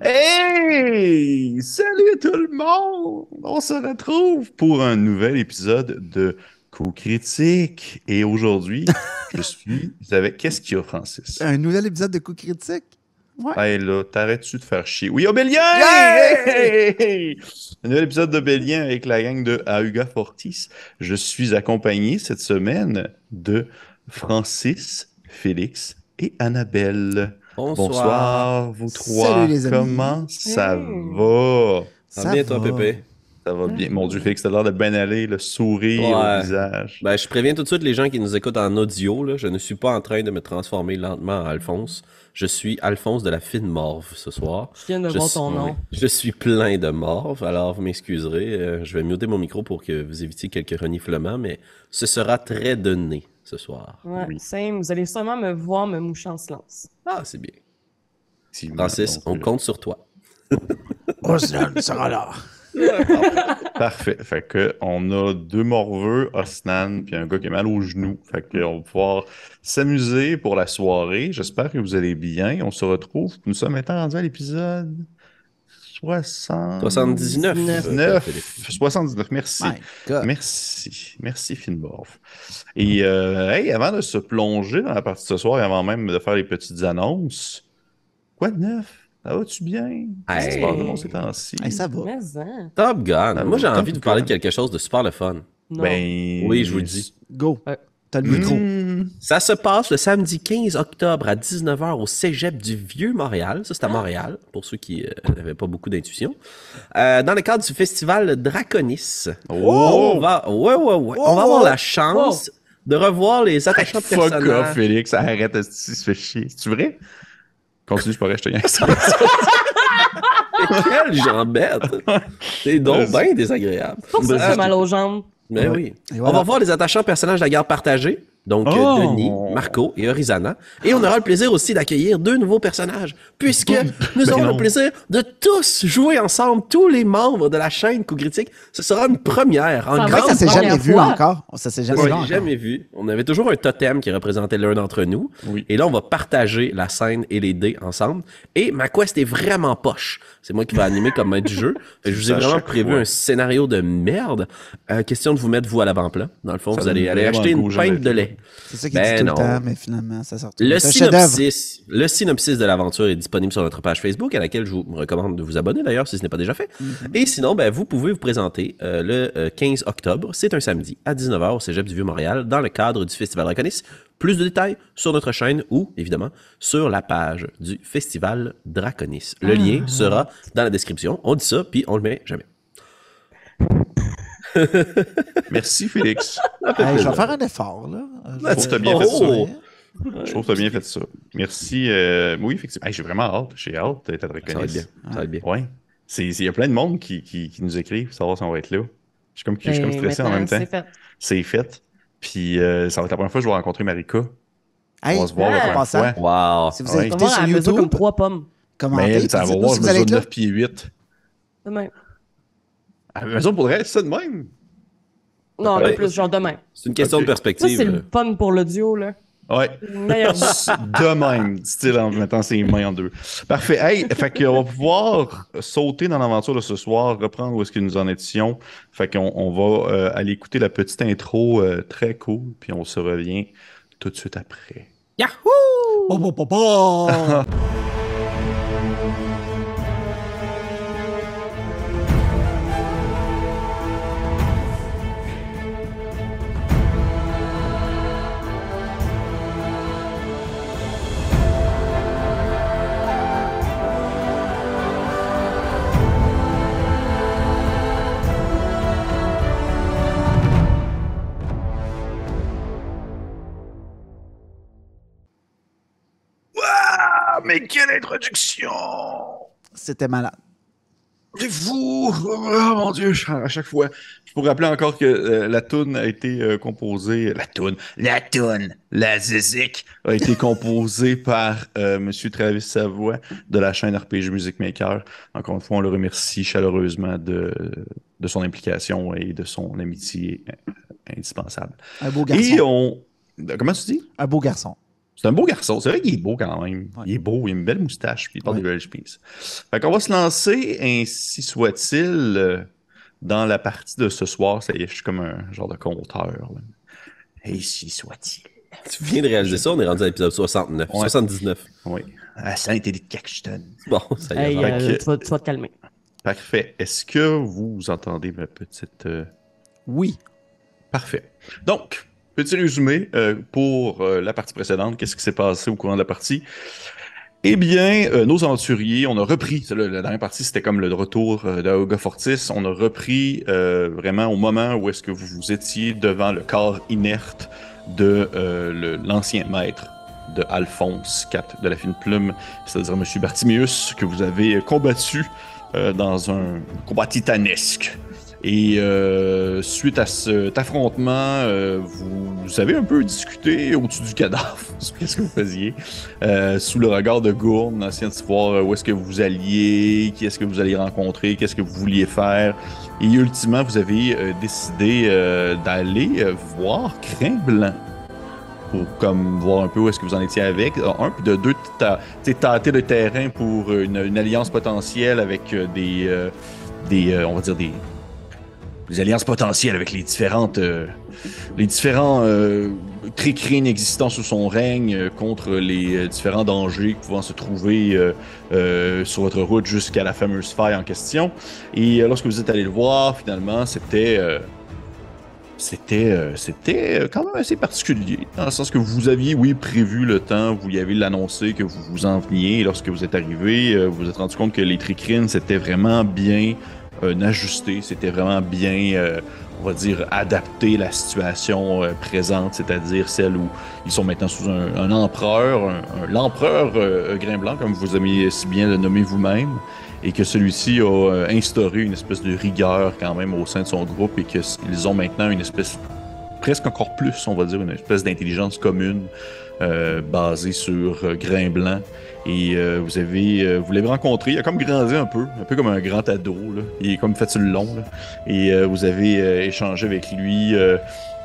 Hey! Salut tout le monde! On se retrouve pour un nouvel épisode de Co-Critique. Et aujourd'hui, je suis avec... Qu'est-ce qu'il y a, Francis? Un nouvel épisode de Coup Critique. Ouais. Hey là, t'arrêtes-tu de faire chier? Oui, Obélien! Hey! Hey! Un nouvel épisode d'Obélien avec la gang de Auga Fortis. Je suis accompagné cette semaine de Francis, Félix et Annabelle. Bonsoir. Bonsoir, vous trois. Salut, les amis. Comment ça Hey. va? Ça va bien, toi. Pépé? Ça va bien. Mon Dieu, Félix, t'as l'air de bien aller, le sourire Ouais. au visage. Ben, je préviens tout de suite les gens qui nous écoutent en audio. Là, je ne suis pas en train de me transformer lentement en Alphonse. Je suis Alphonse de la fine morve ce soir. Je viens de Je voir suis, ton nom. je suis plein de morve, alors vous m'excuserez. euh, je vais muter mon micro pour que vous évitiez quelques reniflements, mais ce sera très donné ce soir. Ouais, Oui. same. Vous allez sûrement me voir me moucher en silence. Ah, c'est bien. Francis, on compte sur toi. Osnan sera là. Parfait. Fait que on a deux morveux, Osnan, puis un gars qui a mal au genou. Fait que on va pouvoir s'amuser pour la soirée. J'espère que vous allez bien. On se retrouve. Nous sommes maintenant rendus à l'épisode 60... 79. 79. Philippe. 79. Merci. Merci. Merci, Finborf. Et euh, hey, avant de se plonger dans la partie de ce soir et avant même de faire les petites annonces, quoi de neuf? Ça va-tu bien? Hey, ça va. Hein. Top Gun. Moi, j'ai Top envie de vous parler Gun. de quelque chose de super le fun. Non. Ben, Oui, je vous le dis. Go. Ouais. T'as le micro. Hmm. Ça se passe le samedi 15 octobre à 19h au Cégep du Vieux-Montréal. Ça, c'est à Montréal, pour ceux qui n'avaient pas beaucoup d'intuition. Euh, dans le cadre du festival Draconis. Oh! On va, ouais, ouais, ouais. On va avoir la chance de revoir les attachants de Fuck off, personnages. Félix. Arrête, il se fait chier. C'est vrai? Continue, je pourrais, gagne ça. Quelle jambette! C'est donc bien désagréable. Pour ça, Euh, mal aux jambes. Mais Ouais. oui. On va voir les attachants personnages de la garde partagée. Donc, euh, Oh! Denis, Marco et Orizana. Et on aura le plaisir aussi d'accueillir deux nouveaux personnages, puisque nous Ben aurons non. le plaisir de tous jouer ensemble, tous les membres de la chaîne Coup Critique. Ce sera une première en grande ça s'est jamais vu fois. encore. Ça s'est jamais encore. jamais vu. On avait toujours un totem qui représentait l'un d'entre nous. Oui. Et là, on va partager la scène et les dés ensemble. Et ma quest est vraiment poche. C'est moi qui vais animer comme maître du jeu. Je vous ai vraiment prévu fois. un scénario de merde. Euh, question de vous mettre vous à l'avant-plan. Dans le fond, Ça vous allez aller acheter une pinte de lait. C'est ça qu'il Ben dit tout non. le temps, mais finalement, ça sort. Le synopsis, le synopsis de l'aventure est disponible sur notre page Facebook, à laquelle je vous recommande de vous abonner d'ailleurs si ce n'est pas déjà fait. Et sinon, ben, vous pouvez vous présenter euh, le euh, 15 octobre, c'est un samedi, à 19h au Cégep du Vieux-Montréal, dans le cadre du Festival Draconis. Plus de détails sur notre chaîne ou, évidemment, sur la page du Festival Draconis. Le lien sera dans la description. On dit ça, puis on le met jamais. Merci, Félix. Hey, je vais faire un effort, là. Je trouve que t'as bien fait ça. Oh! Je trouve que tu as bien fait ça. Merci. euh, Oui, effectivement. Hey, J'ai vraiment hâte. J'ai hâte d'être à Ça va être bien. Ça va être bien. Ouais. C'est- c'est- Il y a plein de monde qui, qui, qui nous écrivent pour savoir si on va être là. Je suis comme, je suis comme Ben, stressé en même temps. c'est fait. C'est fait. Puis euh, ça va être la première fois que je vais rencontrer Marika. Hey, on va se voir la ah, première passant. fois. Wow! Si vous Ouais. sur mesure comme YouTube, trois pommes? elle, ça va voir, je mesure être là. 9 pieds 8. Demain. À la maison, pour le reste, c'est ça de même. Non, Ouais. de plus, genre demain. C'est une question de Ça, perspective. c'est le fun pour l'audio, là. Ouais. De même, dit-il en mettant ses mains en deux. Parfait. Hey, fait qu'on va pouvoir sauter dans l'aventure de ce soir, reprendre où est-ce que nous en étions. Fait qu'on on va euh, aller écouter la petite intro euh, très cool, puis on se revient tout de suite après. Yahoo! Oh, oh, oh, mais quelle introduction! C'était malade. C'est fou! Oh mon dieu, à chaque fois. Je pourrais rappeler encore que euh, la toune a été euh, composée. La toune, la toune, la zizik a été composée par euh, Monsieur Travis Savoie de la chaîne RPG Music Maker. Encore une fois, on le remercie chaleureusement de, de son implication et de son amitié euh, indispensable. Un beau Et garçon. on. Comment tu dis? Un beau garçon. C'est un beau garçon. C'est vrai qu'il est beau quand même. Ouais. Il est beau, il a une belle moustache, puis il porte Ouais. des belles chemises. Fait qu'on va se lancer, ainsi soit-il, euh, dans la partie de ce soir. Ça y est, je suis comme un genre de compteur. là. Ainsi soit-il. Tu viens de réaliser ça, on est rendu à l'épisode 69. Ouais. 79. Oui. À Saint-Élie de Caxton. Bon, ça y est. Hey, euh, que- tu, vas, tu vas te calmer. Parfait. Est-ce que vous entendez ma petite. euh, Oui. Parfait. Donc, petit résumé euh, pour euh, la partie précédente. Qu'est-ce qui s'est passé au courant de la partie? Eh bien, euh, nos aventuriers, on a repris, la dernière partie, c'était comme le retour d'Aoga Fortis. On a repris vraiment au moment où est-ce que vous, vous étiez devant le corps inerte de l'ancien maître de Alphonse IV de la fine plume, c'est-à-dire M. Bartimius, que vous avez combattu dans un combat titanesque. Et euh, suite à cet affrontement, euh, vous avez un peu discuté au-dessus du cadavre qu'est-ce que vous faisiez, euh, sous le regard de Gourne, essayant de où est-ce que vous alliez, qui est-ce que vous alliez rencontrer, qu'est-ce que vous vouliez faire. Et ultimement, vous avez décidé d'aller voir Crin Blanc pour comme voir un peu où est-ce que vous en étiez avec. Un, puis de deux, tâter le terrain pour une, alliance potentielle avec des, des on va dire des, des alliances potentielles avec les différentes, euh, les différents euh, tricrines existants sous son règne euh, contre les euh, différents dangers pouvant se trouver sur votre route jusqu'à la fameuse faille en question. Et lorsque vous êtes allé le voir, finalement, c'était c'était c'était quand même assez particulier, dans le sens que vous aviez, oui, prévu le temps, vous y avez l'annoncé que vous vous en veniez, lorsque vous êtes arrivé, vous vous êtes rendu compte que les tricrines, c'était vraiment bien euh, ajusté, c'était vraiment bien, euh, on va dire, adapté la situation euh, présente, c'est-à-dire celle où ils sont maintenant sous un, un empereur, un- un- l'empereur euh, Grain Blanc, comme vous aimez si bien le nommer vous-même, et que celui-ci a euh, instauré une espèce de rigueur quand même au sein de son groupe et qu'ils ont maintenant une espèce, presque encore plus, on va dire, une espèce d'intelligence commune euh, basée sur euh, Grain Blanc. Et euh, vous avez, vous l'avez rencontré, il a comme grandi un peu, un peu comme un grand ado, là. il est comme fait sur le long. Et vous avez échangé avec lui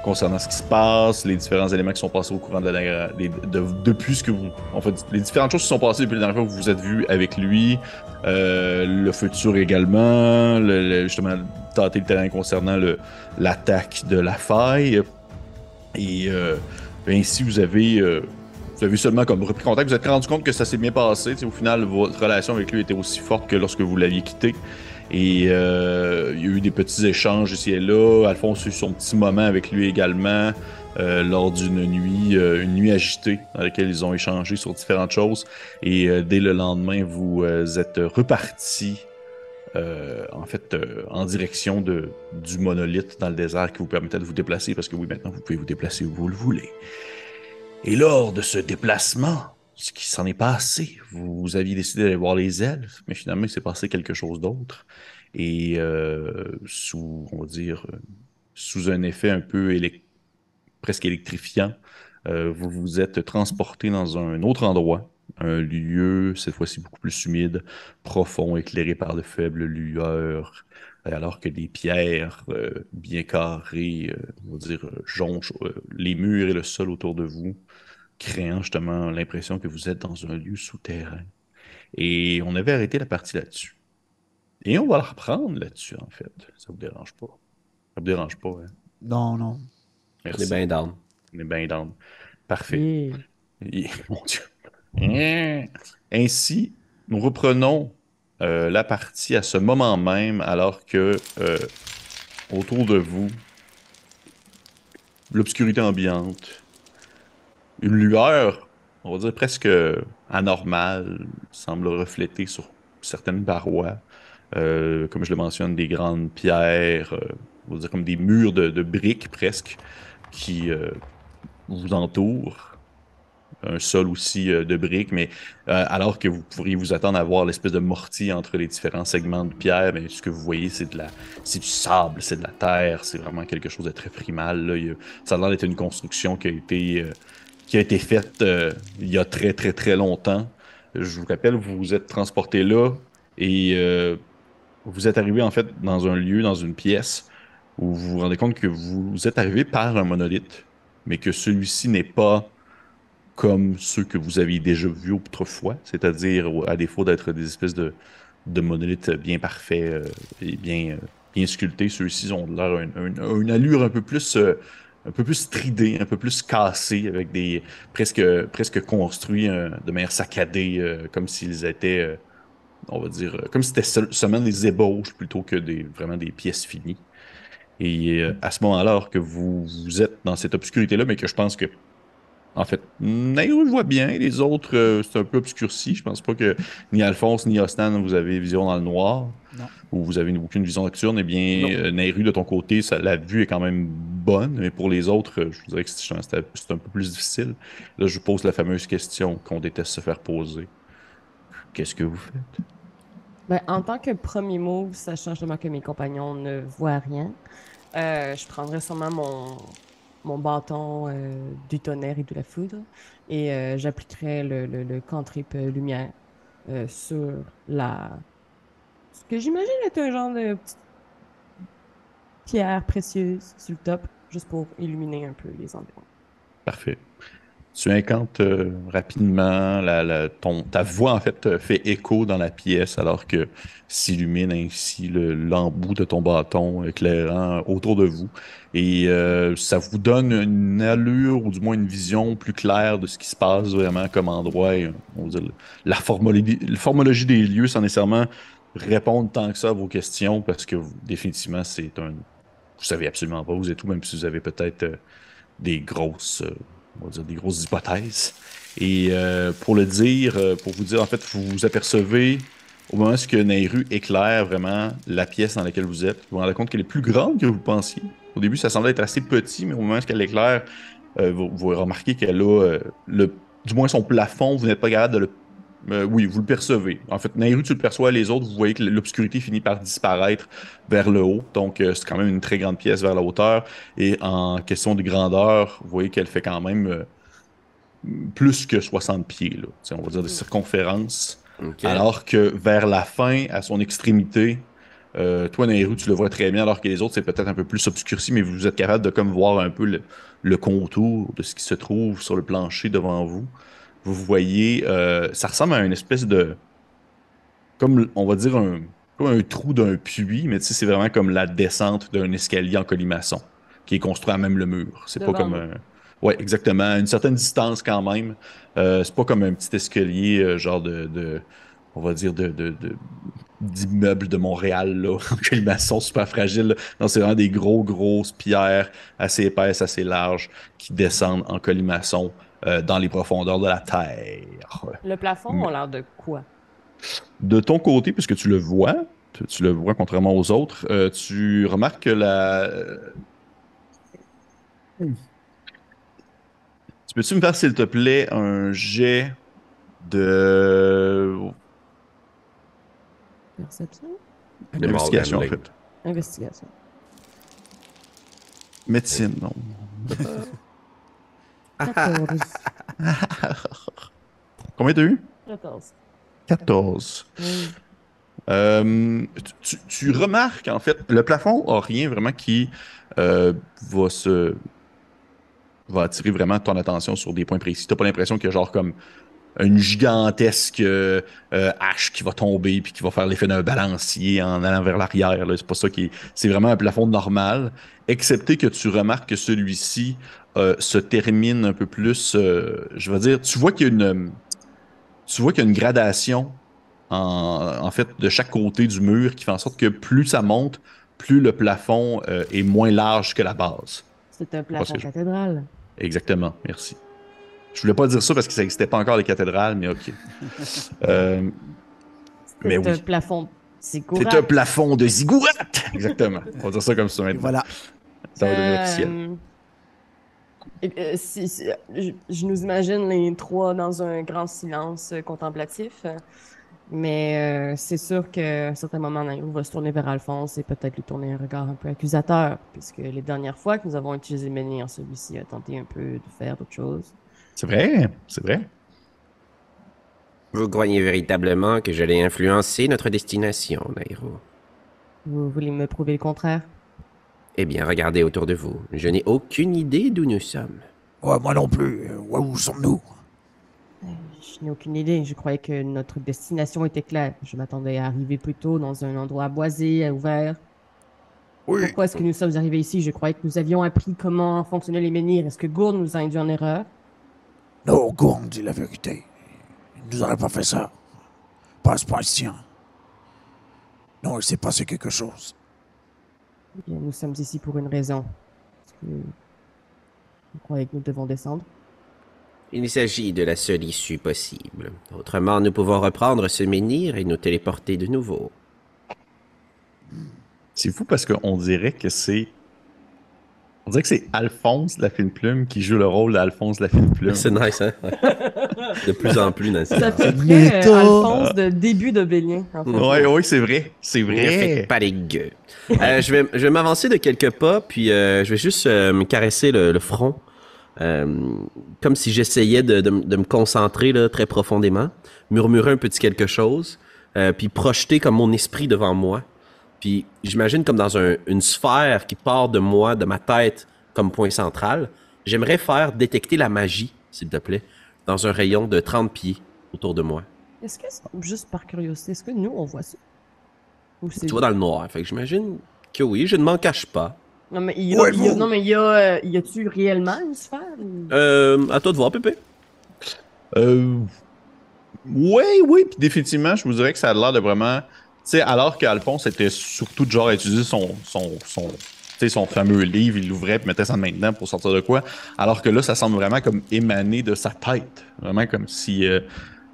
concernant ce qui se passe, les différents éléments qui sont passés au courant de la dernière, de- depuis ce que vous, en fait, les différentes choses qui sont passées depuis la dernière fois que vous vous êtes vu avec lui, le futur également, le- le- justement tâter le terrain concernant l'attaque de la faille. Et ainsi, vous avez, euh, vous avez seulement comme repris contact. Vous êtes rendu compte que ça s'est bien passé. Au final, votre relation avec lui était aussi forte que lorsque vous l'aviez quitté. Et euh, il y a eu des petits échanges ici et là. Alphonse a eu son petit moment avec lui également euh, lors d'une nuit, une nuit agitée dans laquelle ils ont échangé sur différentes choses. Et dès le lendemain, vous êtes repartis euh, en fait euh, en direction du monolithe dans le désert qui vous permettait de vous déplacer parce que oui, maintenant vous pouvez vous déplacer où vous le voulez. Et lors de ce déplacement, ce qui s'en est passé, vous, vous aviez décidé d'aller voir les elfes, mais finalement il s'est passé quelque chose d'autre. Et euh, sous, on va dire, sous un effet un peu presque électrifiant, vous vous êtes transporté dans un autre endroit, un lieu cette fois-ci beaucoup plus humide, profond, éclairé par de faibles lueurs, euh, alors que des pierres euh, bien carrées, euh, on va dire, jonchent euh, les murs et le sol autour de vous, créant justement l'impression que vous êtes dans un lieu souterrain. Et on avait arrêté la partie là-dessus. Et on va la reprendre là-dessus, en fait. Ça vous dérange pas? Ça vous dérange pas, hein? Non, non. On Merci. est bien down. On est bien down. Parfait. Et- Mon Dieu. Ainsi, nous reprenons euh, la partie à ce moment même, alors que euh, autour de vous, l'obscurité ambiante, une lueur, on va dire presque anormale, semble refléter sur certaines parois. Euh, comme je le mentionne, des grandes pierres, on va dire comme des murs de, briques presque, qui vous entourent un sol aussi euh, de briques, mais euh, alors que vous pourriez vous attendre à voir l'espèce de mortier entre les différents segments de pierre, mais ce que vous voyez, c'est de la, c'est du sable, c'est de la terre, c'est vraiment quelque chose de très primal. Là. Ça a l'air d'être une construction qui a été, euh, qui a été faite il y a très très très longtemps. Je vous rappelle, vous vous êtes transporté là et vous êtes arrivé en fait dans un lieu, dans une pièce où vous vous rendez compte que vous êtes arrivé par un monolithe, mais que celui-ci n'est pas comme ceux que vous aviez déjà vus autrefois, c'est-à-dire à défaut d'être des espèces de, monolithes bien parfaits euh, et bien, euh, bien sculptés, ceux-ci ont l'air une, allure un peu plus euh, un peu plus stridée, un peu plus cassée, avec des presque presque construits de manière saccadée, comme s'ils étaient, on va dire, comme si c'était seul- seulement des ébauches plutôt que vraiment des pièces finies. Et à ce moment-là, que vous êtes dans cette obscurité-là, mais que je pense que en fait, Nairou le voit bien, les autres, euh, c'est un peu obscurci. Je pense pas que ni Alphonse ni Ostan, vous avez vision dans le noir. Non. Ou vous avez aucune vision nocturne. Eh bien, euh, Nairu, de ton côté, ça- la vue est quand même bonne. Mais pour les autres, euh, je vous dirais que c'est un peu plus difficile. Là, je vous pose la fameuse question qu'on déteste se faire poser. Qu'est-ce que vous faites? Ben, en tant que premier move, sachant justement que mes compagnons ne voient rien, euh, je prendrais sûrement mon, mon bâton euh, du tonnerre et de la foudre et euh, j'appliquerais le, le, le euh, lumière sur la. Ce que j'imagine être un genre de petite pierre précieuse sur le top, juste pour illuminer un peu les environs. Parfait. Tu incantes euh, rapidement, ta voix en fait euh, fait écho dans la pièce alors que s'illumine ainsi le- l'embout de ton bâton éclairant autour de vous. Et euh, ça vous donne une allure ou du moins une vision plus claire de ce qui se passe vraiment comme endroit. Et, on dire, la, formologie, la formologie des lieux sans nécessairement répondre tant que ça à vos questions parce que définitivement c'est un... Vous savez absolument pas vous êtes où, même si vous avez peut-être des grosses... on va dire des grosses hypothèses. Et euh, pour le dire, euh, pour vous dire, en fait, vous vous apercevez au moment où Nairu éclaire vraiment la pièce dans laquelle vous êtes, vous vous rendez compte qu'elle est plus grande que vous pensiez. Au début, ça semblait être assez petit, mais au moment où elle éclaire, euh, vous, remarquez qu'elle a le, du moins son plafond, vous n'êtes pas capable de le. Euh, oui, vous le percevez. En fait, Nairu, tu le perçois, les autres, vous voyez que l'obscurité finit par disparaître vers le haut. Donc, euh, c'est quand même une très grande pièce vers la hauteur. Et en question de grandeur, vous voyez qu'elle fait quand même euh, plus que 60 pieds, là. On va dire de circonférence. Alors que vers la fin, à son extrémité, toi, Nairu, tu le vois très bien, alors que les autres, c'est peut-être un peu plus obscurci, mais vous êtes capable de comme voir un peu le, le contour de ce qui se trouve sur le plancher devant vous. Vous voyez, euh, ça ressemble à une espèce de, comme on va dire un, comme un trou d'un puits, mais tu sais, c'est vraiment comme la descente d'un escalier en colimaçon, qui est construit à même le mur. C'est pas comme un... Ouais, exactement. À une certaine distance quand même. Euh, c'est pas comme un petit escalier, euh, genre de, de- on va dire, de, de, de- Montréal, là, en colimaçon super fragile. là. Non, c'est vraiment des gros, grosses pierres assez épaisses, assez larges, qui descendent en colimaçon euh, dans les profondeurs de la Terre. Le plafond Mm. a l'air de quoi? De ton côté, puisque tu le vois, tu, tu le vois contrairement aux autres, euh, tu remarques que la. euh, Tu peux-tu me faire, s'il te plaît, un jet de. Perception? d'investigation, en fait. Investigation. Médecine, non. 14. Combien t'as eu? 14. 14. Oui. Euh, tu, tu remarques, en fait, le plafond a rien vraiment qui euh, va se. va attirer vraiment ton attention sur des points précis. T'as pas l'impression qu'il y a genre comme une gigantesque euh, euh, hache qui va tomber puis qui va faire l'effet d'un balancier en allant vers l'arrière. C'est pas ça qui est. C'est vraiment un plafond normal, excepté que tu remarques que celui-ci euh, se termine un peu plus. euh, je veux dire, tu vois qu'il y a une. Tu vois qu'il y a une gradation en, en fait de chaque côté du mur qui fait en sorte que plus ça monte, plus le plafond est moins large que la base. C'est un plafond je- cathédrale. Exactement, merci. Je voulais pas dire ça parce que ça n'existait pas encore les cathédrales, mais ok. Euh, C'est Mais un oui. plafond c'est un plafond de ziggurat! Exactement. On va dire ça comme ça Et maintenant. voilà. Ça va devenir Euh, officiel. euh, si- si- je, je nous imagine les trois dans un grand silence euh, contemplatif. Mais euh, c'est sûr qu'à un certain moment, Nairou va se tourner vers Alphonse et peut-être lui tourner un regard un peu accusateur, puisque les dernières fois que nous avons utilisé menhir, celui-ci a tenté un peu de faire d'autres choses. C'est vrai, c'est vrai. Vous croyez véritablement que je l'ai influencé notre destination, Nairo? Vous voulez me prouver le contraire? Eh bien, regardez autour de vous. Je n'ai aucune idée d'où nous sommes. Ouais, moi non plus. Euh, ouais, où sommes-nous? Je n'ai aucune idée. Je croyais que notre destination était claire. Je m'attendais à arriver plus tôt dans un endroit boisé, ouvert. Oui. Pourquoi est-ce que nous sommes arrivés ici? Je croyais que nous avions appris comment fonctionnaient les menhirs. Est-ce que Gourde nous a induit en erreur? Non, Gourne dit la vérité. Il nous aurait pas fait ça. Pas ce point-ci. hein. Non, il s'est passé quelque chose. Eh bien, nous sommes ici pour une raison. Que vous croyez que nous devons descendre? Il s'agit de la seule issue possible. Autrement, nous pouvons reprendre ce menhir et nous téléporter de nouveau. C'est fou parce qu'on dirait que c'est. On dirait que c'est Alphonse la fine plume qui joue le rôle d'Alphonse la fine plume. C'est nice, hein? De plus en plus, Nancy. Ça fait très euh, Alphonse de début de Bélien. en fait. Ouais, ouais, c'est vrai. C'est vrai. pas les gueux. Euh, je vais, je vais m'avancer de quelques pas, puis euh, je vais juste euh, me caresser le, le front, euh, comme si j'essayais de, de de me concentrer là, très profondément, murmurer un petit quelque chose, euh, puis projeter comme mon esprit devant moi. Puis j'imagine comme dans un- une sphère qui part de moi, de ma tête, comme point central. J'aimerais faire détecter la magie, s'il te plaît, dans un rayon de 30 pieds autour de moi. Est-ce que, c'est- juste par curiosité, est-ce que nous, on voit ça? Ou. Tu vois dans le noir, fait que j'imagine que oui, je ne m'en cache pas. Non, mais il y a, Ouais, il y a- vous. non, mais il y a, euh, y a-tu réellement une sphère? Euh, à toi de voir, Pépé. Euh, oui, oui, puis définitivement, je vous dirais que ça a l'air de vraiment. Sais, alors qu'Alphonse était surtout de genre à utiliser son, son, son, son fameux livre, il l'ouvrait puis mettait ça maintenant pour sortir de quoi. Alors que là, ça semble vraiment comme émaner de sa tête. Vraiment comme si. euh,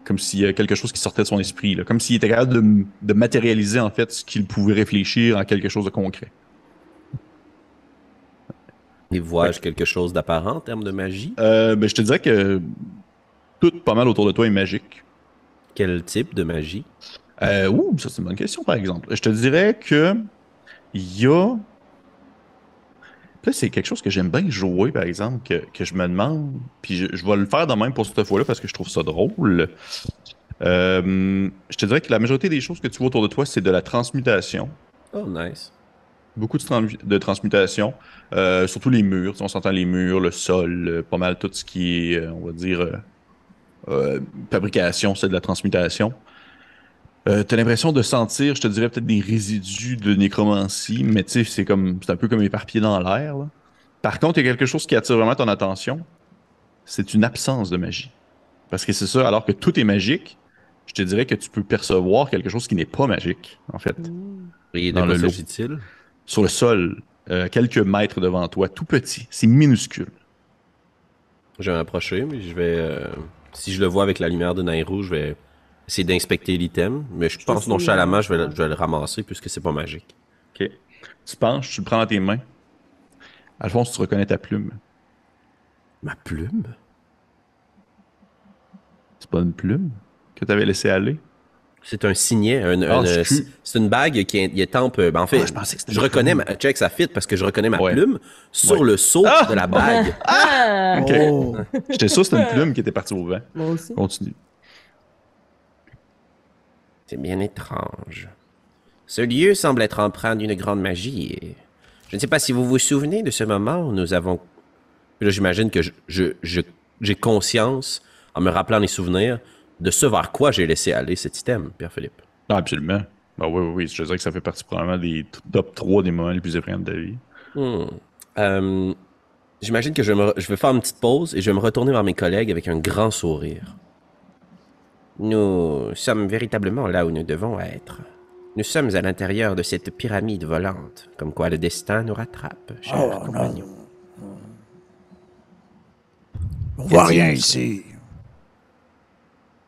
comme s'il y a quelque chose qui sortait de son esprit. Là. Comme s'il était capable de, de matérialiser en fait ce qu'il pouvait réfléchir en quelque chose de concret. Et vois-je quelque chose d'apparent en termes de magie? Euh, ben, je te dirais que tout pas mal autour de toi est magique. Quel type de magie? Euh, ouh, ça c'est une bonne question par exemple. Je te dirais que il y a. Là, c'est quelque chose que j'aime bien jouer, par exemple, que, que je me demande. Puis je, je vais le faire de même pour cette fois-là parce que je trouve ça drôle. Euh, je te dirais que la majorité des choses que tu vois autour de toi, c'est de la transmutation. Oh, nice. Beaucoup de, trans- de transmutation. Euh, surtout les murs. On s'entend les murs, le sol, euh, pas mal tout ce qui est, on va dire, fabrication, c'est de la transmutation. Euh, T'as l'impression de sentir, je te dirais peut-être des résidus de nécromancie, mais tu sais, c'est comme, c'est un peu comme éparpillé dans l'air. là. Par contre, il y a quelque chose qui attire vraiment ton attention. C'est une absence de magie. Parce que c'est ça, alors que tout est magique, je te dirais que tu peux percevoir quelque chose qui n'est pas magique, en fait Hmm. Et Dans le lot. sur le sol, euh, quelques mètres devant toi, tout petit. C'est minuscule. Je vais m'approcher, mais je vais. euh, si je le vois avec la lumière de Nairo, je vais essayer d'inspecter l'item. Mais je pense suis, nonchalamment, je vais, le- je vais le ramasser puisque c'est pas magique. OK. Tu penches, tu le prends dans tes mains. Alphonse, tu reconnais ta plume. Ma plume? C'est pas une plume que tu avais laissé aller? C'est un signet. un- Ah, un, c'est une bague qui est, tempe. ben, en fait, Ah, je pensais que je reconnais ma. Check, ça fit parce que je reconnais ma Ouais. plume sur Ouais. le seau Ah! de la bague. Ah! Ok. Oh. J'étais sûr que c'était une plume qui était partie au vent. Moi aussi. Continue. C'est bien étrange. Ce lieu semble être empreint d'une grande magie. et Je ne sais pas si vous vous souvenez de ce moment où nous avons. Là, j'imagine que je, je- je- j'ai conscience, en me rappelant les souvenirs, de ce vers quoi j'ai laissé aller cet item, Pierre-Philippe. Ah, absolument. Ben oui, oui, oui. Je dirais que ça fait partie probablement des top 3 des moments les plus effrayants de ta vie. Hmm. Euh, j'imagine que je, me je vais faire une petite pause et je vais me retourner vers mes collègues avec un grand sourire. Nous sommes véritablement là où nous devons être. Nous sommes à l'intérieur de cette pyramide volante, comme quoi le destin nous rattrape, chers Oh, non. compagnons. On voit rien ici.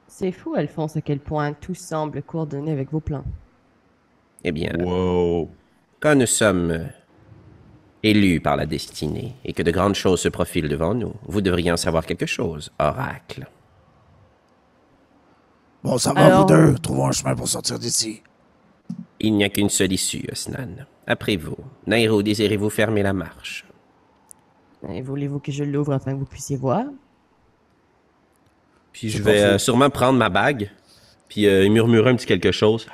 C'est fou, Alphonse, à quel point tout semble coordonné avec vos plans. Eh bien, Wow. quand nous sommes élus par la destinée et que de grandes choses se profilent devant nous, vous devriez en savoir quelque chose, oracle. Bon, ça va, Alors- vous deux. Trouvons un chemin pour sortir d'ici. Il n'y a qu'une seule issue, Osnan. Après vous, Nairo, désirez-vous fermer la marche? Et Voulez-vous que je l'ouvre afin que vous puissiez voir? Puis je vais euh, sûrement prendre ma bague, puis euh, murmurer un petit quelque chose.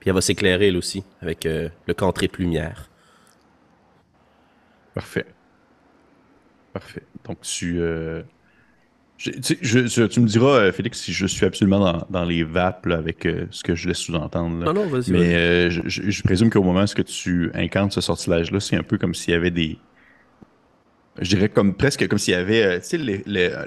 Puis elle va s'éclairer, elle aussi, avec euh, le cantrip lumière. Parfait. Parfait. Donc, tu. Je- tu, sais, je- je- tu me diras, euh, Félix, si je suis absolument dans, dans les vapes là, avec euh, ce que je laisse sous-entendre. là. Non, non, vas-y. Mais euh, je, présume qu'au moment où tu incantes ce sortilège-là, c'est un peu comme s'il y avait des. Je dirais comme presque comme s'il y avait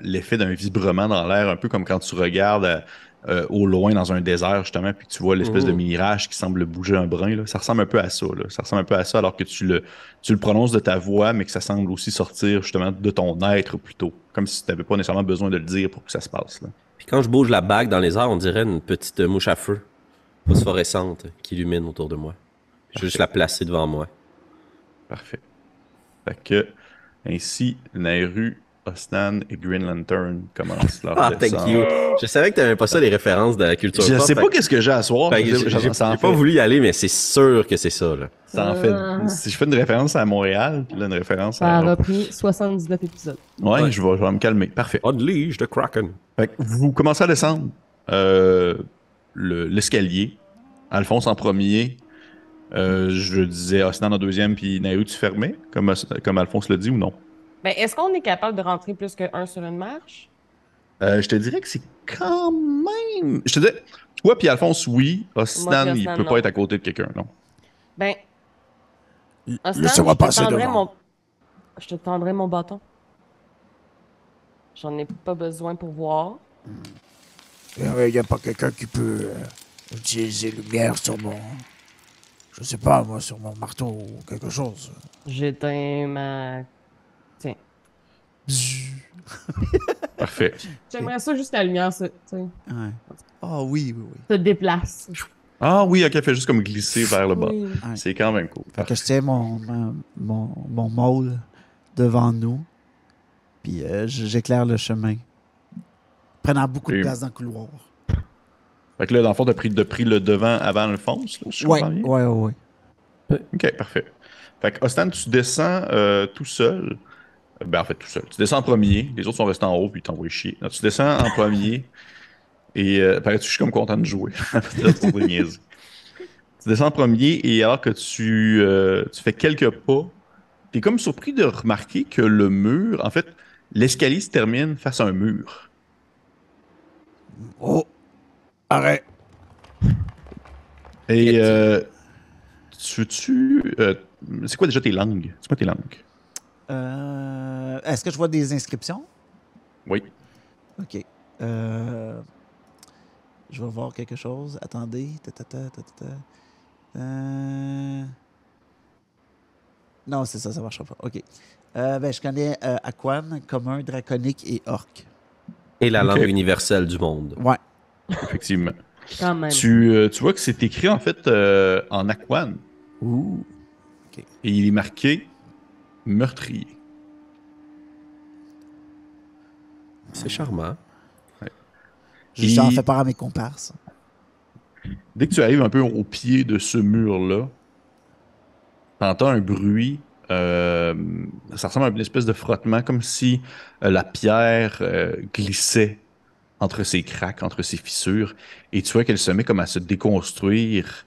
l'effet d'un vibrement dans l'air, un peu comme quand tu regardes euh, au loin dans un désert, justement, puis tu vois l'espèce de Mhm. mirage qui semble bouger un brin. Là. Ça ressemble un peu à ça. Là. Ça ressemble un peu à ça alors que tu le, tu le prononces de ta voix, mais que ça semble aussi sortir justement de ton être plutôt. Comme si tu n'avais pas nécessairement besoin de le dire pour que ça se passe. Là. Puis quand je bouge la bague dans les airs, on dirait une petite mouche à feu phosphorescente qui illumine autour de moi. Je vais juste la placer devant moi. Parfait. Fait que, ainsi, Nairu, Osnan et Green Lantern commencent leur Ah, thank descente. you. Je savais que t'avais pas ça, les références de la culture Je pop. sais fait pas que- qu'est-ce que j'ai à soir. fait que j'ai ça- j'ai- ça en j'ai pas fait- voulu y aller, mais c'est sûr que c'est ça, là. Ça en Ah. fait. Si je fais une référence à Montréal, puis là, une référence Ça à. a repris 79 épisodes. Ouais, Ouais. Je, vais, je vais me calmer. Parfait. Unleash the Kraken. Fait que vous commencez à descendre euh, le- l'escalier. Alphonse en premier. Euh, je disais Osnan en deuxième, puis Nairu, tu fermais, comme, Os- comme Alphonse l'a dit ou non? Ben, est-ce qu'on est capable de rentrer plus qu'un sur une marche? Euh, je te dirais que c'est quand même. Je te dirais, toi puis Alphonse, oui. Osnan, Moi il peut non. pas être à côté de quelqu'un, non. Ben, Laissez-moi je te passer tendrai devant. mon... Je te tendrai mon bâton. J'en ai pas besoin pour voir. Il n'y a pas quelqu'un qui peut euh, utiliser lumière sur mon. Je sais pas, moi, sur mon marteau ou quelque chose. J'éteins ma... Parfait. J'aimerais ça juste la lumière tu sais, Ouais. Ah oui, oui, oui. se déplace. Ah oui, ok, fait juste comme glisser vers le bas. Oui. C'est quand même cool. Fait que je tiens mon, mon, mon, mon môle devant nous. Puis euh, j'éclaire le chemin. Prenant beaucoup de place dans le couloir. Fait que là, dans le fond, t'as pris, pris le devant avant Alphonse, là, si je Ouais, comprends bien? ouais, ouais, ouais. Ok, parfait. Fait que Ostan, tu descends euh, tout seul. Ben, en fait, tout seul. Tu descends en premier. Les autres sont restés en haut, puis ils t'envoient chier. Non, tu descends en premier. Et euh, paraît-tu, je suis comme content de jouer. Tu. Tu descends en premier, et alors que tu, euh, tu fais quelques pas, t'es comme surpris de remarquer que le mur, en fait, l'escalier se termine face à un mur. Oh! Arrête! Et euh, tu veux-tu. euh, c'est quoi déjà tes langues? C'est quoi tes langues? Euh, Est-ce que je vois des inscriptions? Oui. Ok. Euh, je vais voir quelque chose. Attendez. Ta, ta, ta, ta, ta, ta. Euh, Non, c'est ça, ça marchera pas. Ok. Euh, ben, je connais euh, Aquan, commun, draconique et orc. Et la langue universelle du monde. Ouais. Effectivement. Quand même. Tu, euh, tu vois que c'est écrit en fait euh, en aquan Ouh. et il est marqué meurtrier. C'est charmant. J'en fais part à mes comparses. Dès que tu arrives un peu au pied de ce mur-là, t'entends un bruit. euh, ça ressemble à une espèce de frottement, comme si euh, la pierre euh, glissait entre ses craques, entre ses fissures, et tu vois qu'elle se met comme à se déconstruire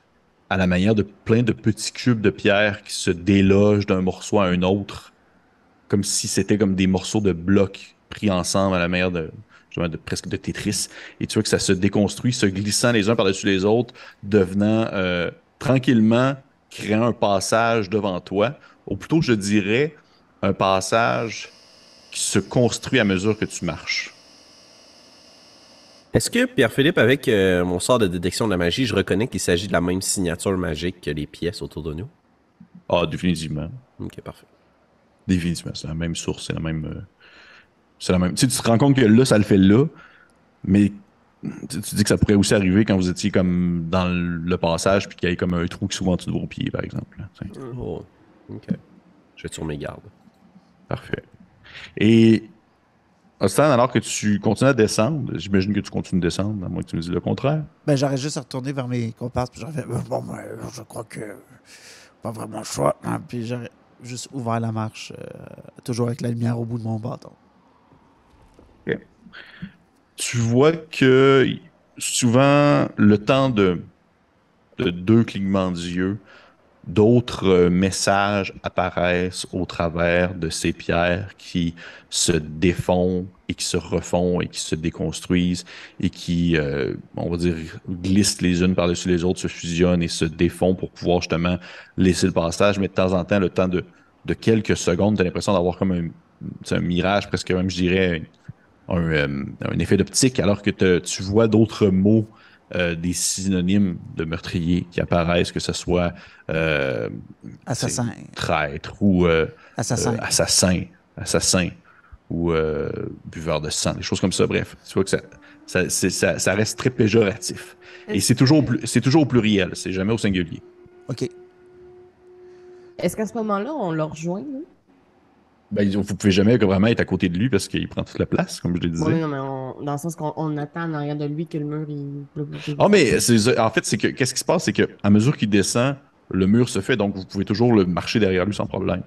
à la manière de plein de petits cubes de pierre qui se délogent d'un morceau à un autre, comme si c'était comme des morceaux de blocs pris ensemble à la manière de, justement, de presque de Tetris. Et tu vois que ça se déconstruit, se glissant les uns par-dessus les autres, devenant euh, tranquillement, créant un passage devant toi. Ou plutôt, je dirais, un passage qui se construit à mesure que tu marches. Est-ce que, Pierre-Philippe, avec euh, mon sort de détection de la magie, je reconnais qu'il s'agit de la même signature magique que les pièces autour de nous? Ah, définitivement. Ok, parfait. Définitivement. C'est la même source, c'est la même. euh, c'est la même. Tu sais, tu te rends compte que là, ça le fait là, mais tu, tu dis que ça pourrait aussi arriver quand vous étiez comme dans le passage puis qu'il y ait comme un trou qui s'ouvre en dessous de vos pieds, par exemple. Oh, ok. Je vais sur mes gardes. Parfait. Et Ostan, alors que tu continues à descendre, j'imagine que tu continues de descendre, à moins que tu me dises le contraire. Ben, j'aurais juste à retourner vers mes comparses. Puis j'aurais fait, euh, bon, ben, je crois que pas vraiment le choix. hein. Puis j'aurais juste ouvert la marche, euh, toujours avec la lumière au bout de mon bâton. tu vois que souvent, le temps de, de deux clignements d'yeux d'autres euh, messages apparaissent au travers de ces pierres qui se défont et qui se refont et qui se déconstruisent et qui, euh, on va dire, glissent les unes par-dessus les autres, se fusionnent et se défont pour pouvoir justement laisser le passage. Mais de temps en temps, le temps de, quelques secondes, tu as l'impression d'avoir comme un, mirage, presque même, je dirais, un, un effet d'optique, alors que tu vois d'autres mots euh, des synonymes de meurtrier qui apparaissent, que ce soit euh, assassin, traître ou euh, assassin. Euh, assassin, assassin ou euh, buveur de sang, des choses comme ça. Bref, tu vois que ça, ça, ça, ça reste très péjoratif. Et c'est toujours, c'est toujours au pluriel, c'est jamais au singulier. OK. Est-ce qu'à ce, moment-là, on le rejoint? Là? Ben, vous pouvez jamais vraiment être à côté de lui parce qu'il prend toute la place, comme je le disais. Oui, non, mais on, dans le sens qu'on attend en arrière de lui que le mur il. Ah, mais en fait, c'est que qu'est-ce qui se passe, c'est que à mesure qu'il descend, le mur se fait, donc vous pouvez toujours le marcher derrière lui sans problème.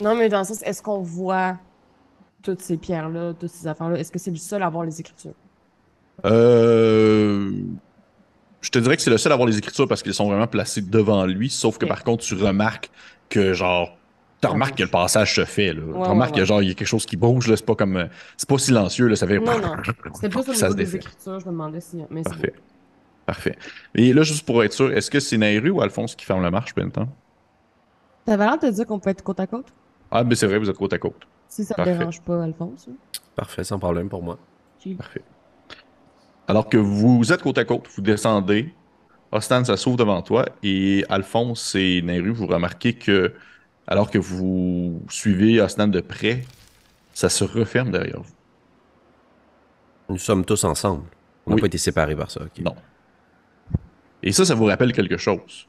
Non, mais dans le sens, est-ce qu'on voit toutes ces pierres-là, toutes ces affaires-là? Est-ce que c'est le seul à voir les écritures? Euh. Je te dirais que c'est le seul à voir les écritures parce qu'ils sont vraiment placés devant lui, sauf que par contre, tu remarques que genre. Tu Ça remarques que le passage se fait, là. Ouais, tu remarques ouais. que genre, il y a quelque chose qui bouge, là. C'est pas comme. euh, C'est pas silencieux, là. Ça fait. Non, non. C'était plus au Ça niveau se des défait. écritures, je me demandais si. Mais c'est Parfait. Parfait. Et là, juste pour être sûr, est-ce que c'est Nairu ou Alphonse qui ferme la marche, ben, temps? T'avais l'air de dire qu'on peut être côte à côte? Ah, mais c'est vrai, vous êtes côte à côte. Si ça te Parfait. dérange pas, Alphonse. hein? Parfait, sans problème pour moi. Parfait. Alors que vous êtes côte à côte, vous descendez, Ostan, ça s'ouvre devant toi, et Alphonse et Nairu, vous remarquez que, alors que vous suivez Ostan de près, ça se referme derrière vous. Nous sommes tous ensemble. On n'a Oui. pas été séparés par ça. ok. Non. Et ça, ça vous rappelle quelque chose.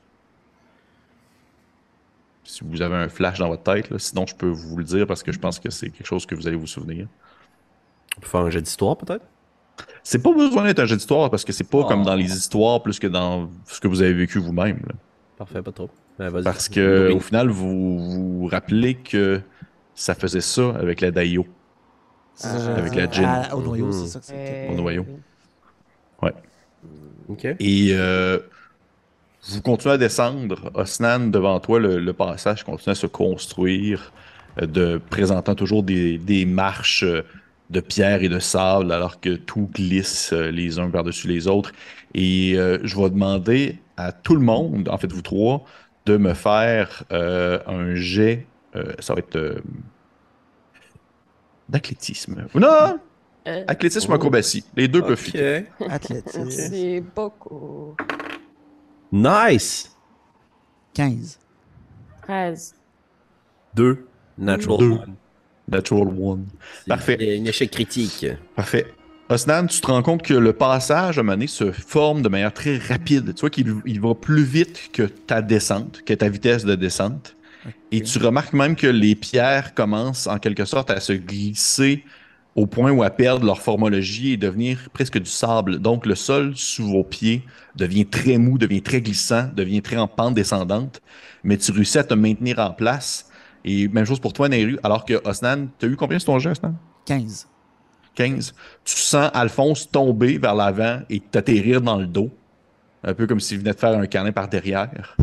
Si vous avez un flash dans votre tête, là, sinon je peux vous le dire parce que je pense que c'est quelque chose que vous allez vous souvenir. On peut faire un jeu d'histoire peut-être? C'est pas besoin d'être un jeu d'histoire parce que c'est pas Oh. comme dans les histoires plus que dans ce que vous avez vécu vous-même. Parfait, pas trop. Ben. Parce que Oui. au final, vous vous rappelez que ça faisait ça avec la Daio. Avec la gin. À- au noyau, c'est ça que c'est. Euh, Au noyau. Ok. Et euh, vous continuez à descendre. Osnan, devant toi, le, le passage continue à se construire, euh, de, présentant toujours des, des marches de pierre et de sable, alors que tout glisse les uns par-dessus les autres. Et euh, je vais demander à tout le monde, en fait vous trois, de me faire euh, un jet. euh, ça va être euh, d'athlétisme. Non! Euh, Athlétisme ou Oh. acrobatie. Les deux peuvent Ok. fitter. Athlétisme. c'est beaucoup. Nice! 15. 13. Deux. Natural Deux. one. Natural one. C'est Parfait. Un échec critique. Parfait. Osnan, tu te rends compte que le passage à un moment donné, se forme de manière très rapide. Tu vois qu'il il va plus vite que ta descente, que ta vitesse de descente. Et tu remarques même que les pierres commencent en quelque sorte à se glisser au point où à perdre leur formologie et devenir presque du sable. Donc le sol sous vos pieds devient très mou, devient très glissant, devient très en pente descendante. Mais tu réussis à te maintenir en place. Et même chose pour toi, Nehru. Alors que Osnan, tu as eu combien sur ton jeu, Osnan? 15. 15, tu sens Alphonse tomber vers l'avant et t'atterrir dans le dos. Un peu comme s'il venait de faire un câlin par derrière.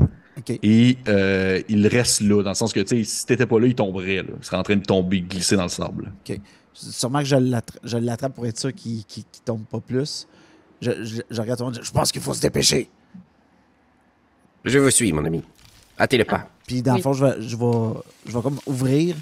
Et euh, il reste là, dans le sens que, tu sais, si t'étais pas là, il tomberait. Là. Il serait en train de tomber, glisser dans le sable. Sûrement que je l'attra- je l'attrape pour être sûr qu'il ne tombe pas plus. Je, je, je regarde tout le monde. Je pense qu'il faut se dépêcher. Je vous suis, mon ami. Hâtez le pas. Puis dans le fond, je vais, je, vais, je vais comme ouvrir.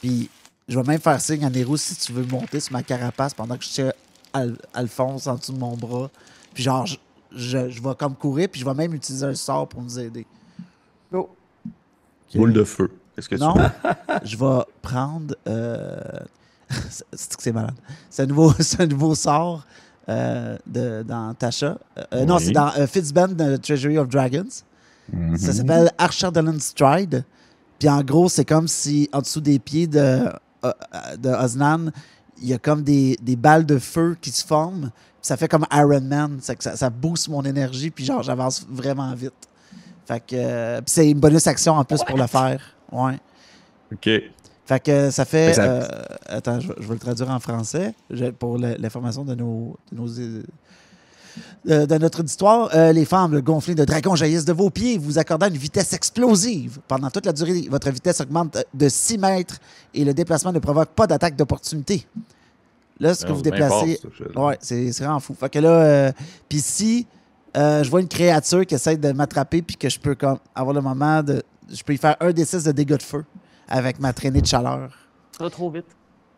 Puis je vais même faire signe à Nero si tu veux monter sur ma carapace pendant que je tiens Al- Alphonse en dessous de mon bras. Puis genre, je, je, je vais comme courir. Puis je vais même utiliser un sort pour nous aider. Go. Boule de feu. Qu'est-ce que Non, tu je vais prendre. Euh... c'est que c'est malade. C'est un nouveau, c'est un nouveau sort euh, de, dans Tasha. Euh, euh, Non, c'est dans euh, Fitzband de Treasury of Dragons. Mhm. Ça s'appelle Archardolin Stride. Puis en gros, c'est comme si en dessous des pieds de, de Osnan, il y a comme des, des balles de feu qui se forment. Ça fait comme Iron Man. Ça, ça, ça booste mon énergie. Puis genre, j'avance vraiment vite. Fait que. euh, c'est une bonus action en plus pour le faire. Ouais. OK. Fait que ça fait. Ça- euh, attends, je, vais- je vais le traduire en français pour l'information de nos, de nos, euh, euh, de notre histoire, euh, les femmes gonflées de dragons jaillissent de vos pieds, vous accordant une vitesse explosive. Pendant toute la durée, votre vitesse augmente de 6 mètres et le déplacement ne provoque pas d'attaque d'opportunité. Là, ce que vous déplacez. Ouais, c'est vraiment fou. Fait que là, euh, puis si euh, je vois une créature qui essaie de m'attraper, puis que je peux comme avoir le moment de. Je peux y faire un des six de dégâts de feu avec ma traînée de chaleur. Ça va trop vite.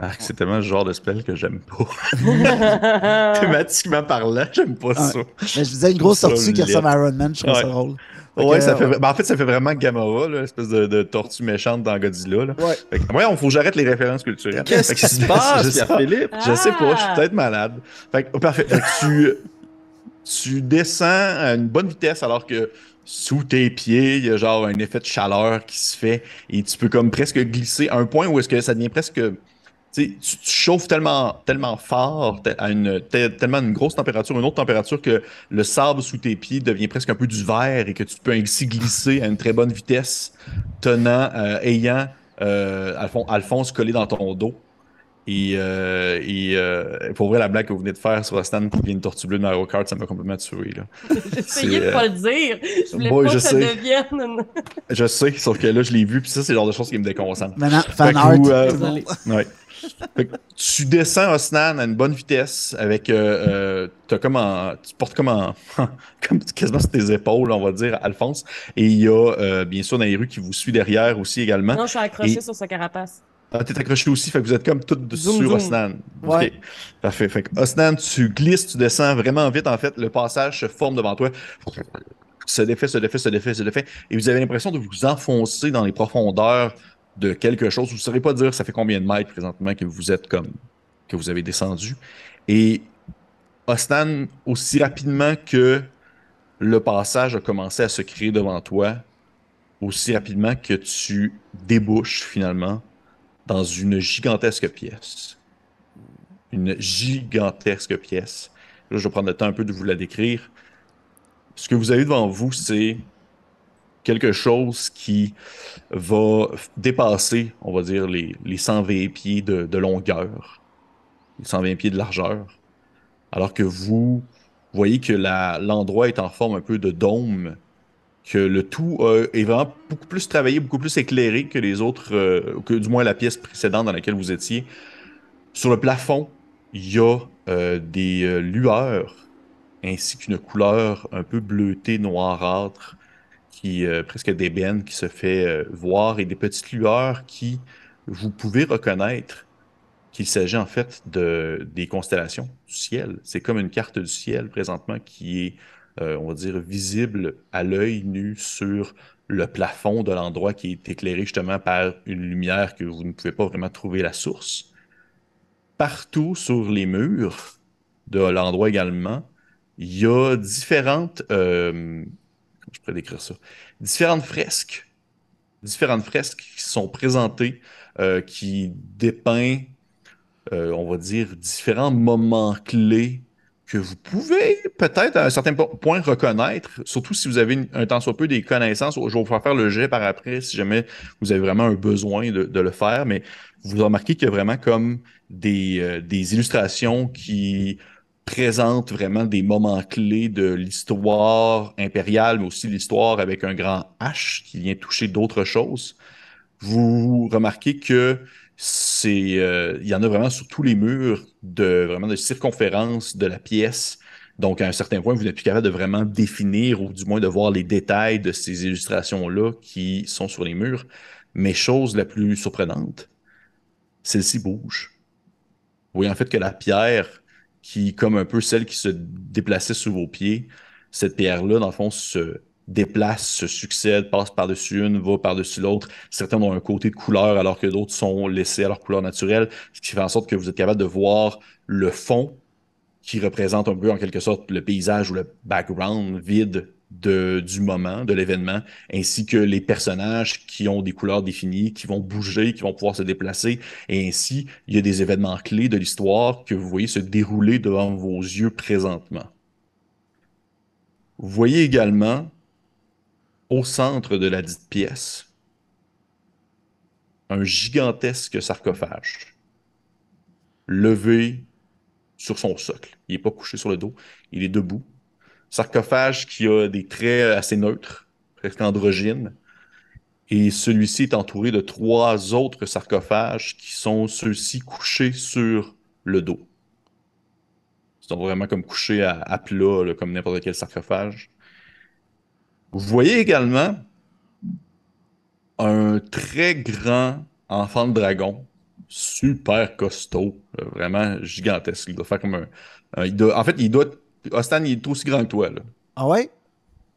Ah, c'est tellement le genre de spell que j'aime pas. Thématiquement parlant, j'aime pas ça. Mais je disais une grosse tortue qui ressemble à Iron Man, je trouve ça drôle. Fait Ouais, que, ça fait... euh, ben, en fait, ça fait vraiment Gamora, là, espèce de, de tortue méchante dans Godzilla. Là. Ouais. Fait que, ouais, on faut que j'arrête les références culturelles. Qu'est-ce qui se c'est- passe, je sais- Pierre-Philippe? Je sais pas, je suis Ah! peut-être malade. Fait que, oh, parfait. Fait que tu, tu descends à une bonne vitesse alors que sous tes pieds, il y a genre un effet de chaleur qui se fait et tu peux comme presque glisser à un point où est-ce que ça devient presque. Tu, chauffes tellement, tellement fort, à une, tellement une grosse température, une autre température que le sable sous tes pieds devient presque un peu du verre et que tu peux ainsi glisser à une très bonne vitesse, tenant, euh, ayant euh, Alphon- Alphonse collé dans ton dos. Et, euh, et euh, pour vrai, la blague que vous venez de faire sur Stan qui vient une tortue bleue de Mario Kart, ça m'a complètement tué. Là. J'essayais de pas le dire. Je voulais pas je que ça sais. devienne une... Je sais, sauf que là, je l'ai vu, puis ça, c'est le genre de choses qui me déconcentrent. Maintenant, fan art. euh. Ouais. Fait que tu descends Osnan à une bonne vitesse avec. Euh, euh, t'as comme en- tu portes comme, en, comme quasiment sur tes épaules, on va dire, Alphonse. Et il y a euh, bien sûr dans les rues qui vous suit derrière aussi également. Non, je suis accroché Et- sur sa carapace. Ah, t'es accroché aussi, fait que vous êtes comme tout Zoom, sur zoom. Osnan. Ouais. Ok. Parfait. Fait que Osnan, tu glisses, tu descends vraiment vite en fait. Le passage se forme devant toi. Se défait, se défait, se défait, se défait. Et vous avez l'impression de vous enfoncer dans les profondeurs de quelque chose. Vous ne saurez pas dire ça fait combien de mètres présentement que vous êtes comme que vous avez descendu. Et Osnan, aussi rapidement que le passage a commencé à se créer devant toi, aussi rapidement que tu débouches finalement dans une gigantesque pièce. Une gigantesque pièce. Là, je vais prendre le temps un peu de vous la décrire. Ce que vous avez devant vous, c'est quelque chose qui va dépasser, on va dire, les, les 120 pieds de, longueur, les 120 pieds de largeur. Alors que vous voyez que l'endroit est en forme un peu de dôme, que le tout euh, est vraiment beaucoup plus travaillé, beaucoup plus éclairé que les autres, euh, que du moins la pièce précédente dans laquelle vous étiez. Sur le plafond, il y a euh, des lueurs ainsi qu'une couleur un peu bleutée, noirâtre, qui euh, presque d'ébène, qui se fait euh, voir, et des petites lueurs qui vous pouvez reconnaître qu'il s'agit en fait de des constellations du ciel. C'est comme une carte du ciel présentement qui est, euh, on va dire, visible à l'œil nu sur le plafond de l'endroit qui est éclairé justement par une lumière que vous ne pouvez pas vraiment trouver la source. Partout sur les murs de l'endroit également, il y a différentes, euh, je pourrais décrire ça, différentes fresques, différentes fresques qui sont présentées, euh, qui dépeint, euh, on va dire, différents moments clés que vous pouvez peut-être à un certain po- point reconnaître, surtout si vous avez un tant soit peu des connaissances. Je vais vous faire faire le jet par après si jamais vous avez vraiment un besoin de, de le faire, mais vous remarquez qu'il y a vraiment comme des, euh, des illustrations qui présentent vraiment des moments clés de l'histoire impériale, mais aussi l'histoire avec un grand H qui vient toucher d'autres choses. Vous remarquez que c'est, euh, il y en a vraiment sur tous les murs de vraiment de circonférence de la pièce. Donc, à un certain point, vous n'êtes plus capable de vraiment définir ou du moins de voir les détails de ces illustrations-là qui sont sur les murs. Mais chose la plus surprenante, celle-ci bouge. Vous voyez en fait que la pierre, qui, comme un peu celle qui se déplaçait sous vos pieds, cette pierre-là, dans le fond, se déplace, se succède, passe par-dessus une, va par-dessus l'autre. Certains ont un côté de couleur alors que d'autres sont laissés à leur couleur naturelle, ce qui fait en sorte que vous êtes capable de voir le fond qui représente un peu en quelque sorte le paysage ou le background vide du moment, de l'événement, ainsi que les personnages qui ont des couleurs définies, qui vont bouger, qui vont pouvoir se déplacer, et ainsi, il y a des événements clés de l'histoire que vous voyez se dérouler devant vos yeux présentement. Vous voyez également, au centre de la dite pièce, un gigantesque sarcophage, levé sur son socle. Il n'est pas couché sur le dos, il est debout. Sarcophage qui a des traits assez neutres, presque androgynes. Et celui-ci est entouré de trois autres sarcophages qui sont ceux-ci couchés sur le dos. Ils sont vraiment comme couchés à, plat, comme n'importe quel sarcophage. Vous voyez également un très grand enfant de dragon, super costaud, vraiment gigantesque. Il doit faire comme un. en fait, il doit. Ostan, il est aussi grand que toi, là. Ah ouais?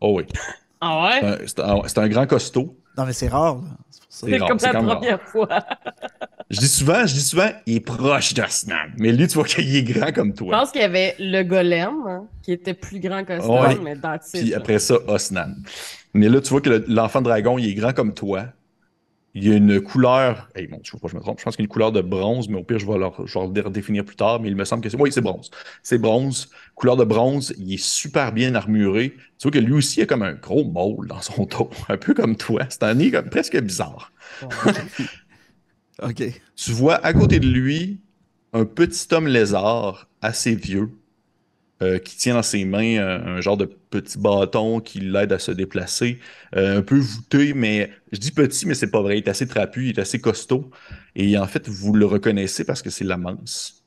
Oh oui. Ah ouais? C'est un- grand costaud. Non, mais c'est rare, là. C'est comme la première fois. Je dis souvent, je dis souvent, il est proche d'Osnan. Mais lui, tu vois qu'il est grand comme Je toi. pense qu'il y avait le golem, hein, qui était plus grand que ça, Ouais. mais it, Puis après ça, Osnan. Mais là, tu vois que le- l'enfant dragon, il est grand comme toi. Il a une couleur. Hey, bon, je ne pas, je me trompe. Je pense qu'il y a une couleur de bronze, mais au pire, je vais, leur, je vais le redéfinir plus tard. Mais il me semble que c'est. Oui, c'est bronze. C'est bronze. Couleur de bronze. Il est super bien armuré. Tu vois que lui aussi, il a comme un gros môle dans son dos. Un peu comme toi. C'est un comme presque bizarre. OK. Tu vois à côté de lui un petit homme lézard assez vieux euh, qui tient dans ses mains un, un genre de petit bâton qui l'aide à se déplacer. Euh, un peu voûté, mais je dis petit, mais c'est pas vrai. Il est assez trapu, il est assez costaud. Et en fait, vous le reconnaissez parce que c'est la manse.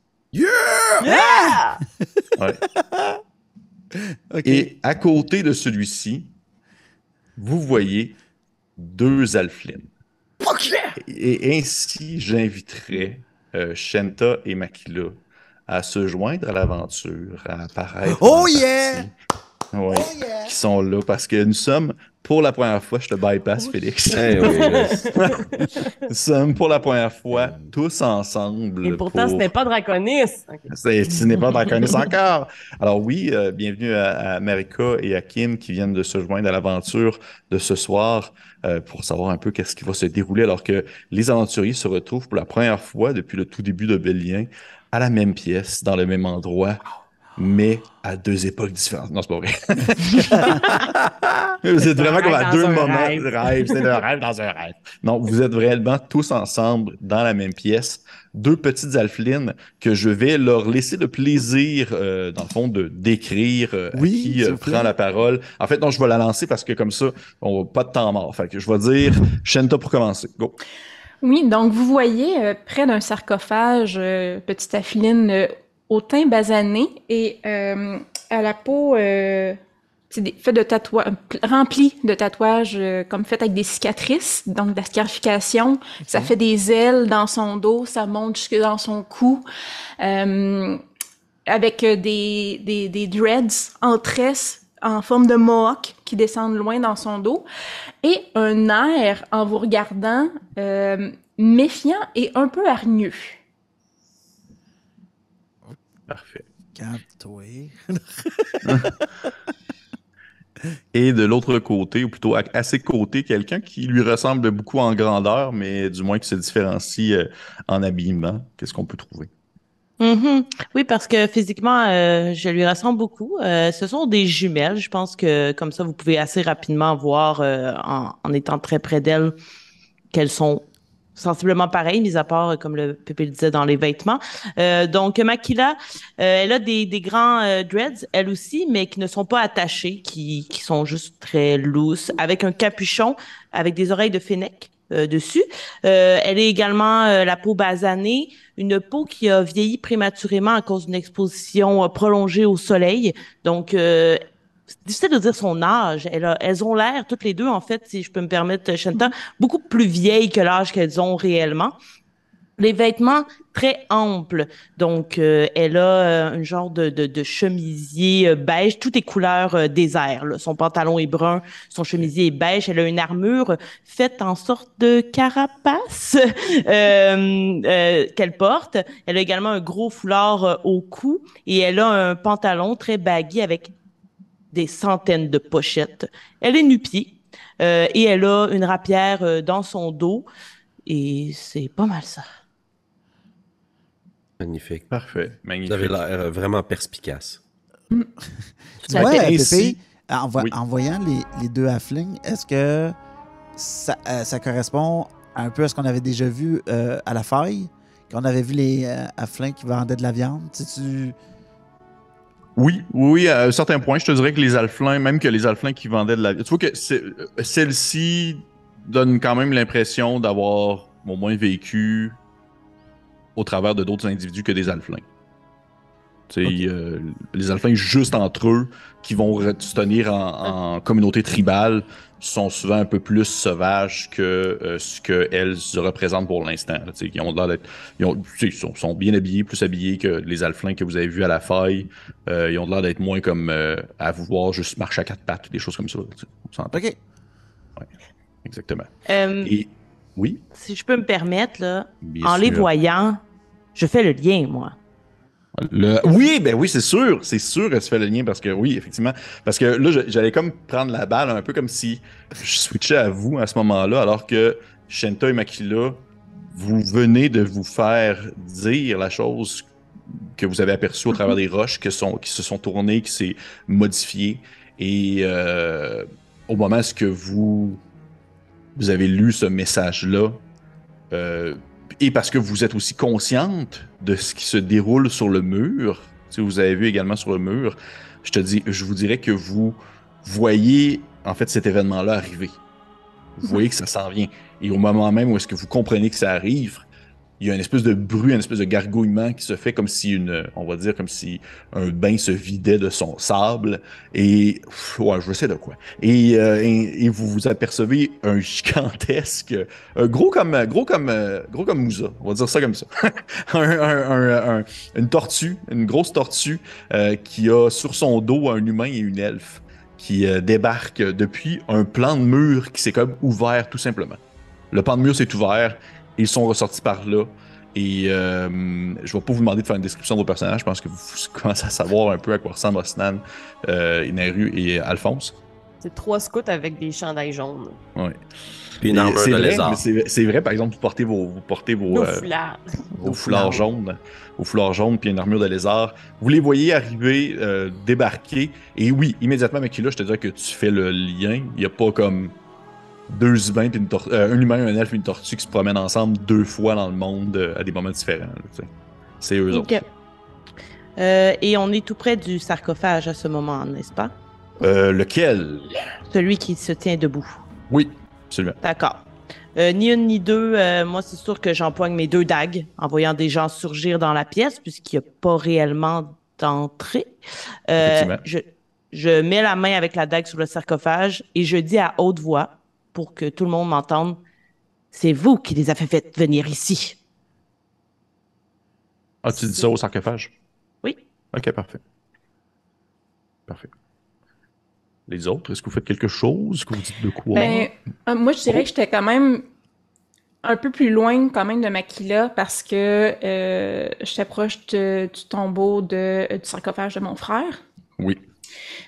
Ah! Ouais. OK. Et à côté de celui-ci, vous voyez deux alflines. Et ainsi, j'inviterai euh, Shenta et Makila à se joindre à l'aventure, à apparaître. Oh yeah! Ouais, Oh yeah! qui sont là parce que nous sommes, pour la première fois, je te bypass, Félix. Eh oui, Nous sommes pour la première fois tous ensemble. Et pourtant, ce n'est pas Draconis. Ok. c'est- Ce n'est pas Draconis encore. Alors oui, euh, bienvenue à, à Marika et à Kim qui viennent de se joindre à l'aventure de ce soir euh, pour savoir un peu qu'est-ce qui va se dérouler alors que les aventuriers se retrouvent pour la première fois depuis le tout début de Bélien à la même pièce, dans le même endroit, mais à deux époques différentes. Non, c'est pas vrai. vous êtes vraiment comme à deux moments rêve. de rêve. C'est le rêve dans un rêve. Non, vous êtes réellement tous ensemble dans la même pièce. Deux petites alphelines que je vais leur laisser le plaisir, euh, dans le fond, de d'écrire euh, à qui euh, prend la parole. En fait, non, je vais la lancer parce que comme ça, on va pas de temps mort. Fait que je vais dire Shenta pour commencer. Go. Oui, donc vous voyez euh, près d'un sarcophage, euh, petite affiline euh, au teint basané et euh, à la peau euh, c'est des, fait de tatouages, rempli de tatouages euh, comme fait avec des cicatrices, donc de la scarification. Ça fait des ailes dans son dos, ça monte jusque dans son cou. Euh, avec des, des, des dreads en tresse en forme de mohawk qui descendent loin dans son dos et un air en vous regardant euh, méfiant et un peu hargneux. Parfait. Calme-toi. Et de l'autre côté, ou plutôt à, à ses côtés, quelqu'un qui lui ressemble beaucoup en grandeur, mais du moins qui se différencie euh, en habillement. Qu'est-ce qu'on peut trouver? Mhm. Oui, parce que physiquement, euh, je lui ressemble beaucoup. Euh, ce sont des jumelles. Je pense que comme ça, vous pouvez assez rapidement voir euh, en, étant très près d'elles qu'elles sont sensiblement pareilles, mis à part, comme le Pépé le disait, dans les vêtements. Donc, Makila, elle a des, grands dreads, elle aussi, mais qui ne sont pas attachés, qui, sont juste très loose, avec un capuchon, avec des oreilles de fennec euh, dessus. Euh, elle est également euh, la peau basanée, une peau qui a vieilli prématurément à cause d'une exposition euh, prolongée au soleil. Donc, euh, c'est difficile de dire son âge. Elle a- elles ont l'air, toutes les deux, en fait, si je peux me permettre, Shanta, beaucoup plus vieilles que l'âge qu'elles ont réellement. Les vêtements très amples. Donc, euh, elle a euh, un genre de, de, de chemisier euh, beige, tout est couleur euh, désert. là. Son pantalon est brun, son chemisier est beige. Elle a une armure faite en sorte de carapace euh, qu'elle porte. Elle a également un gros foulard au cou et elle a un pantalon très baggy avec des centaines de pochettes. Elle est nu-pied euh, et elle a une rapière dans son dos et c'est pas mal ça. Magnifique. Parfait. Vous Magnifique. avez l'air euh, vraiment perspicace. Ouais, Ainsi- Pépé, en, vo- Oui. en voyant les, les deux halflings, est-ce que ça, euh, ça correspond un peu à ce qu'on avait déjà vu euh, à la faille, qu'on avait vu les euh, Afflins qui vendaient de la viande? Sais, tu- Oui, oui, à un certain point, je te dirais que les alflins, même que les alflins qui vendaient de la tu vois que celle-ci donne quand même l'impression d'avoir au moins vécu au travers de d'autres individus que des alflins. Tu sais, euh, les alflins juste entre eux qui vont se tenir en, en communauté tribale sont souvent un peu plus sauvages que euh, ce qu'elles représentent pour l'instant. là. Tu sais, Ils ont l'air d'être ils, ont- tu sais, ils sont, sont bien habillés, plus habillés que les alflins que vous avez vus à la faille. Euh, ils ont l'air d'être moins comme euh, à vous voir juste marcher à quatre pattes, des choses comme ça. On. OK. Exactement. Euh, Et oui, si je peux me permettre, là, bien en les voyant, je fais le lien, moi. Le- Oui, ben oui, c'est sûr, c'est sûr que tu fais le lien parce que oui, effectivement, parce que là, j'allais comme prendre la balle un peu comme si je switchais à vous à ce moment-là, alors que Shenta et Makila, vous venez de vous faire dire la chose que vous avez aperçue au travers des roches que sont, qui se sont tournées, qui s'est modifiée, et euh, au moment où que vous vous avez lu ce message-là, euh, et parce que vous êtes aussi consciente de ce qui se déroule sur le mur, si vous avez vu également sur le mur, je vous dirais que vous voyez en fait cet événement-là arriver. Vous voyez que ça s'en vient. Et au moment même où est-ce que vous comprenez que ça arrive, il y a une espèce de bruit, une espèce de gargouillement qui se fait comme si une, on va dire comme si un bain se vidait de son sable. Et ouais, je sais de quoi. Et, euh, et, vous vous apercevez un gigantesque, euh, gros comme, gros comme, gros comme Moussa. On va dire ça comme ça. un, un- un- un- une tortue, une grosse tortue euh, qui a sur son dos un humain et une elfe qui euh, débarquent depuis un plan de mur qui s'est comme ouvert tout simplement. Le plan de mur s'est ouvert, ils sont ressortis par là. Et euh, je vais pas vous demander de faire une description de vos personnages, je pense que vous commencez à savoir un peu à quoi ressemble Osnan, euh, Inaru et Alphonse. C'est trois scouts avec des chandails jaunes. Puis une armure c'est de vrai, lézard. c'est- vrai, par exemple, vous portez vos, vous portez vos, Nos euh, foulards. au foulard jaune, au foulard jaune, puis une armure de lézard. Vous les voyez arriver, euh, débarquer, et oui, immédiatement, mais là, je te dirais que tu fais le lien. Il n'y a pas comme deux humains, puis une euh, un humain, un elfe, une tortue qui se promènent ensemble deux fois dans le monde euh, à des moments différents. C'est eux autres. Euh, et on est tout près du sarcophage à ce moment, n'est-ce pas? Euh, lequel? Celui qui se tient debout. Oui, absolument. D'accord. Ni une ni deux, moi c'est sûr que j'empoigne mes deux dagues en voyant des gens surgir dans la pièce puisqu'il n'y a pas réellement d'entrée. Je, je mets la main avec la dague sur le sarcophage et je dis à haute voix pour que tout le monde m'entende, c'est vous qui les avez fait venir ici. Ah, tu dis ça au sarcophage? Oui. Ok, parfait. Parfait. Les autres, est-ce que vous faites quelque chose? Est-ce que vous dites de quoi? Ben, euh, moi, je dirais que j'étais quand même un peu plus loin quand même de Makila parce que euh, j'étais proche de- du tombeau de, du sarcophage de mon frère. Oui.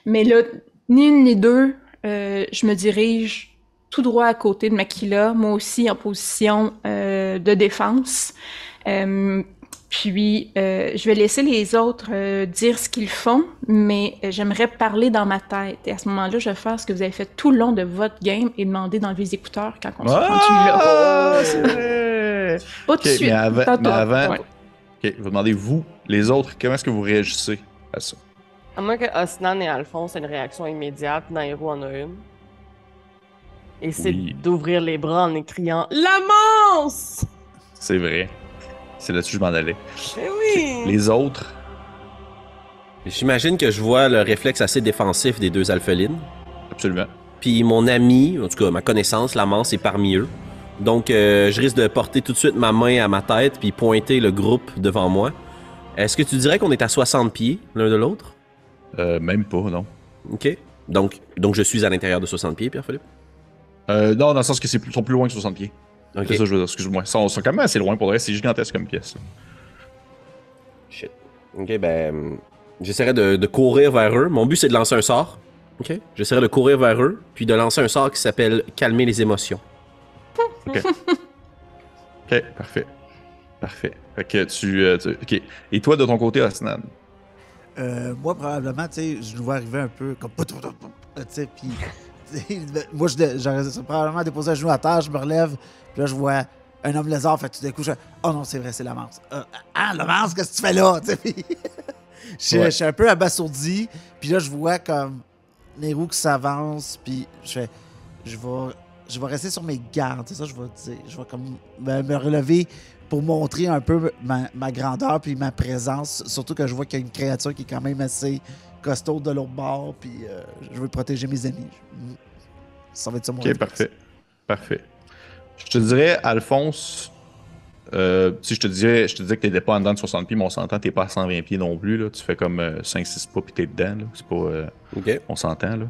Mais là, ni une ni deux, euh, je me dirige tout droit à côté de Makila, moi aussi en position euh, de défense. Euh, puis, euh, je vais laisser les autres euh, dire ce qu'ils font, mais euh, j'aimerais parler dans ma tête. Et à ce moment-là, je vais faire ce que vous avez fait tout le long de votre game et demander d'enlever les écouteurs quand on rendu là. Ah, c'est vrai. Pas Ok, tout de suite. mais avant, tantôt. mais avant- Ouais. ok, vous demandez vous, les autres, comment est-ce que vous réagissez à ça? À moins que Osnan et Alphonse aient une réaction immédiate, Nairo en a une. Et c'est Oui. d'ouvrir les bras en criant La manse! C'est vrai. C'est là-dessus que je m'en allais. Eh oui! Les autres, J'imagine que je vois le réflexe assez défensif des deux alphelines. absolument. Puis mon ami, en tout cas ma connaissance, la manse est parmi eux. Donc euh, je risque de porter tout de suite ma main à ma tête puis pointer le groupe devant moi. Est-ce que tu dirais qu'on est à 60 pieds l'un de l'autre? Euh, même pas, non. OK. Donc, donc je suis à l'intérieur de 60 pieds, Pierre-Philippe? Euh, non, dans le sens que c'est plus, sont plus loin que 60 pieds. OK. C'est ça, je veux dire, excuse-moi. Ils sont, sont quand même assez loin pour le reste, c'est gigantesque comme pièce. Shit. OK, ben... J'essaierai de, de courir vers eux. Mon but, c'est de lancer un sort. OK? J'essaierai de courir vers eux, puis de lancer un sort qui s'appelle « Calmer les émotions Ok, parfait. Parfait. Fait que tu, euh, tu- Ok. Et toi, de ton côté, Asnan? Euh, moi, probablement, tu sais, je le vois arriver un peu comme. Tu sais, puis. Moi, je- j'aurais probablement déposé un genou à terre, je me relève, puis là, je vois un homme lézard. Fait que tout d'un coup, je oh non, c'est vrai, c'est la manse. Euh, ah, la manse, qu'est-ce que tu fais là? Je, suis- Ouais. je suis un peu abasourdi. Puis là, je vois comme les roues qui s'avancent. Puis je fais, je vais, je vais rester sur mes gardes. C'est ça, je vais dire. Je vais comme me, me relever pour montrer un peu ma, ma grandeur puis ma présence. Surtout que je vois qu'il y a une créature qui est quand même assez costaud de l'autre bord. Puis euh, je veux protéger mes amis. Ça va être ça mon Ok, réflexe. parfait. Parfait. Je te dirais, Alphonse, euh, si je te disais, je te disais que t'étais pas en dedans de 60 pieds, mais on s'entend, t'es pas à 120 pieds non plus. Là. Tu fais comme 5-6 pas puis t'es dedans. Là. C'est pas, euh, OK. on s'entend. Là.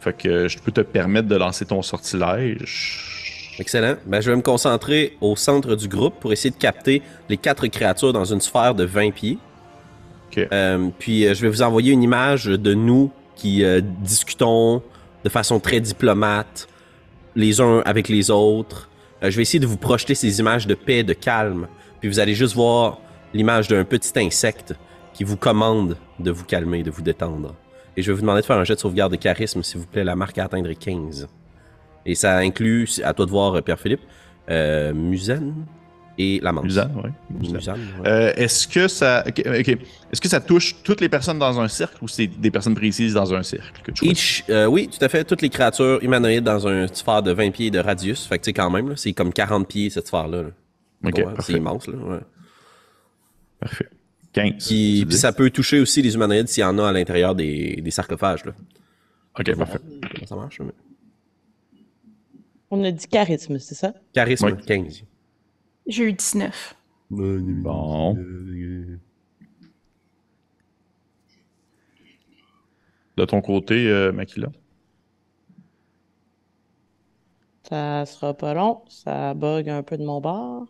Fait que euh, je peux te permettre de lancer ton sortilège. Excellent. Ben, je vais me concentrer au centre du groupe pour essayer de capter les quatre créatures dans une sphère de 20 pieds. Ok. Euh, puis euh, je vais vous envoyer une image de nous qui euh, discutons de façon très diplomate, les uns avec les autres. Euh, je vais essayer de vous projeter ces images de paix, de calme. Puis vous allez juste voir l'image d'un petit insecte qui vous commande de vous calmer, de vous détendre. Et je vais vous demander de faire un jet de sauvegarde de charisme, s'il vous plaît. La marque à atteindre est 15. Et ça inclut, à toi de voir, euh, Pierre-Philippe, euh, Musen et la manche. Musan, ouais. Euh, Est-ce que ça. Est-ce que ça touche toutes les personnes dans un cercle ou c'est des personnes précises dans un cercle que tu choisis? Each, euh, oui, tout à fait. Toutes les créatures humanoïdes dans un sphère de 20 pieds de radius. Fait que tu sais, quand même, c'est comme 40 pieds cette sphère-là. là. Ok, Ouais, parfait. c'est immense, là. Ouais. Parfait. 15. Puis, ça peut toucher aussi les humanoïdes s'il y en a à l'intérieur des, des sarcophages. Là. Ok, parfait. Comment ça marche? mais- On a dit charisme, c'est ça? Charisme, Oui. 15. J'ai eu 19. Bon. De ton côté, euh, Makila? Ça sera pas long. Ça bug un peu de mon bord.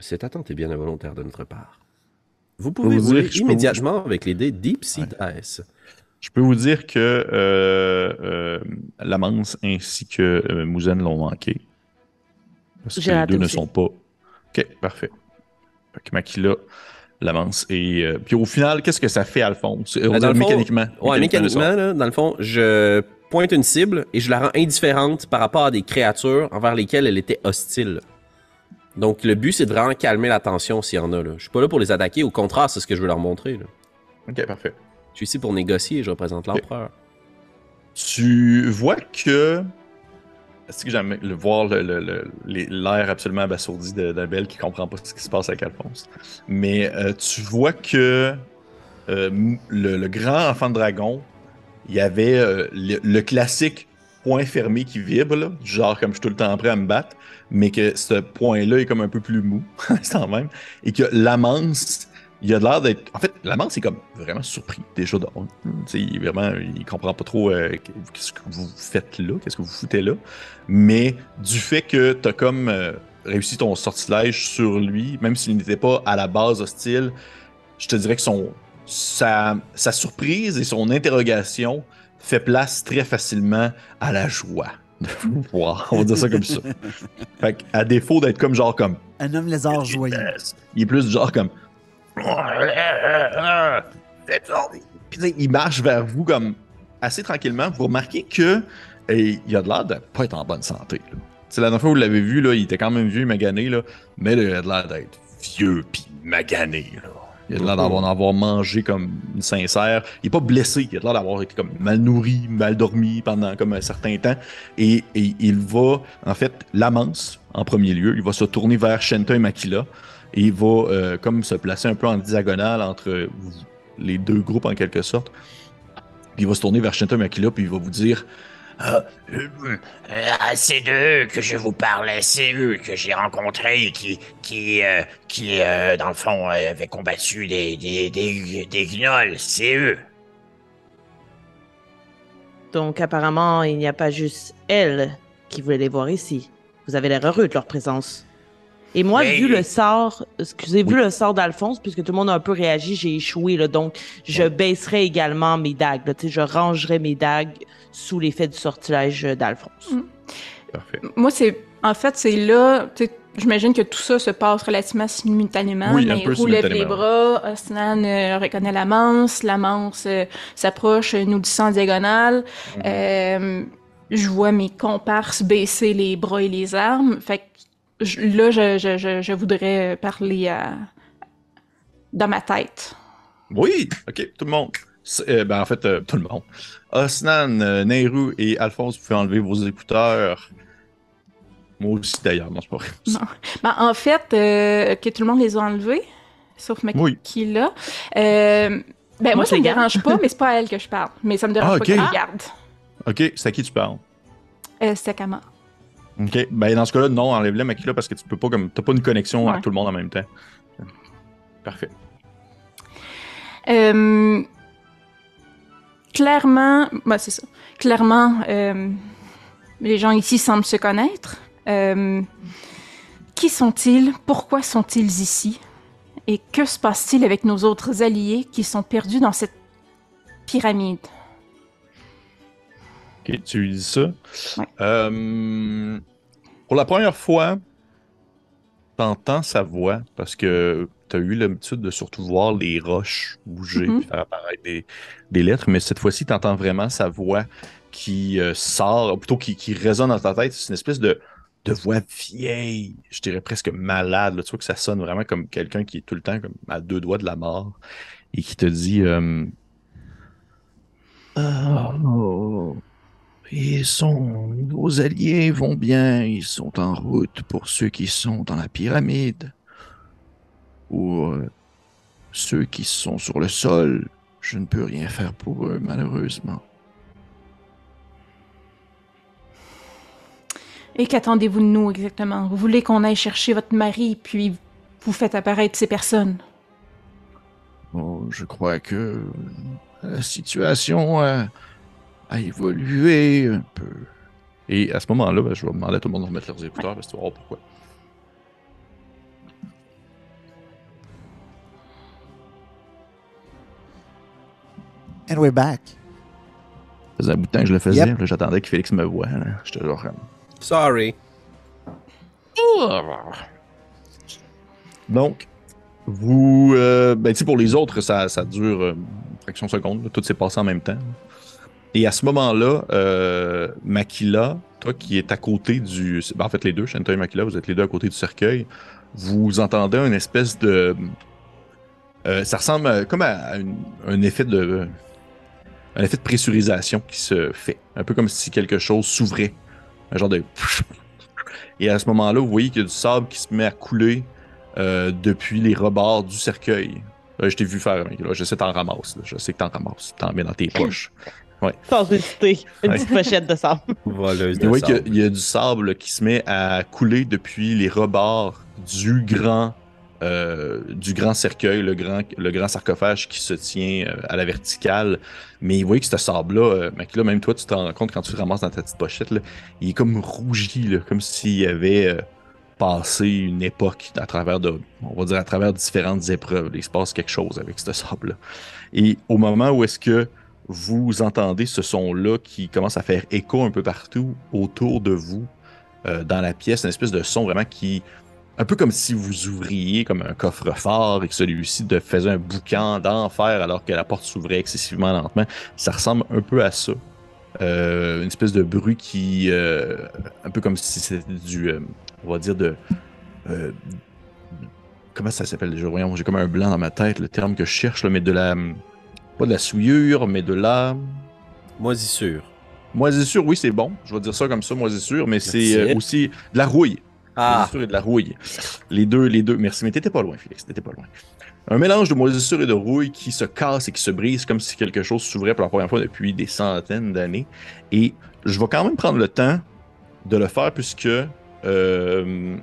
Cette attente est bien involontaire de notre part. Vous pouvez vous dire vous- immédiatement avec les dés Deep Sea Dice. Je peux vous dire que euh, euh, Lamance ainsi que euh, Mouzen l'ont manqué. Parce que les deux ne sont pas. Ok, parfait. Fait que Makila, Lamance et. euh, puis au final, qu'est-ce que ça fait, Alphonse? Euh, Ben, dans le fond- mécaniquement. Ouais, mécaniquement, là, dans le fond, je pointe une cible et je la rends indifférente par rapport à des créatures envers lesquelles elle était hostile. Donc, le but, c'est de vraiment calmer la tension s'il y en a. Là. Je suis pas là pour les attaquer, au contraire, c'est ce que je veux leur montrer. là. Ok, parfait. Je suis ici pour négocier, je représente l'empereur. Tu vois que. Est-ce que j'aime le voir le- le- le- l'air absolument abasourdi d'Abel qui comprend pas ce qui se passe avec Alphonse. Mais euh, tu vois que euh, le, le grand enfant de dragon, il y avait euh, le, le classique point fermé qui vibre, genre comme je suis tout le temps prêt à me battre, mais que ce point-là est comme un peu plus mou, sans même, et que l'amance, il a l'air d'être. En fait, l'amance est comme vraiment surpris déjà de sais, il, vraiment, il comprend pas trop euh, qu'est-ce que vous faites là, qu'est-ce que vous foutez là, mais du fait que t'as comme euh, réussi ton sortilège sur lui, même s'il n'était pas à la base hostile, je te dirais que son sa, sa surprise et son interrogation fait place très facilement à la joie. voir. On va dire ça comme ça. Fait à défaut d'être comme genre comme Un homme lézard joyeux. il est plus genre comme. Il marche vers vous comme assez tranquillement. Vous remarquez que eh, il a de l'air de pas être en bonne santé. sais, la dernière fois que vous l'avez vu, il était quand même vieux, magané, là, mais là, il a de l'air d'être vieux puis magané. Là. Il a de l'air d'avoir en avoir mangé comme une sincère. Il est pas blessé, il a de l'air d'avoir été comme mal nourri, mal dormi pendant comme un certain temps. Et, et il va, en fait, l'amance en premier lieu. Il va se tourner vers Shenta et Makila. Et il va euh, comme se placer un peu en diagonale entre les deux groupes en quelque sorte. Puis il va se tourner vers Shenta et Makila, puis il va vous dire Ah, euh, c'est d'eux que je vous parlais, c'est eux que j'ai rencontrés qui, qui, euh, qui euh, dans le fond, euh, avaient combattu des, des, des, des gnolls, c'est eux. Donc, apparemment, il n'y a pas juste elle qui voulait les voir ici. Vous avez l'air heureux de leur présence. Et moi, Mais- vu le sort, excusez, vu le sort d'Alphonse, puisque tout le monde a un peu réagi, j'ai échoué, là, donc je baisserai également mes dagues. là, tu sais, je rangerai mes dagues sous l'effet du sortilège d'Alphonse. Parfait. Moi, c'est. En fait, c'est là. tu sais, J'imagine que tout ça se passe relativement simultanément. Oui, mais Roux lève les bras, Osnan euh, reconnaît la manse, la manse euh, s'approche, nous descend en diagonale. Mhm. Euh, je vois mes comparses baisser les bras et les armes. Fait que je- là, je, je, je, je voudrais parler à... dans ma tête. Oui, ok, tout le monde. Euh, ben, en fait, euh, tout le monde. Osnan, euh, Nehru et Alphonse, vous pouvez enlever vos écouteurs. Moi aussi, d'ailleurs, non, c'est pas vrai. Ben, en fait, euh, que tout le monde les a enlevés, sauf ma Oui. qui là. Euh, ben, moi, Moi, ça me dérange pas, mais c'est pas à elle que je parle. Mais ça me dérange Ah, pas ok. qu'elle les garde. Ok, c'est à qui tu parles? Euh, c'est à Kama. Ok, ben dans ce cas-là, non, enlève-le, Makila, parce que tu peux pas, comme, t'as pas une connexion à Ouais. tout le monde en même temps. Parfait. Euh, clairement, bah c'est ça. Clairement, euh, les gens ici semblent se connaître. Euh, qui sont-ils? Pourquoi sont-ils ici? Et que se passe-t-il avec nos autres alliés qui sont perdus dans cette pyramide? Ok, tu lui dis ça. Ouais. Euh, pour la première fois, t'entends sa voix parce que t'as eu l'habitude de surtout voir les roches bouger puis faire apparaître des, des lettres, mais cette fois-ci, t'entends vraiment sa voix qui euh, sort, ou plutôt qui, qui résonne dans ta tête. C'est une espèce de, de voix vieille, je dirais presque malade. là. Tu vois que ça sonne vraiment comme quelqu'un qui est tout le temps comme à deux doigts de la mort et qui te dit euh, Oh, ils sont. Vos alliés vont bien, ils sont en route pour ceux qui sont dans la pyramide. Ou euh, ceux qui sont sur le sol. Je ne peux rien faire pour eux, malheureusement. Et qu'attendez-vous de nous exactement? Vous voulez qu'on aille chercher votre mari, puis vous faites apparaître ces personnes? Bon, je crois que la situation a, a évolué un peu. Et à ce moment-là, ben, je vais demander à tout le monde de remettre leurs écouteurs parce que tu vas voir pourquoi. And we're back. Ça faisait un bout de temps que je le faisais. Yep. J'attendais que Félix me voie. là. J'étais genre. Sorry. Donc, vous. euh, ben, tu sais, pour les autres, ça, ça dure euh, une fraction de seconde. là. Tout s'est passé en même temps. Et à ce moment-là, euh, Makila, toi qui est à côté du. ben, en fait, les deux, Shanta et Makila, vous êtes les deux à côté du cercueil. Vous entendez une espèce de. euh, ça ressemble à- comme à, un effet de. Un effet de pressurisation qui se fait. Un peu comme si quelque chose s'ouvrait. Un genre de. Et à ce moment-là, vous voyez qu'il y a du sable qui se met à couler euh, depuis les rebords du cercueil. Je t'ai vu faire, Makila. Je sais que t'en ramasses. là. Je sais que t'en ramasses. T'en mets dans tes poches. Sans hésiter. Une Ouais. petite pochette de sable. Voleuse Et de vous voyez sable. qu'il y a du sable là, qui se met à couler depuis les rebords du grand, euh, du grand cercueil, le grand, le grand sarcophage qui se tient euh, à la verticale. Mais vous voyez que ce sable-là, euh, Makila, même toi, tu te rends compte quand tu le ramasses dans ta petite pochette, là, il est comme rougi, là, comme s'il y avait euh, passé une époque à travers de, on va dire à travers différentes épreuves. Il se passe quelque chose avec ce sable-là. Et au moment où est-ce que vous entendez ce son-là qui commence à faire écho un peu partout autour de vous euh, dans la pièce, une espèce de son vraiment qui, un peu comme si vous ouvriez comme un coffre-fort et que celui-ci faisait un boucan d'enfer alors que la porte s'ouvrait excessivement lentement. Ça ressemble un peu à ça. Euh, une espèce de bruit qui, euh, un peu comme si c'était du, on va dire de, comment ça s'appelle déjà? J'ai comme un blanc dans ma tête, le terme que je cherche, mais de la, pas de la souillure, mais de la Moisissure. moisissure. Oui, c'est bon. Je vais dire ça comme ça, moisissure, mais c'est euh, aussi de la rouille. Ah, Moisissure et de la rouille. Les deux, les deux. Merci, mais t'étais pas loin, Félix. T'étais pas loin. Un mélange de moisissure et de rouille qui se casse et qui se brise comme si quelque chose s'ouvrait pour la première fois depuis des centaines d'années. Et je vais quand même prendre le temps de le faire puisque euh,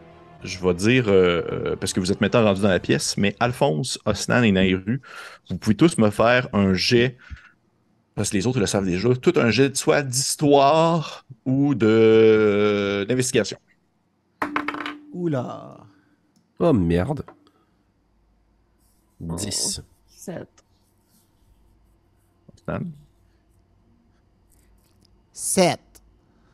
je vais dire, euh, euh, parce que vous êtes maintenant rendus dans la pièce, mais Alphonse, Osnan et Nairu, vous pouvez tous me faire un jet, parce que les autres le savent déjà, tout un jet soit d'histoire ou de d'investigation. Oula. oh merde. 10. 7. Osnan? 7.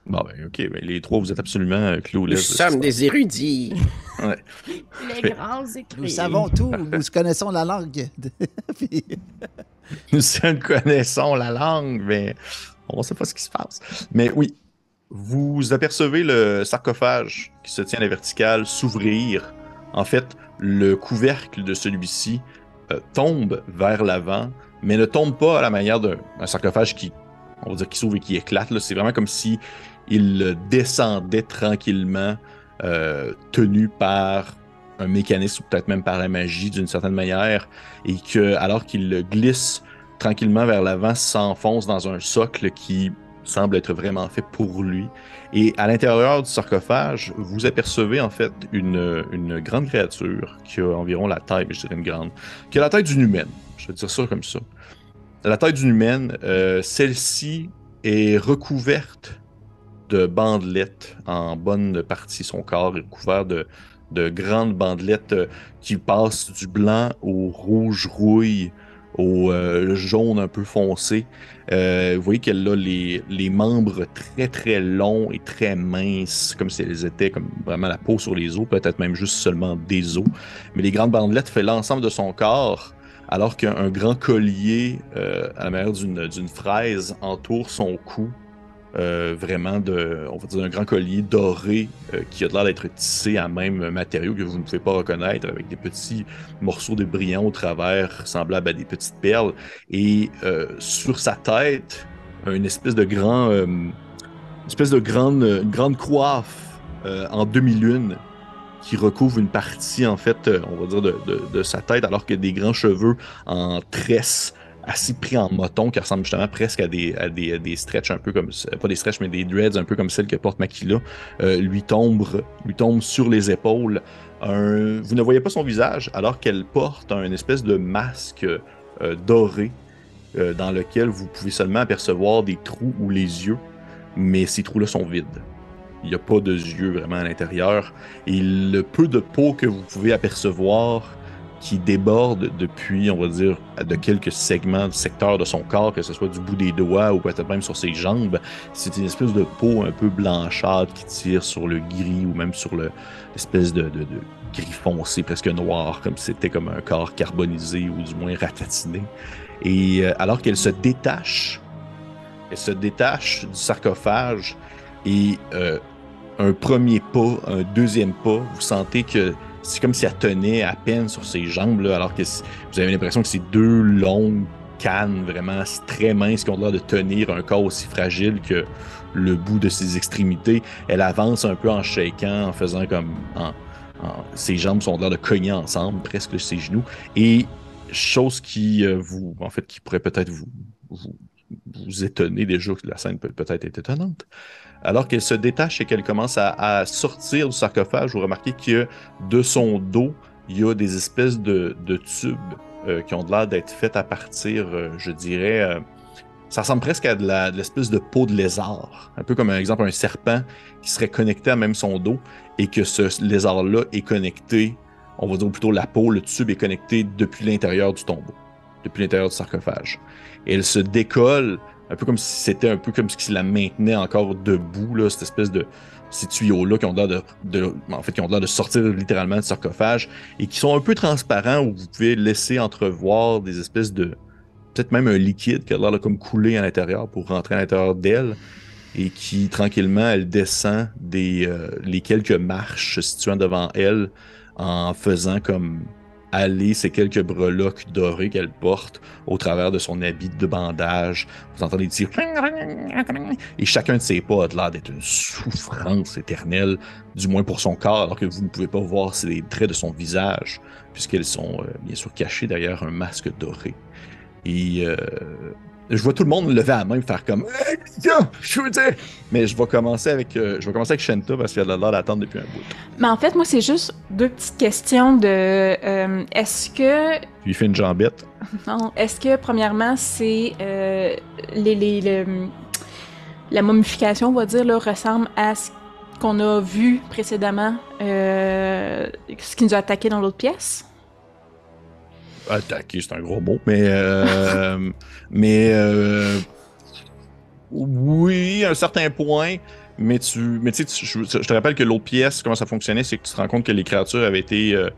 Bon, ben, ok, ben, les trois, vous êtes absolument euh, Nous de ce sommes des érudits. Les grands écrits. Nous savons tout. Nous connaissons la langue. Puis- Nous connaissons la langue, mais on ne sait pas ce qui se passe. Mais oui. vous apercevez le sarcophage qui se tient à la verticale s'ouvrir. En fait, le couvercle de celui-ci euh, tombe vers l'avant, mais ne tombe pas à la manière d'un un sarcophage qui, on va dire, qui s'ouvre et qui éclate. là. C'est vraiment comme si il descendait tranquillement, euh, tenu par un mécanisme ou peut-être même par la magie d'une certaine manière, et que alors qu'il glisse tranquillement vers l'avant, s'enfonce dans un socle qui semble être vraiment fait pour lui. Et à l'intérieur du sarcophage, vous apercevez en fait une, grande créature qui a environ la taille, je dirais une grande, qui a la taille d'une humaine. Je vais dire ça comme ça. La taille d'une humaine, euh, celle-ci est recouverte de bandelettes en bonne partie. Son corps est recouvert de, de grandes bandelettes euh, qui passent du blanc au rouge rouille, au euh, jaune un peu foncé. Euh, vous voyez qu'elle a les, membres très très longs et très minces, comme si elles étaient comme vraiment la peau sur les os, peut-être même juste seulement des os. Mais les grandes bandelettes fait l'ensemble de son corps, alors qu'un grand collier à la manière d'une fraise entoure son cou. Euh, vraiment de, on va dire un grand collier doré euh, qui a l'air d'être tissé à même matériau que vous ne pouvez pas reconnaître avec des petits morceaux de brillant au travers semblables à des petites perles. Et euh, sur sa tête une espèce de grand espèce de grande grande coiffe en demi-lune qui recouvre une partie en fait on va dire de, de- de sa tête alors que des grands cheveux en tresse assez pris en moton qui ressemblent justement presque à des, à des, des stretches un peu comme pas des stretches mais des dreads un peu comme celles que porte Makila euh, lui tombe lui tombe sur les épaules vous ne voyez pas son visage alors qu'elle porte un espèce de masque euh, doré euh, dans lequel vous pouvez seulement apercevoir des trous ou les yeux, mais ces trous-là sont vides. Il n'y a pas de yeux vraiment à l'intérieur. Et le peu de peau que vous pouvez apercevoir qui déborde depuis, on va dire, de quelques segments, secteurs de son corps, que ce soit du bout des doigts ou peut-être même sur ses jambes, c'est une espèce de peau un peu blanchâtre qui tire sur le gris ou même sur le- l'espèce de gris foncé, presque noir, comme si c'était comme un corps carbonisé ou du moins ratatiné. Et euh, alors qu'elle se détache, elle se détache du sarcophage et euh, un premier pas, un deuxième pas, vous sentez que c'est comme si elle tenait à peine sur ses jambes, là, alors que vous avez l'impression que c'est deux longues cannes vraiment très minces qui ont l'air de tenir un corps aussi fragile que le bout de ses extrémités. Elle avance un peu en shakant, en faisant comme... en- ses jambes sont l'air de cogner ensemble, presque ses genoux. Et chose qui euh, vous, en fait, qui pourrait peut-être vous, vous, vous étonner déjà que la scène peut peut-être être étonnante. Alors qu'elle se détache et qu'elle commence à, sortir du sarcophage, vous remarquez que de son dos, il y a des espèces de, tubes euh, qui ont l'air d'être faits à partir, euh, je dirais, euh, ça ressemble presque à de la- de l'espèce de peau de lézard. Un peu comme, un exemple, un serpent qui serait connecté à même son dos et que ce lézard-là est connecté on va dire plutôt la peau, le tube est connecté depuis l'intérieur du tombeau, depuis l'intérieur du sarcophage. Elle se décolle, un peu comme si c'était un peu comme ce qui la maintenait encore debout, là, cette espèce de ces tuyaux-là qui ont l'air de, en fait, de sortir littéralement du sarcophage et qui sont un peu transparents où vous pouvez laisser entrevoir des espèces de, peut-être même un liquide qui a l'air de comme couler à l'intérieur pour rentrer à l'intérieur d'elle et qui tranquillement elle descend des euh, les quelques marches se situant devant elle en faisant comme aller ces quelques breloques dorées qu'elle porte au travers de son habit de bandage. Vous entendez dire et chacun de ses pas a l'air d'être une souffrance éternelle, du moins pour son corps, alors que vous ne pouvez pas voir les traits de son visage, puisqu'elles sont euh, bien sûr cachées derrière un masque doré. Et euh, je vois tout le monde lever la main et faire comme Hey, Mika, je veux dire! Mais je vais commencer avec euh, je vais commencer avec Shenta parce qu'elle a l'air d'attendre depuis un bout. Mais en fait, moi, c'est juste deux petites questions de euh, est-ce que Je lui fais une jambette. non, est-ce que premièrement c'est euh, les, les- le- la momification, on va dire, là, ressemble à ce qu'on a vu précédemment, euh, ce qui nous a attaqué dans l'autre pièce? Attaquer, c'est un gros mot, mais euh, mais euh, oui, à un certain point. Mais tu, mais tu je, je te rappelle que l'autre pièce, comment ça fonctionnait, c'est que tu te rends compte que les créatures avaient été euh,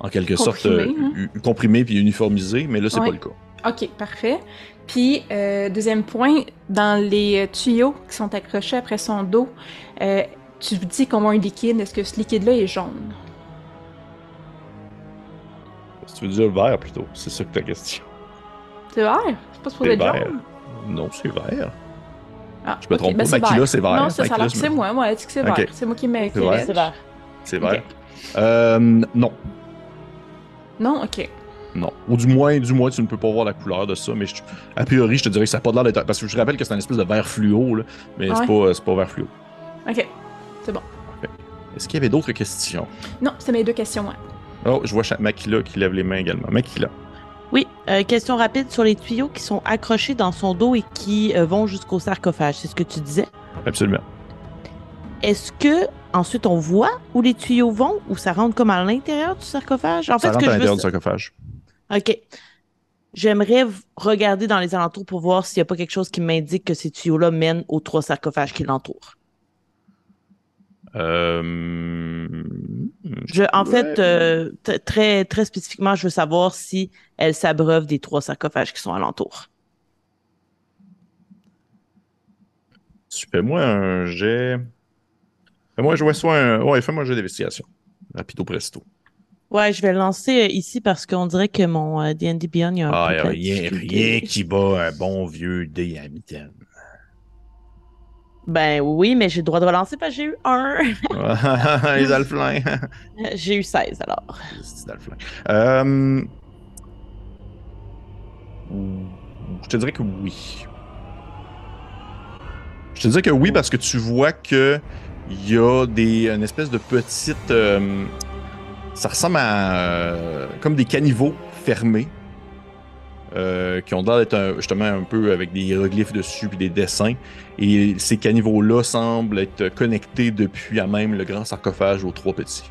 en quelque sorte Comprimées, euh, hein. comprimées puis uniformisées, mais là c'est Ouais. pas le cas. Ok, parfait. Puis, euh, deuxième point, dans les tuyaux qui sont accrochés après son dos, euh, tu dis qu'on voit un liquide. Est-ce que ce liquide-là est jaune? Si tu veux dire le vert plutôt, c'est ça que ta question. C'est vert? C'est pas supposé C'est être vert. jaune? Non, c'est vert. Ah, Je me ok, trompe ben pas, c'est Makila, vert. c'est vert. Non, ça, ça c'est moi. Moi, elle dit que c'est Ok. vert. C'est moi qui mets C'est vert. C'est vert. C'est. Euh, non, Non? Ok. non. Ou du moins, du moins, tu ne peux pas voir la couleur de ça, mais je- a priori, je te dirais que ça n'a pas l'air d'être. Parce que je rappelle que c'est un espèce de vert fluo, là, mais c'est Ouais. pas, c'est pas vert fluo. Ok. C'est bon. Est-ce qu'il y avait d'autres questions? Non, c'est mes deux questions, moi. Oh, je vois Makila qui lève les mains également. Makila. Oui, euh, question rapide sur les tuyaux qui sont accrochés dans son dos et qui euh, vont jusqu'au sarcophage. C'est ce que tu disais? Absolument. Est-ce que ensuite on voit où les tuyaux vont ou ça rentre comme à l'intérieur du sarcophage? En ça fait, rentre que à veux l'intérieur du sarcophage. OK. J'aimerais regarder dans les alentours pour voir s'il n'y a pas quelque chose qui m'indique que ces tuyaux-là mènent aux trois sarcophages qui l'entourent. Euh... Je, en Ouais. fait, euh, très, très spécifiquement, je veux savoir si elles s'abreuvent des trois sarcophages qui sont alentour. Tu fais-moi un jet. Fais-moi jouer soit un. Ouais, fais-moi un jet d'investigation. Rapido presto. Ouais, je vais le lancer euh, ici parce qu'on dirait que mon D&D Beyond, il y a un Ah, peu y a rien, rien qui bat un bon vieux dé à mitaine. Ben oui, mais j'ai le droit de relancer parce que j'ai eu un. les alflins. j'ai eu 16 alors. C'est. Euh... Je te dirais que oui. Je te dirais que oui parce que tu vois que il y a des une espèce de petite euh, ça ressemble à euh, comme des caniveaux fermés euh, qui ont l'air d'être justement un peu avec des hiéroglyphes dessus puis des dessins et ces caniveaux là semblent être connectés depuis à même le grand sarcophage aux trois petits.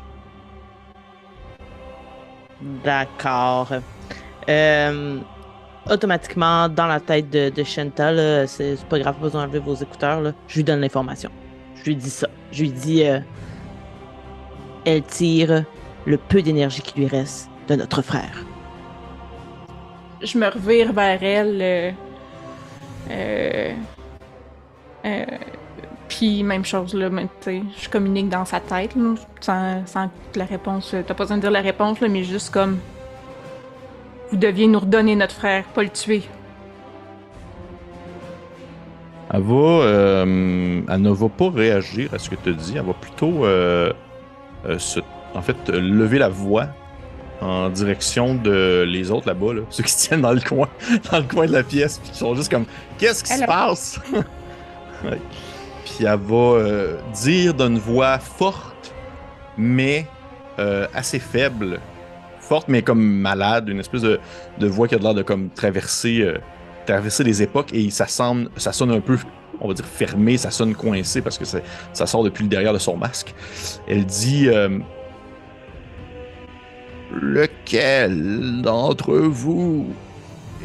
D'accord. Euh, automatiquement, dans la tête de, de Shenta, c'est pas grave, pas besoin d'enlever vos écouteurs. Je lui donne l'information. Je lui dis ça. Je lui dis euh, elle tire le peu d'énergie qui lui reste de notre frère. Je me revire vers elle. euh, euh, euh, puis même chose, là, mais, je communique dans sa tête, sans, sans la réponse... T'as pas besoin de dire la réponse, mais juste comme... Vous deviez nous redonner notre frère, pas le tuer. Elle va. euh, elle ne va pas réagir à ce que tu dis. Elle va plutôt. euh, euh, se- en fait, euh, lever la voix en direction de les autres là-bas, là, ceux qui se tiennent dans le coin, dans le coin de la pièce, puis qui sont juste comme Qu'est-ce qui se passe? Ouais. Puis elle va euh, dire d'une voix forte, mais euh, assez faible. Forte, mais comme malade, une espèce de, de voix qui a l'air de comme traverser. euh, traverser les époques et ça semble, ça sonne un peu, on va dire fermé, ça sonne coincé parce que ça, sort depuis le derrière de son masque. Elle dit Lequel d'entre vous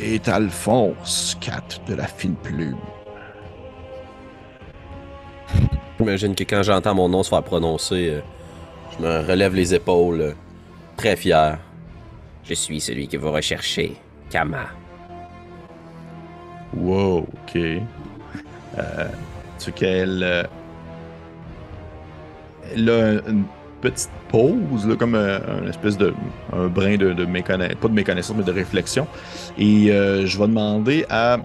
est Alphonse, Cat de la fine plume? J'imagine que quand j'entends mon nom se faire prononcer, euh, je me relève les épaules, euh, très fier. Je suis celui que vous recherchez, Kama. Wow, ok. Euh, tu sais qu'elle. euh, elle a une petite pause, là, comme un, un espèce de. un brin de, de méconnaissance, pas de méconnaissance, mais de réflexion. Et euh, je vais demander à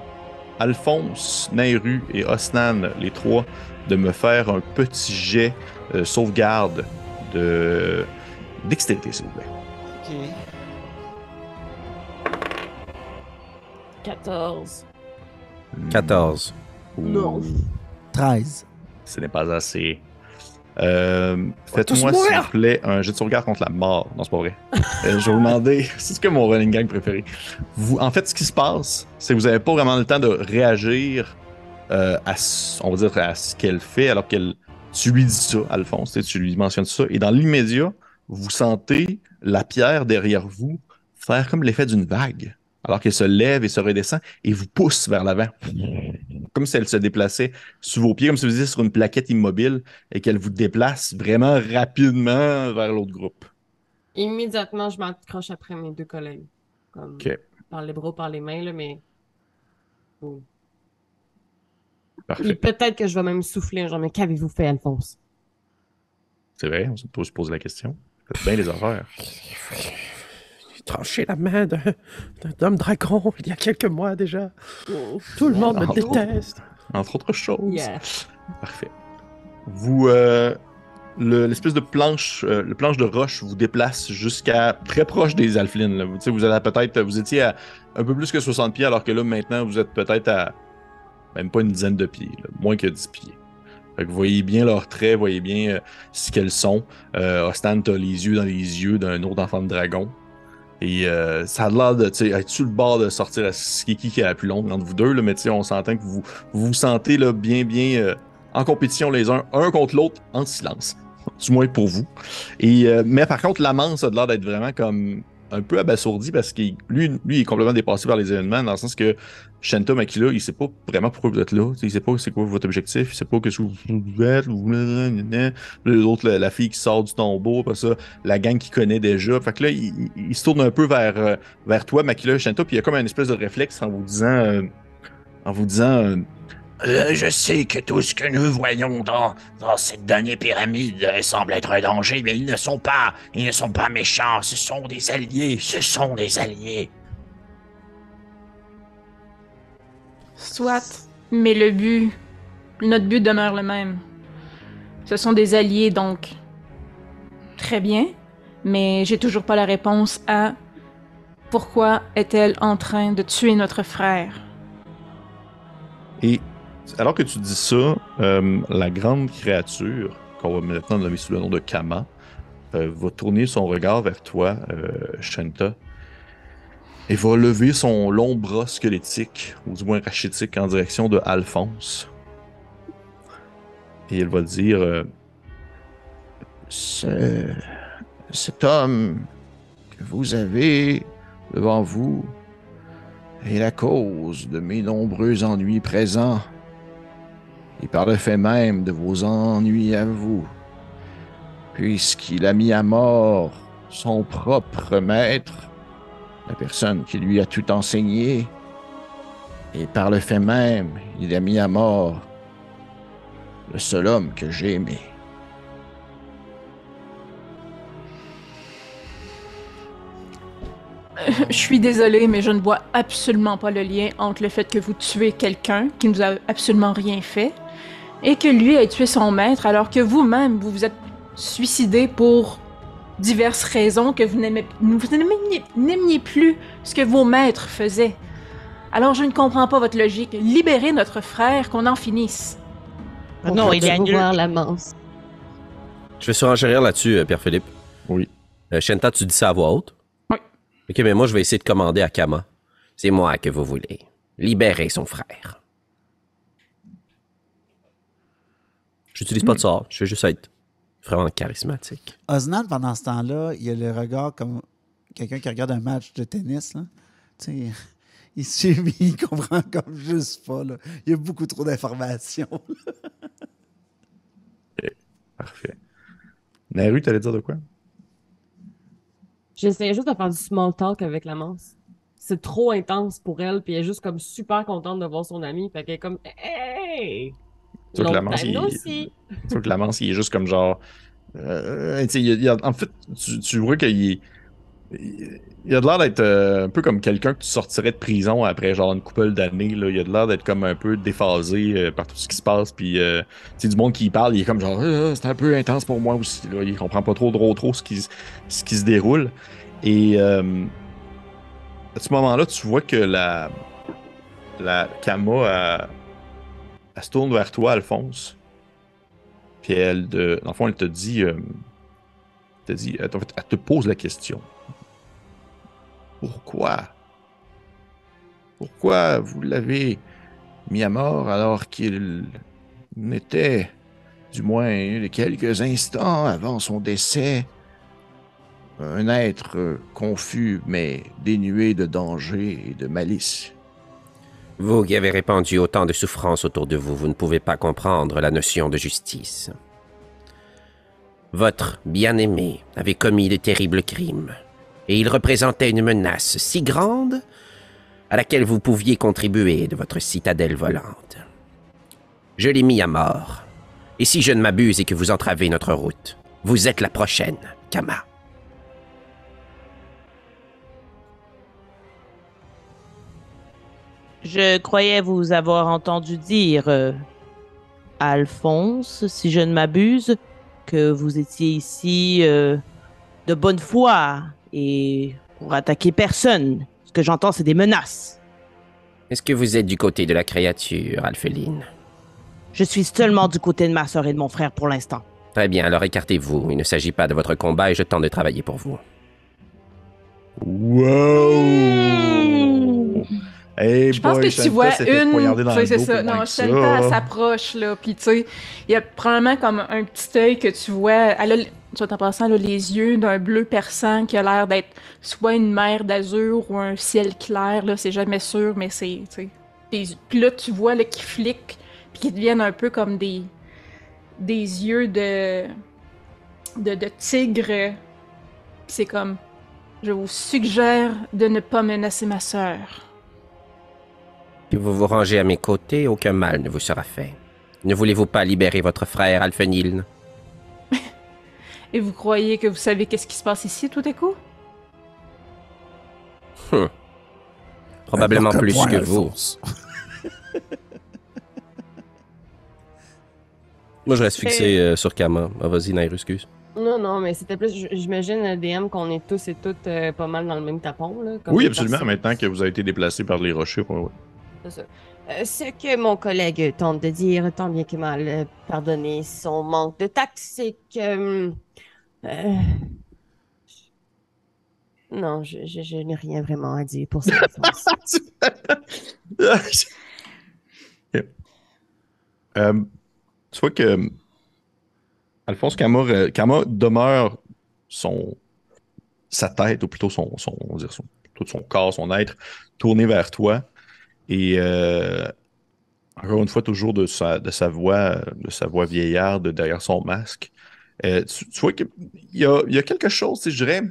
Alphonse, Nairu et Osnan, les trois, de me faire un petit jet euh, sauvegarde de. dextérité, s'il vous plaît. Ok. 14. 14. Non. 13. Ce n'est pas assez. Euh, Faites-moi, s'il vous plaît, un jet de sauvegarde contre la mort. Non, c'est pas vrai. Euh, je vais vous demander, c'est ce que mon running gang préféré. Vous, en fait, ce qui se passe, c'est que vous n'avez pas vraiment le temps de réagir euh, à, ce- on va dire, à ce qu'elle fait, alors qu'elle, tu lui dis ça, Alphonse, tu lui mentionnes ça, et dans l'immédiat, vous sentez la pierre derrière vous faire comme l'effet d'une vague, alors qu'elle se lève et se redescend et vous pousse vers l'avant, comme si elle se déplaçait sous vos pieds, comme si vous étiez sur une plaquette immobile et qu'elle vous déplace vraiment rapidement vers l'autre groupe. Immédiatement, je m'accroche après mes deux collègues. Comme... Par les bras, par les mains, là, mais. Oh. Parfait. peut-être que je vais même souffler, genre, mais qu'avez-vous fait, Alphonse? C'est vrai, on se pose, pose la question. Faites bien les affaires. Tranché la main d'un homme dragon il y a quelques mois déjà. Tout le monde me déteste. Entre autres choses. Yeah. Parfait. Vous, euh, le- l'espèce de planche, euh, le planche de roche vous déplace jusqu'à très proche des Alphelines. là. Vous, tu sais, vous allez peut-être, vous étiez à un peu plus que 60 pieds, alors que là maintenant vous êtes peut-être à même pas une dizaine de pieds, là, moins que 10 pieds. Fait que vous voyez bien leurs traits, vous voyez bien euh, ce qu'elles sont. Euh, Ostan, t'as les yeux dans les yeux d'un autre enfant de dragon. Et euh, ça a l'air de, tu le bord de sortir à ce qui est qui qui est la plus longue entre vous deux, là, mais tu sais, on s'entend que vous vous, vous sentez là, bien, bien euh, en compétition les uns, un contre l'autre, en silence. Du moins pour vous. Et, euh, mais par contre, l'amance a l'air d'être vraiment comme un peu abasourdi parce qu'il lui, lui il est complètement dépassé par les événements, dans le sens que Shanta Makila, il sait pas vraiment pourquoi vous êtes là. Il sait pas c'est quoi votre objectif, il sait pas que ce que vous êtes. L'autre, la, la fille qui sort du tombeau, ça, la gang qu'il connaît déjà. Fait que là, il se tourne un peu vers, euh, vers toi, Makila, Shanta, puis il y a comme une espèce de réflexe en vous disant. euh, en vous disant. euh, Euh, je sais que tout ce que nous voyons dans, dans cette dernière pyramide euh, semble être un danger, mais ils ne sont pas, ils ne sont pas méchants, ce sont des alliés, ce sont des alliés. Soit, mais le but, notre but demeure le même. Ce sont des alliés, donc. Très bien, mais j'ai toujours pas la réponse à pourquoi est-elle en train de tuer notre frère? Et alors que tu dis ça, euh, la grande créature, qu'on va maintenant nommer sous le nom de Kama, euh, va tourner son regard vers toi, euh, Shanta, et va lever son long bras squelettique, ou du moins rachitique, en direction de Alphonse. Et elle va dire Ce- cet homme que vous avez devant vous est la cause de mes nombreux ennuis présents et par le fait même de vos ennuis à vous, puisqu'il a mis à mort son propre maître, la personne qui lui a tout enseigné, et par le fait même, il a mis à mort le seul homme que j'ai aimé. Je suis désolée, mais je ne vois absolument pas le lien entre le fait que vous tuez quelqu'un qui nous a absolument rien fait et que lui ait tué son maître alors que vous-même, vous vous êtes suicidé pour diverses raisons que vous n'aimiez n'aimiez plus ce que vos maîtres faisaient. Alors je ne comprends pas votre logique. Libérez notre frère, qu'on en finisse. Ah non, il annulé. voir la manse. Je vais surenchérir là-dessus, euh, Pierre-Philippe. Oui. Euh, Shenta, tu dis ça à voix haute? Oui. Ok, mais moi, je vais essayer de commander à Kama. C'est moi que vous voulez. Libérez son frère. J'utilise pas de sort. Je vais juste être vraiment charismatique. Osnan, pendant ce temps-là, il a le regard comme quelqu'un qui regarde un match de tennis. Là. Tu sais, il suit, mais il comprend comme juste pas. Là. Il y a beaucoup trop d'informations. Parfait. Naru, t'allais dire de quoi? J'essayais juste de faire du small talk avec la manse. C'est trop intense pour elle, puis elle est juste comme super contente de voir son ami. Fait qu'elle est comme Hey! Tu vois que la Long manse, time il- est juste comme genre. euh, il a- il a- en fait, tu, tu vois qu'il est. Il a de l'air d'être euh, un peu comme quelqu'un que tu sortirais de prison après genre une couple d'années. là. Il a de l'air d'être comme un peu déphasé euh, par tout ce qui se passe. Puis, euh, du monde qui parle, il est comme genre, Ah, c'est un peu intense pour moi aussi. Là. Il comprend pas trop, trop, trop ce qui, se- ce qui se déroule. Et à ce moment-là, tu vois que la, la Kama, elle, elle se tourne vers toi, Alphonse. Puis elle, de, elle te euh, elle te pose la question. Pourquoi? Pourquoi vous l'avez mis à mort alors qu'il n'était, du moins quelques instants avant son décès, un être euh, confus mais dénué de danger et de malice? Vous qui avez répandu autant de souffrances autour de vous, vous ne pouvez pas comprendre la notion de justice. Votre bien-aimé avait commis de terribles crimes, et il représentait une menace si grande à laquelle vous pouviez contribuer de votre citadelle volante. Je l'ai mis à mort. Et si je ne m'abuse et que vous entravez notre route, vous êtes la prochaine, Kama. Je croyais vous avoir entendu dire, euh, Alphonse, si je ne m'abuse, que vous étiez ici euh, de bonne foi et pour attaquer personne. Ce que j'entends, c'est des menaces. Est-ce que vous êtes du côté de la créature, Alpheline? Je suis seulement du côté de ma soeur et de mon frère pour l'instant. Très bien, alors écartez-vous. Il ne s'agit pas de votre combat et je tente de travailler pour vous. Wow! Hey Je pense boy, que tu vois une. c'est ça. Non. Shanta, elle s'approche, là. Puis, tu sais, il y a probablement comme un petit œil que tu vois. Elle a, tu vois, en passant, a les yeux d'un bleu perçant qui a l'air d'être soit une mer d'azur ou un ciel clair, là. C'est jamais sûr, mais c'est. Puis là, tu vois, là, qui fliquent, puis qui deviennent un peu comme des. des yeux de. de, de tigre. C'est comme. Je vous suggère de ne pas menacer ma sœur. Si vous vous rangez à mes côtés, aucun mal ne vous sera fait. Ne voulez-vous pas libérer votre frère Alphenil? Et vous croyez que vous savez qu'est-ce qui se passe ici tout à coup? Probablement Porte-point, plus que vous. Moi, je reste fixé euh, sur Kama. Ah, Vas-y, Nair, excuse. Non, non, mais c'était plus, j'imagine, le DM, qu'on est tous et toutes euh, pas mal dans le même tapon. Là, comme Oui, absolument. personnes. Maintenant que vous avez été déplacé par les rochers, ouais, ouais. Ça. Euh, ce que mon collègue tente de dire, tant bien que mal, euh, pardonnez son manque de tact, c'est que. euh, Non, je, n'ai rien vraiment à dire pour. Euh, tu vois que Alphonse euh, Kama demeure son sa tête, ou plutôt son, son, son, tout son corps, son être, tourné vers toi. Et euh, encore une fois, toujours de sa, de sa voix, de sa voix vieillarde derrière son masque. Euh, tu, vois qu'il y a, quelque chose, sais, je dirais,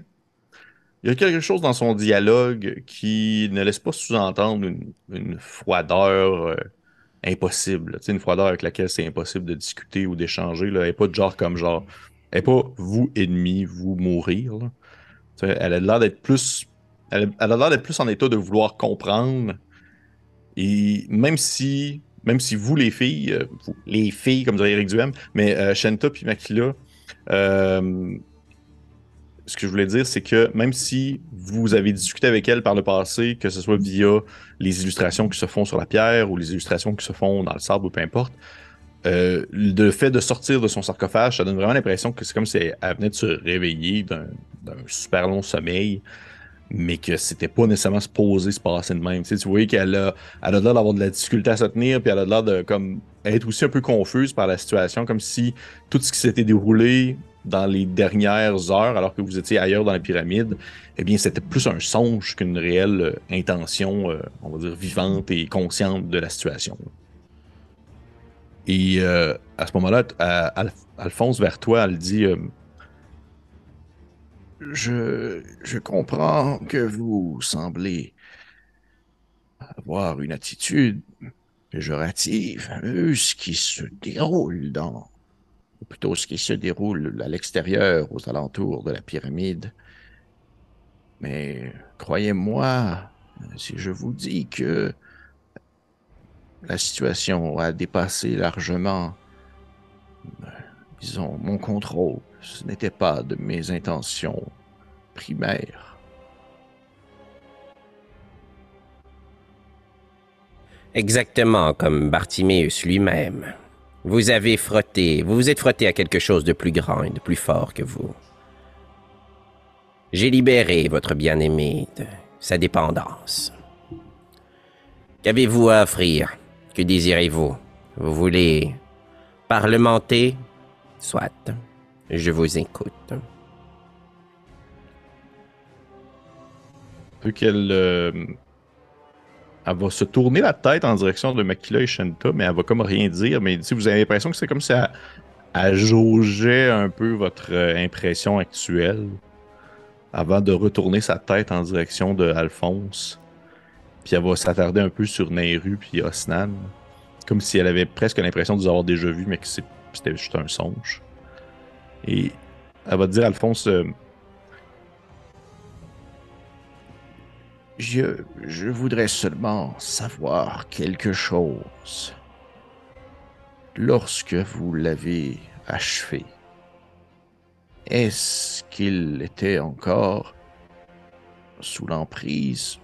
il y a quelque chose dans son dialogue qui ne laisse pas sous-entendre une, froideur euh, impossible. une froideur avec laquelle c'est impossible de discuter ou d'échanger. Elle n'est pas de genre comme genre. Elle n'est pas vous ennemi, vous mourir. Elle a l'air d'être plus. Elle a l'air d'être plus en état de vouloir comprendre. Et même si. Même si vous, les filles, euh, les filles, comme dirait Eric Duhem, mais euh, Shanta puis Makila, euh, ce que je voulais dire, c'est que même si vous avez discuté avec elle par le passé, que ce soit via les illustrations qui se font sur la pierre ou les illustrations qui se font dans le sable ou peu importe, le fait de sortir de son sarcophage, ça donne vraiment l'impression que c'est comme si elle venait de se réveiller d'un super long sommeil, mais que c'était pas nécessairement supposé se passer de même. Tu, voyais qu'elle a, elle a l'air d'avoir de la difficulté à se tenir, puis elle a l'air de comme, être aussi un peu confuse par la situation, comme si tout ce qui s'était déroulé dans les dernières heures, alors que vous étiez ailleurs dans la pyramide, eh bien, c'était plus un songe qu'une réelle euh, intention, euh, on va dire, vivante et consciente de la situation. Et euh, à ce moment-là, Alphonse, vers toi, elle dit Je, je comprends que vous semblez avoir une attitude péjorative, vu ce qui se déroule dans, ou plutôt ce qui se déroule à l'extérieur, aux alentours de la pyramide. Mais croyez-moi, si je vous dis que la situation a dépassé largement, euh, disons, mon contrôle, ce n'était pas de mes intentions primaires. Exactement comme Bartiméus lui-même. Vous avez frotté, vous vous êtes frotté à quelque chose de plus grand et de plus fort que vous. J'ai libéré votre bien-aimé de sa dépendance. Qu'avez-vous à offrir? Que désirez-vous? Vous voulez parlementer? Soit. Je vous écoute. vu qu'elle euh, elle va se tourner la tête en direction de Makila et Shanta, mais elle va comme rien dire. Mais sais, vous avez l'impression que c'est comme si elle, jaugeait un peu votre euh, impression actuelle avant de retourner sa tête en direction de Alphonse. Puis elle va s'attarder un peu sur Nehru puis Osnan. Comme si elle avait presque l'impression de les avoir déjà vus, mais que c'était juste un songe. Et elle va te dire, Alphonse, euh, Je, je voudrais seulement savoir quelque chose. Lorsque vous l'avez achevé, est-ce qu'il était encore sous l'emprise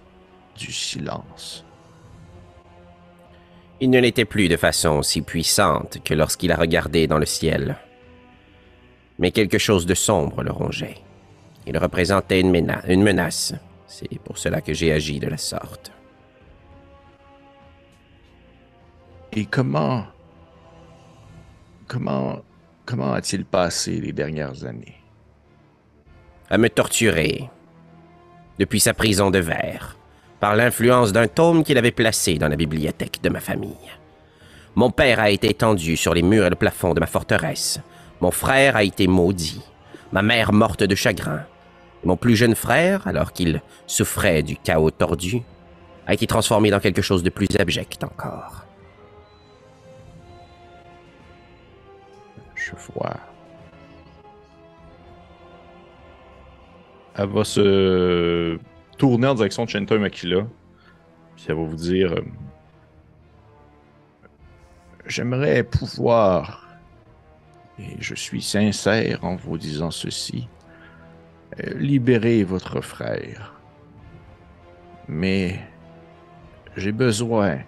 du silence? Il ne l'était plus de façon aussi puissante que lorsqu'il a regardé dans le ciel. Mais quelque chose de sombre le rongeait. Il représentait une, mena- une menace. C'est pour cela que j'ai agi de la sorte. Et comment, comment, comment a-t-il passé les dernières années? À me torturer. Depuis sa prison de verre. Par l'influence d'un tome qu'il avait placé dans la bibliothèque de ma famille. Mon père a été étendu sur les murs et le plafond de ma forteresse. Mon frère a été maudit. Ma mère morte de chagrin. Et mon plus jeune frère, alors qu'il souffrait du chaos tordu, a été transformé dans quelque chose de plus abject encore. Je vois. elle va se tourner en direction de Shenta Makila. Puis elle va vous dire euh, J'aimerais pouvoir, et je suis sincère en vous disant ceci, euh, libérer votre frère. Mais j'ai besoin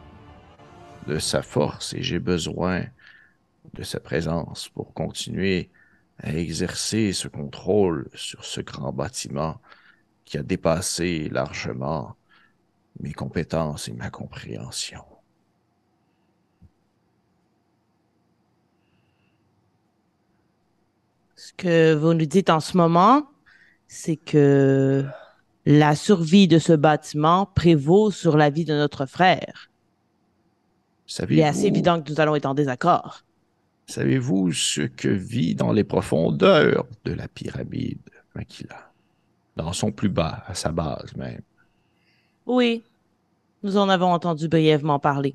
de sa force et j'ai besoin de sa présence pour continuer à exercer ce contrôle sur ce grand bâtiment qui a dépassé largement mes compétences et ma compréhension. Que vous nous dites en ce moment, c'est que la survie de ce bâtiment prévaut sur la vie de notre frère. Il est assez Savez-vous- évident que nous allons être en désaccord. Savez-vous ce que vit dans les profondeurs de la pyramide, Makila? Dans son plus bas, à sa base même. Oui, nous en avons entendu brièvement parler.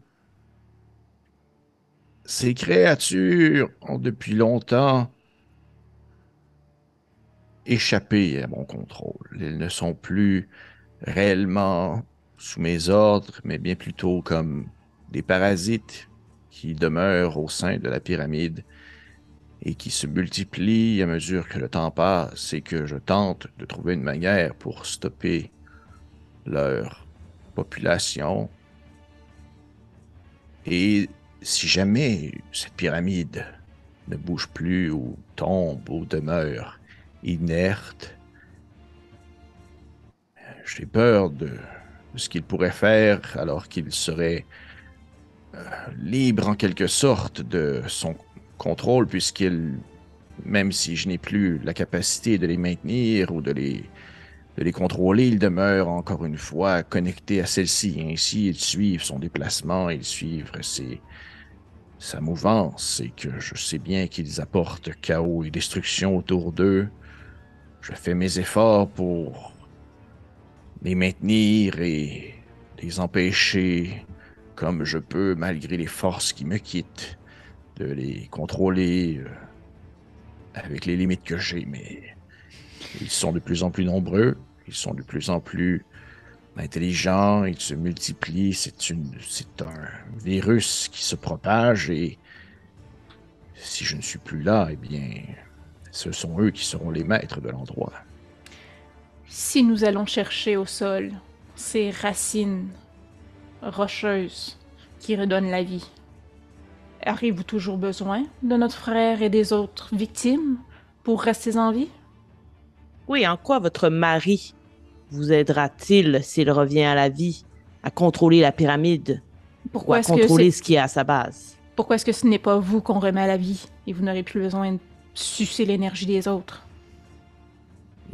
Ces créatures ont depuis longtemps échappé à mon contrôle. Elles ne sont plus réellement sous mes ordres, mais bien plutôt comme des parasites qui demeurent au sein de la pyramide et qui se multiplient à mesure que le temps passe et que je tente de trouver une manière pour stopper leur population. Et si jamais cette pyramide ne bouge plus ou tombe ou demeure inerte, j'ai peur de, ce qu'il pourrait faire alors qu'il serait euh, libre en quelque sorte de son contrôle puisqu'il, même si je n'ai plus la capacité de les maintenir ou de les, contrôler, il demeure encore une fois connecté à celle-ci. Ainsi, ils suivent son déplacement, ils suivent sa mouvance et que je sais bien qu'ils apportent chaos et destruction autour d'eux. Je fais mes efforts pour les maintenir et les empêcher comme je peux, malgré les forces qui me quittent, de les contrôler euh, avec les limites que j'ai, mais ils sont de plus en plus nombreux, ils sont de plus en plus intelligents, ils se multiplient, c'est une c'est un virus qui se propage et si je ne suis plus là, eh bien, ce sont eux qui seront les maîtres de l'endroit. Si nous allons chercher au sol ces racines rocheuses qui redonnent la vie, avez-vous toujours besoin de notre frère et des autres victimes pour rester en vie? Oui, en quoi votre mari vous aidera-t-il s'il revient à la vie, à contrôler la pyramide ou Pourquoi à contrôler c'est- ce qui est à sa base? pourquoi est-ce que ce n'est pas vous qu'on remet à la vie et vous n'aurez plus besoin de sucer l'énergie des autres?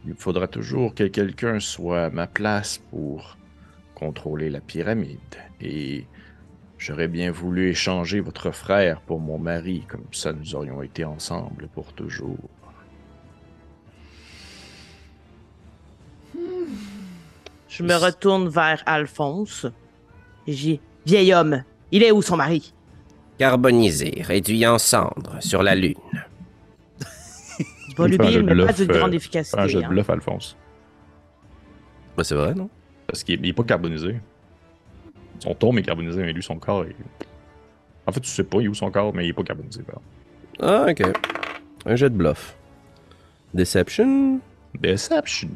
Il faudra toujours que quelqu'un soit à ma place pour contrôler la pyramide. Et j'aurais bien voulu échanger votre frère pour mon mari, comme ça nous aurions été ensemble pour toujours. Je me retourne vers Alphonse. J'ai vieil homme. Il est où son mari? Carbonisé, réduit en cendres sur la Lune. Volubile, mais pas d'une grande un efficacité. jet de hein. bluff, Alphonse. Ben, c'est vrai, non? Parce qu'il n'est pas carbonisé. Son tombe est carbonisé, mais lui, son corps est. En fait, tu sais pas, il est où son corps, mais il est pas carbonisé. Ah, ok. Un jet de bluff. Deception. Deception.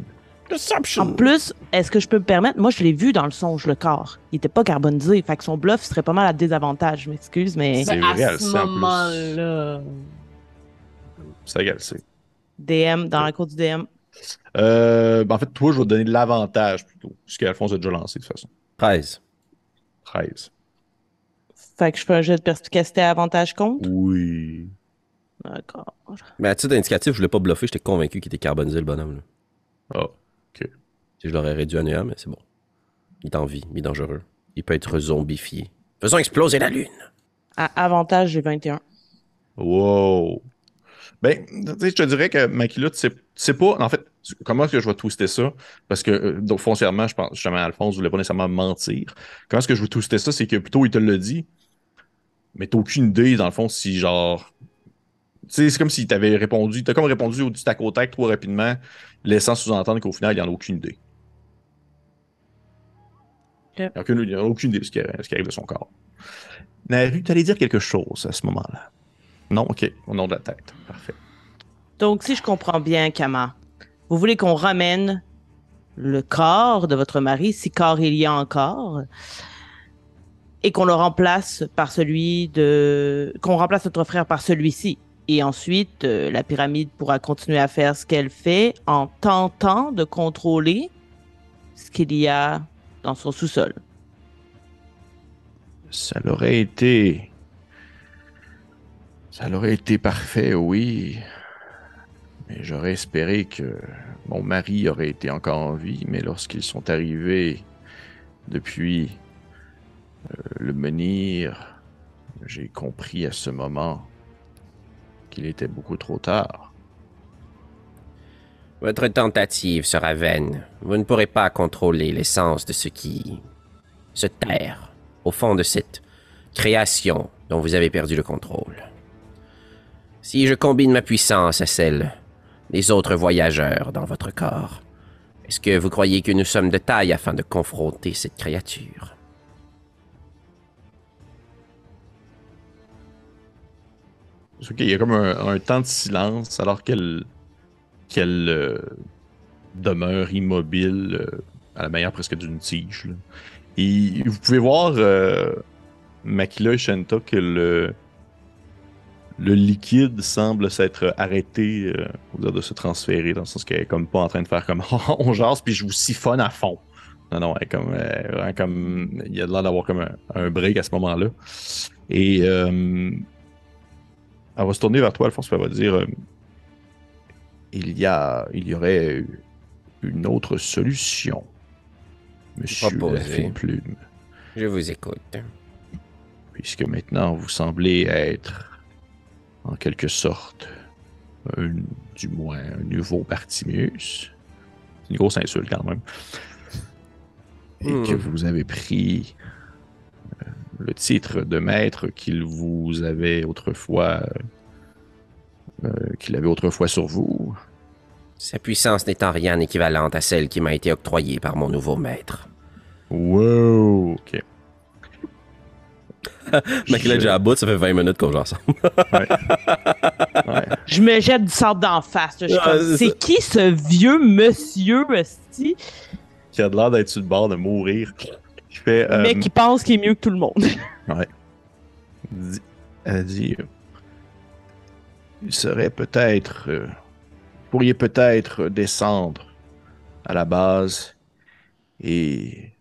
Deception. En plus, est-ce que je peux me permettre? Moi, je l'ai vu dans le songe, le corps. Il était pas carbonisé. Fait que son bluff serait pas mal à désavantage. Je m'excuse, mais C'est à vrai, elle ce sait en plus. moment-là. C'est égal, c'est. DM, dans la cour du DM. Euh, ben, en fait, toi, je vais te donner de l'avantage plutôt. Puisque Alphonse a déjà lancé de toute façon. 13. 13. Fait que je fais un jet de perspicacité à avantage contre? Oui. D'accord. Mais à titre indicatif, je voulais pas bluffer, j'étais convaincu qu'il était carbonisé le bonhomme. là. Ah. Si je l'aurais réduit à néant, mais c'est bon. Il est en vie, il est dangereux. Il peut être zombifié. Faisons exploser la Lune. À avantage, j'ai 21. Wow. Ben, tu sais, je te dirais que Makila, tu sais, pas, en fait, comment est-ce que je vais twister ça? Parce que, euh, donc, foncièrement, je pense, justement, Alphonse voulait pas nécessairement mentir. Comment est-ce que je vais twister ça? C'est que plutôt, il te le dit, mais t'as aucune idée, dans le fond, si genre. Tu sais, c'est comme s'il t'avait répondu, t'as comme répondu au du tac au tac trop rapidement, laissant sous-entendre qu'au final, il en a aucune idée. Il aucune, il a aucune idée de ce qui, ce qui arrive de son corps. Naru, t'allais dire quelque chose à ce moment-là. Non, ok, au nom de la tête. Parfait. Donc, si je comprends bien, Kama, vous voulez qu'on ramène le corps de votre mari, si corps il y a encore, et qu'on le remplace par celui de. qu'on remplace notre frère par celui-ci. Et ensuite, euh, la pyramide pourra continuer à faire ce qu'elle fait en tentant de contrôler ce qu'il y a dans son sous-sol. Ça l'aurait été. Ça l'aurait été parfait, oui. Mais j'aurais espéré que mon mari aurait été encore en vie, mais lorsqu'ils sont arrivés depuis euh, le menhir, j'ai compris à ce moment qu'il était beaucoup trop tard. Votre tentative sera vaine. Vous ne pourrez pas contrôler l'essence de ce qui se terre au fond de cette création dont vous avez perdu le contrôle. Si je combine ma puissance à celle des autres voyageurs dans votre corps, est-ce que vous croyez que nous sommes de taille afin de confronter cette créature? Ok, il y a comme un, temps de silence alors qu'elle euh, demeure immobile euh, à la manière presque d'une tige. Et vous pouvez voir euh, Makila et Shenta que le, le liquide semble s'être arrêté euh, de se transférer, dans le sens qu'elle est comme pas en train de faire comme on jase, puis je vous siphonne à fond. Non, non, elle est comme, elle est vraiment comme il y a l'air d'avoir comme un, un break à ce moment-là. Et euh, elle va se tourner vers toi, Alphonse, puis elle va dire euh, il, y a, il y aurait une autre solution, monsieur la plume. Je vous écoute. puisque maintenant vous semblez être, en quelque sorte, un- du moins un nouveau Bartimius, C'est une grosse insulte quand même. et Hmm. que vous avez pris euh, le titre de maître qu'il vous avait autrefois, euh, euh, qu'il avait autrefois sur vous. Sa puissance n'est en rien équivalente à celle qui m'a été octroyée par mon nouveau maître. Wow! Ok. Makila est déjà à bout, ça fait 20 minutes qu'on joue ensemble. Ouais. Je me jette du sable d'en face. Ouais, comme, c'est qui ce vieux monsieur, esti, Qui a de l'air d'être sur le bord de mourir. Qui fait. euh, mais qui pense qu'il est mieux que tout le monde? dit- Elle dit euh, Il serait peut-être. euh, vous pourriez peut-être descendre à la base et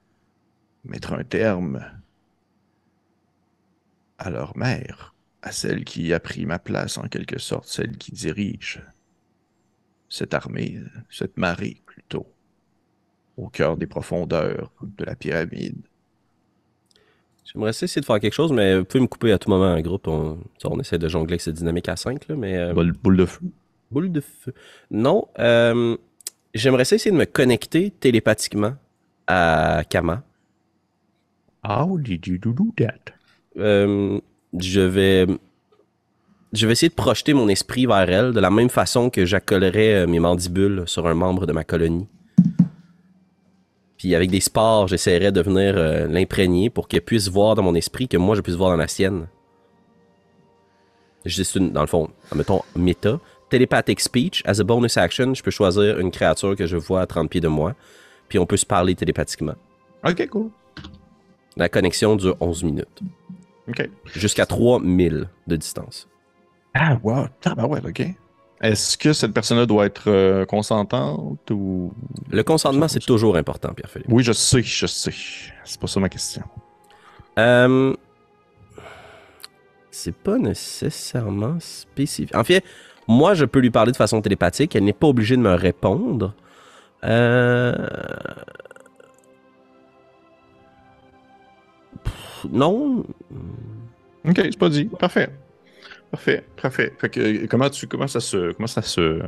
mettre un terme à leur mère, à celle qui a pris ma place en quelque sorte, celle qui dirige cette armée, cette marée plutôt, au cœur des profondeurs de la pyramide. J'aimerais essayer de faire quelque chose, mais vous pouvez me couper à tout moment en groupe. On, on essaie de jongler avec cette dynamique à 5, là, mais... euh, boule, boule de feu. boule de feu. Non, euh, j'aimerais essayer de me connecter télépathiquement à Kama. How did you do that? Euh, je vais. Je vais essayer de projeter mon esprit vers elle de la même façon que j'accolerais euh, mes mandibules sur un membre de ma colonie. Puis avec des spores, j'essaierai de venir euh, l'imprégner pour qu'elle puisse voir dans mon esprit que moi je puisse voir dans la sienne. Juste une, dans le fond, mettons méta. Telepathic speech, as a bonus action, je peux choisir une créature que je vois à 30 pieds de moi. Puis on peut se parler télépathiquement. Ok, cool. La connexion dure 11 minutes. Ok. Jusqu'à 3000 de distance. Ah, wow. Ah, bah ouais, ok. Est-ce que cette personne-là doit être euh, consentante ou? Le consentement, c'est toujours important, Pierre-Philippe. Oui, je sais, je sais. C'est pas ça ma question. Euh, c'est pas nécessairement spécifique. En fait, moi, je peux lui parler de façon télépathique. Elle n'est pas obligée de me répondre. Euh... Non. Ok, c'est pas dit. Parfait. Parfait, parfait. Fait que comment tu comment ça se comment ça se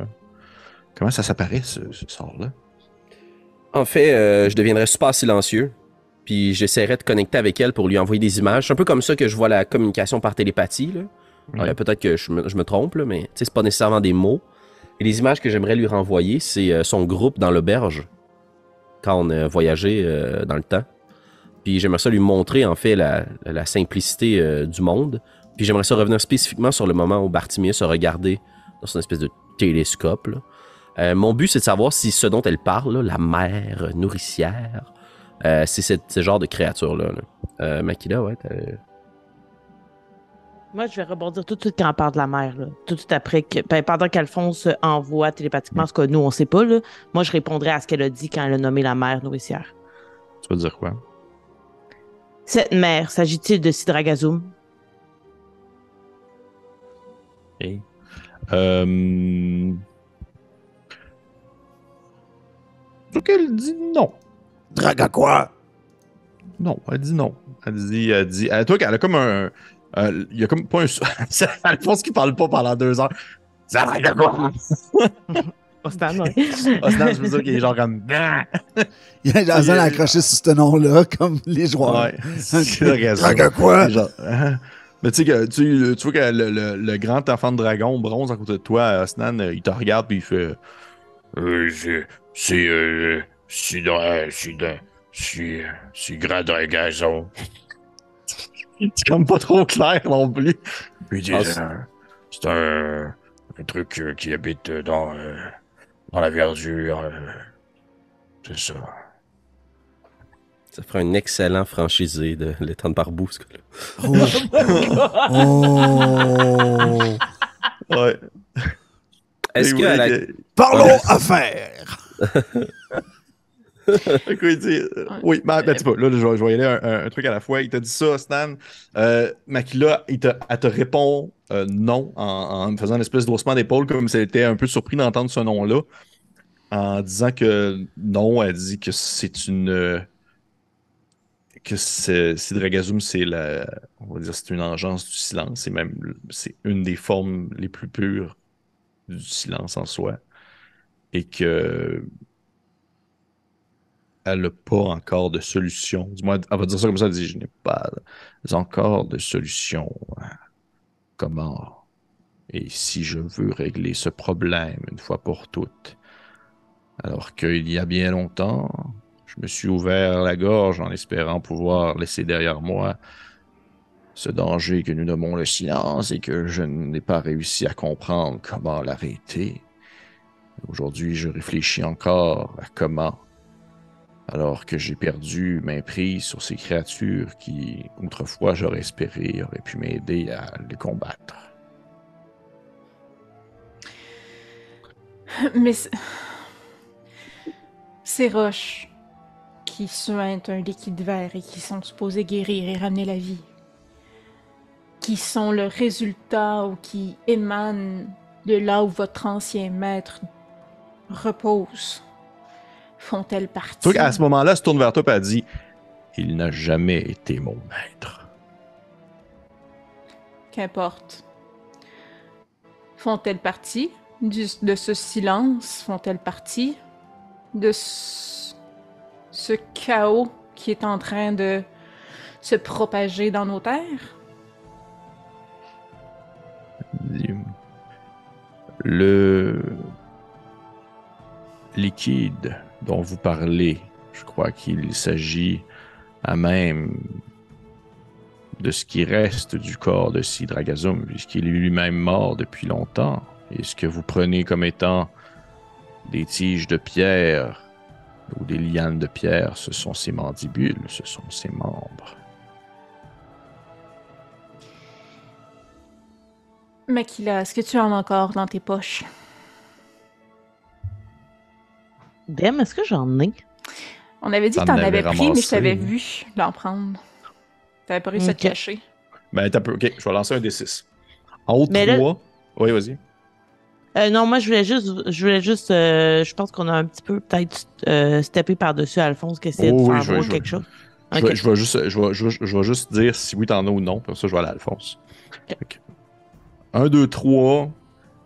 comment ça s'apparaît ce, ce sort-là? En fait, euh, je deviendrais super silencieux. Puis j'essaierais de connecter avec elle pour lui envoyer des images. C'est un peu comme ça que je vois la communication par télépathie. Là. Ouais. Euh, Peut-être que je me, je me trompe, là, mais tu sais, c'est pas nécessairement des mots. Et les images que j'aimerais lui renvoyer, c'est euh, son groupe dans l'auberge quand on a voyagé euh, dans le temps. Puis j'aimerais ça lui montrer en fait la, la simplicité euh, du monde. Puis j'aimerais ça revenir spécifiquement sur le moment où Bartimius a regardé dans son espèce de télescope. là. Euh, mon but, c'est de savoir si ce dont elle parle, là, la mère nourricière, euh, c'est ce genre de créature-là. là. Euh, Makila, ouais. t'as- Moi, je vais rebondir tout de suite quand on parle de la mère. Là. Tout de suite après, que, ben, pendant qu'Alphonse envoie télépathiquement ce que nous, on sait pas, là, moi, je répondrai à ce qu'elle a dit quand elle a nommé la mère nourricière. Tu vas dire quoi? Cette mère, s'agit-il de Sidragazum? Ok. Euh... Donc elle dit non. Drague à quoi? Non, elle dit non. Elle dit, elle dit, elle, toi, elle a comme un, euh, il y a comme pas un, c'est Alphonse qui parle pas pendant deux heures. Ça va de quoi? Ouais. Osnan, je veux dire qu'il est genre comme, Il y a Jason à accrocher sur ce nom-là, comme les joueurs. ouais, à quoi? Genre, hein? Mais tu sais que tu, tu vois que le, le- le grand enfant de dragon bronze à côté de toi, Osnan, euh, il te regarde puis il fait Euh, c'est. C'est. Euh, c'est. dans- C'est. dans- C'est. C'est grand dragazon. c'est comme pas trop clair non plus. Puis Ah, c'est c'est- un. C'est un. Un truc euh, qui habite euh, dans. euh, dans la verdure. euh, c'est ça. Ça ferait un excellent franchisé de l'étang de Barbou, ce gars-là. Oh. Ouais. Est-ce Et que oui, à la- que- Parlons affaires! Il dit, euh, oui, mais ben, tu vois, là, je vais, je vais y aller un, un- un truc à la fois. Il t'a dit ça, Stan. Euh, Makila, il te, elle te répond euh, non en, en me faisant une espèce d'ossement d'épaule, comme si elle était un peu surpris d'entendre ce nom-là. En disant que non, elle dit que c'est une. que c'est- c'est la. On va dire, c'est une engeance du silence. C'est même. C'est une des formes les plus pures du silence en soi. Et que elle n'a pas encore de solution. Du moins, elle va dire ça comme ça, elle dit, je n'ai pas encore de solution. Comment? Et si je veux régler ce problème une fois pour toutes? Alors qu'il y a bien longtemps, je me suis ouvert la gorge en espérant pouvoir laisser derrière moi ce danger que nous nommons le silence et que je n'ai pas réussi à comprendre comment l'arrêter. Aujourd'hui, je réfléchis encore à comment alors que j'ai perdu main prise sur ces créatures qui, autrefois, j'aurais espéré, auraient pu m'aider à les combattre. Mais ces roches qui suintent un liquide vert et qui sont supposées guérir et ramener la vie, qui sont le résultat ou qui émanent de là où votre ancien maître repose, font-elles partie? Vois qu'à ce moment-là, se tourne vers toi et elle dit Il n'a jamais été mon maître. Qu'importe. Font-elles partie du- de ce silence? Font-elles partie de ce, ce chaos qui est en train de se propager dans nos terres? Le liquide dont vous parlez, je crois qu'il s'agit à même de ce qui reste du corps de Sidragazum, puisqu'il est lui-même mort depuis longtemps. Et ce que vous prenez comme étant des tiges de pierre ou des lianes de pierre, ce sont ses mandibules, ce sont ses membres. Makila, est-ce que tu en as encore dans tes poches? Dem, est-ce que j'en ai? On avait dit que T'en avais avais pris, mais je t'avais vu l'en prendre. T'avais pas réussi à te cacher. Ben, t'as peu. Ok, je vais lancer un D6. En haut de Mais là- 3. Oui, vas-y. Euh, non, moi, je voulais juste, je voulais juste, euh, je pense qu'on a un petit peu peut-être euh, steppé par-dessus Alphonse qui essayait Oh de oui, faire vais- quelque chose. Je, vais, je vais juste, je, vais, je, vais- je vais juste dire si oui, t'en as ou non. Puis ça, je vais aller à Alphonse. Ok. 1, 2, 3.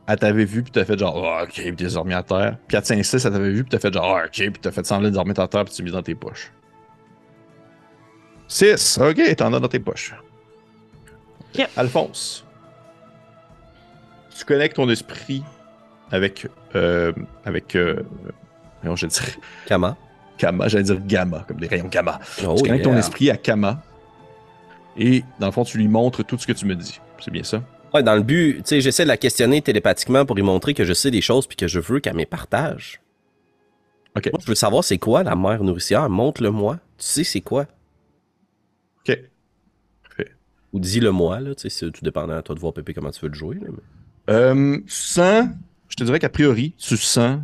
Elle t'avait vu, puis t'as fait genre, Ah, ok, puis t'es dormi à terre. 4, 5, 6, elle t'avait vu, puis t'as fait genre, Ah, ok, puis t'as fait semblant de dormir à terre, puis tu l'as mis dans tes poches. 6, ok, t'en as dans tes poches. Alphonse, tu connectes ton esprit avec. Euh, avec. Euh, voyons, je dirais. Kama. Gamma, j'allais dire gamma, comme des rayons gamma. Oh, tu connectes ton esprit à Kama. Et dans le fond, tu lui montres tout ce que tu me dis. C'est bien ça? Ouais, dans le but, tu sais, j'essaie de la questionner télépathiquement pour lui montrer que je sais des choses puis que je veux qu'elle me partage. Ok. Moi, je veux savoir c'est quoi la mère nourricière. Montre-le-moi. Tu sais c'est quoi? Ok. Ou dis-le-moi, là. Tu sais, c'est tout dépendant à toi de voir, Pépé, comment tu veux le jouer. là, mais- Euh, tu sens, je te dirais qu'a priori, tu sens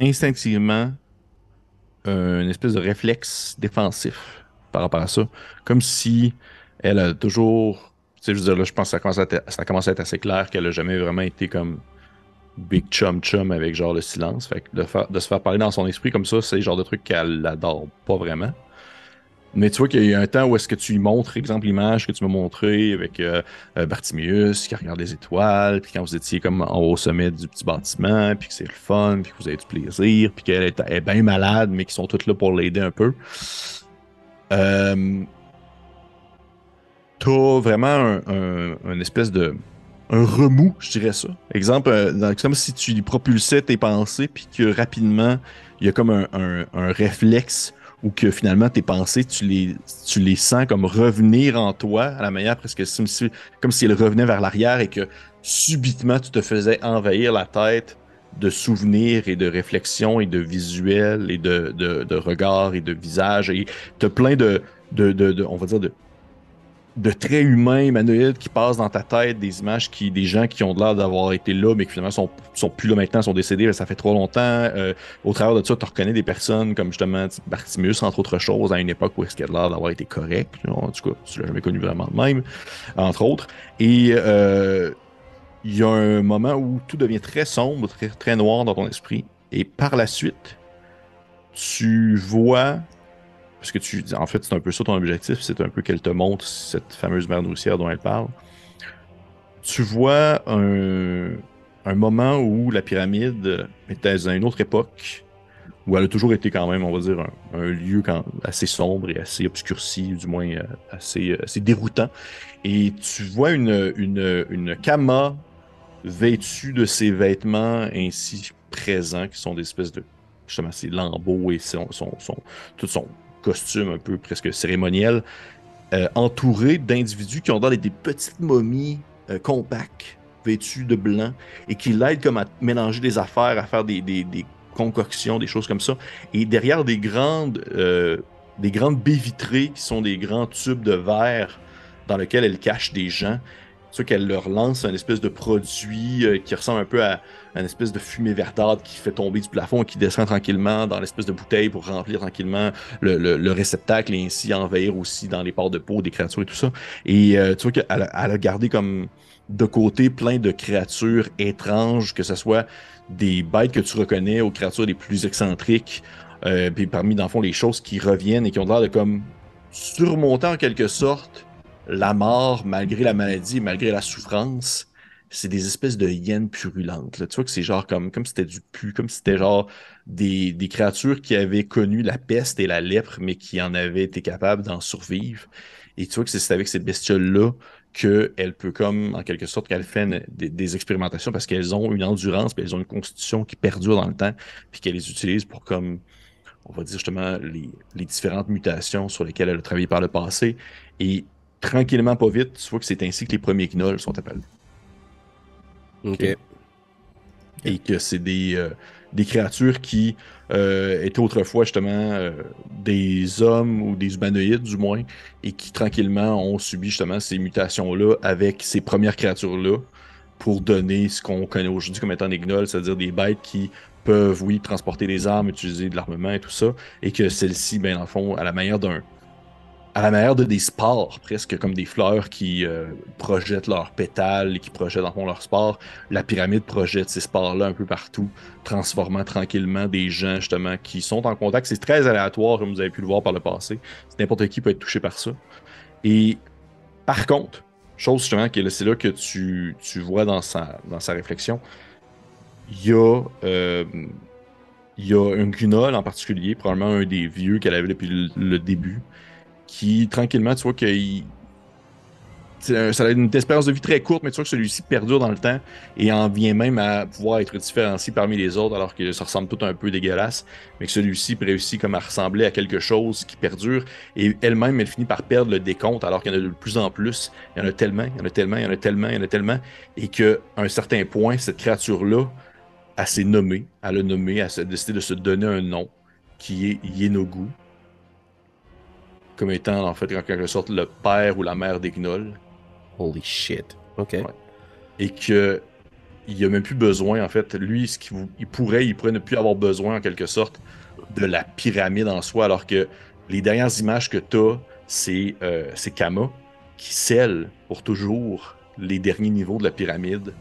instinctivement une espèce de réflexe défensif par rapport à ça. Comme si elle a toujours. Je là, je pense que ça commence à être, ça commence à être assez clair qu'elle a jamais vraiment été comme big chum chum avec genre le silence. Fait que de, se faire parler dans son esprit comme ça, c'est le genre de truc qu'elle adore pas vraiment. Mais tu vois qu'il y a un temps où est-ce que tu lui montres, exemple, l'image que tu m'as montrée avec euh, euh, Bartimius qui regarde les étoiles, puis quand vous étiez comme en haut au sommet du petit bâtiment, puis que c'est le fun, puis que vous avez du plaisir, puis qu'elle est, est bien malade, mais qu'ils sont tous là pour l'aider un peu. Euh, T'as vraiment un, espèce de un remous, je dirais ça. Exemple, euh, comme si tu propulsais tes pensées, puis que rapidement, il y a comme un, réflexe ou que finalement tes pensées, tu les, sens comme revenir en toi à la manière presque comme si, elles revenaient vers l'arrière et que subitement tu te faisais envahir la tête de souvenirs et de réflexions et de visuels et de, regards et de visages. Et tu plein de, de- on va dire, de, de traits humains, humanoïdes qui passent dans ta tête, des images qui, des gens qui ont l'air d'avoir été là, mais qui finalement sont, sont plus là maintenant, sont décédés, ça fait trop longtemps. Euh, au travers de ça, tu reconnais des personnes comme justement Bartimius, entre autres choses, à une époque où est-ce qu'il a l'air d'avoir été correct. En tout cas, tu l'as jamais connu vraiment de même, entre autres. Et euh, il y a un moment où tout devient très sombre, très, très noir dans ton esprit. Et par la suite, tu vois, parce que tu, en fait, c'est un peu ça ton objectif, c'est un peu qu'elle te montre cette fameuse mère nourricière dont elle parle. Tu vois un, un moment où la pyramide était dans une autre époque, où elle a toujours été quand même, on va dire, un, un lieu quand, assez sombre et assez obscurci, du moins euh, assez, euh, assez déroutant. Et tu vois une, une, une Kama vêtue de ses vêtements ainsi présents, qui sont des espèces de, justement, ses lambeaux et son, son, son- tout son costume un peu presque cérémoniel, euh, entouré d'individus qui ont dans des, petites momies euh, compactes, vêtues de blanc, et qui l'aident comme à mélanger des affaires, à faire des, des- des concoctions, des choses comme ça. Et derrière des grandes, euh, des grandes baies vitrées qui sont des grands tubes de verre dans lesquels elle cache des gens, c'est qu'elle leur lance un espèce de produit euh, qui ressemble un peu à une espèce de fumée verdâtre qui fait tomber du plafond et qui descend tranquillement dans l'espèce de bouteille pour remplir tranquillement le, le- le réceptacle et ainsi envahir aussi dans les pores de peau des créatures et tout ça. Et euh, tu vois qu'elle a, elle a gardé comme de côté plein de créatures étranges, que ce soit des bêtes que tu reconnais aux créatures les plus excentriques, euh, puis parmi dans le fond les choses qui reviennent et qui ont l'air de comme surmonter en quelque sorte la mort malgré la maladie, malgré la souffrance, c'est des espèces de hyènes purulentes. Tu vois que c'est genre comme, comme si c'était du pu, comme si c'était genre des, créatures qui avaient connu la peste et la lèpre, mais qui en avaient été capables d'en survivre. Et tu vois que c'est avec ces bestioles-là qu'elle peut comme, en quelque sorte, qu'elle fait des expérimentations parce qu'elles ont une endurance, puis elles ont une constitution qui perdure dans le temps, puis qu'elle les utilise pour comme, on va dire justement, les, les différentes mutations sur lesquelles elle a travaillé par le passé. Et tranquillement, pas vite, tu vois que c'est ainsi que les premiers gnolls sont appelés. Ok. Et que c'est des, euh, des créatures qui euh, étaient autrefois justement euh, des hommes ou des humanoïdes du moins, et qui tranquillement ont subi justement ces mutations-là avec ces premières créatures-là pour donner ce qu'on connaît aujourd'hui comme étant des gnolls, c'est-à-dire des bêtes qui peuvent, oui, transporter des armes, utiliser de l'armement et tout ça, et que celles-ci, ben, dans le fond, à la manière d'un à la manière de des spores, presque comme des fleurs qui euh, projettent leurs pétales qui projettent le fond leurs spores, la pyramide projette ces spores-là un peu partout, transformant tranquillement des gens justement qui sont en contact. C'est très aléatoire, comme vous avez pu le voir par le passé. N'importe qui peut être touché par ça. Et par contre, chose justement que là, c'est là que tu, tu vois dans sa, dans sa réflexion, il y a, euh, il y a un gunol en particulier, probablement un des vieux qu'elle avait depuis le début, qui tranquillement, tu vois qu'il. Ça a une espérance de vie très courte, mais tu vois que celui-ci perdure dans le temps et en vient même à pouvoir être différencié parmi les autres, alors que ça ressemble tout un peu dégueulasse, mais que celui-ci réussit comme à ressembler à quelque chose qui perdure et elle-même, elle finit par perdre le décompte, alors qu'il y en a de plus en plus. Il y en a tellement, il y en a tellement, il y en a tellement, il y en a tellement, et qu'à un certain point, cette créature-là, elle s'est nommée, elle a nommé, elle a décidé de se donner un nom qui est Yenogu, comme étant en fait en quelque sorte le père ou la mère des gnolls, Holy shit. Ok. Ouais. et que il a même plus besoin en fait, lui, ce qu'il il pourrait, il pourrait ne plus avoir besoin en quelque sorte de la pyramide en soi, alors que les dernières images que tu as, c'est euh, c'est Kama qui scelle pour toujours les derniers niveaux de la pyramide,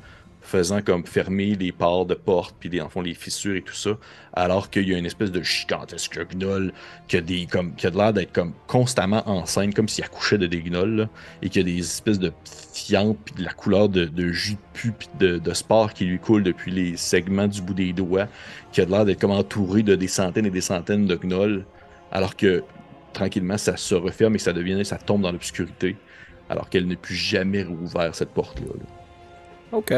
faisant comme fermer les parts de portes, puis en fond les fissures et tout ça, alors qu'il y a une espèce de gigantesque gnoll qui a, qui a de l'air d'être comme constamment enceinte, comme s'il accouchait de des gnolls, là, et qui a des espèces de fientes, puis de la couleur de, de jus de pu, puis de, de sport qui lui coule depuis les segments du bout des doigts, qui a de l'air d'être comme entouré de des centaines et des centaines de gnolls, alors que tranquillement ça se referme et ça devient, ça tombe dans l'obscurité, alors qu'elle n'a plus jamais rouvert cette porte-là. là. Ok.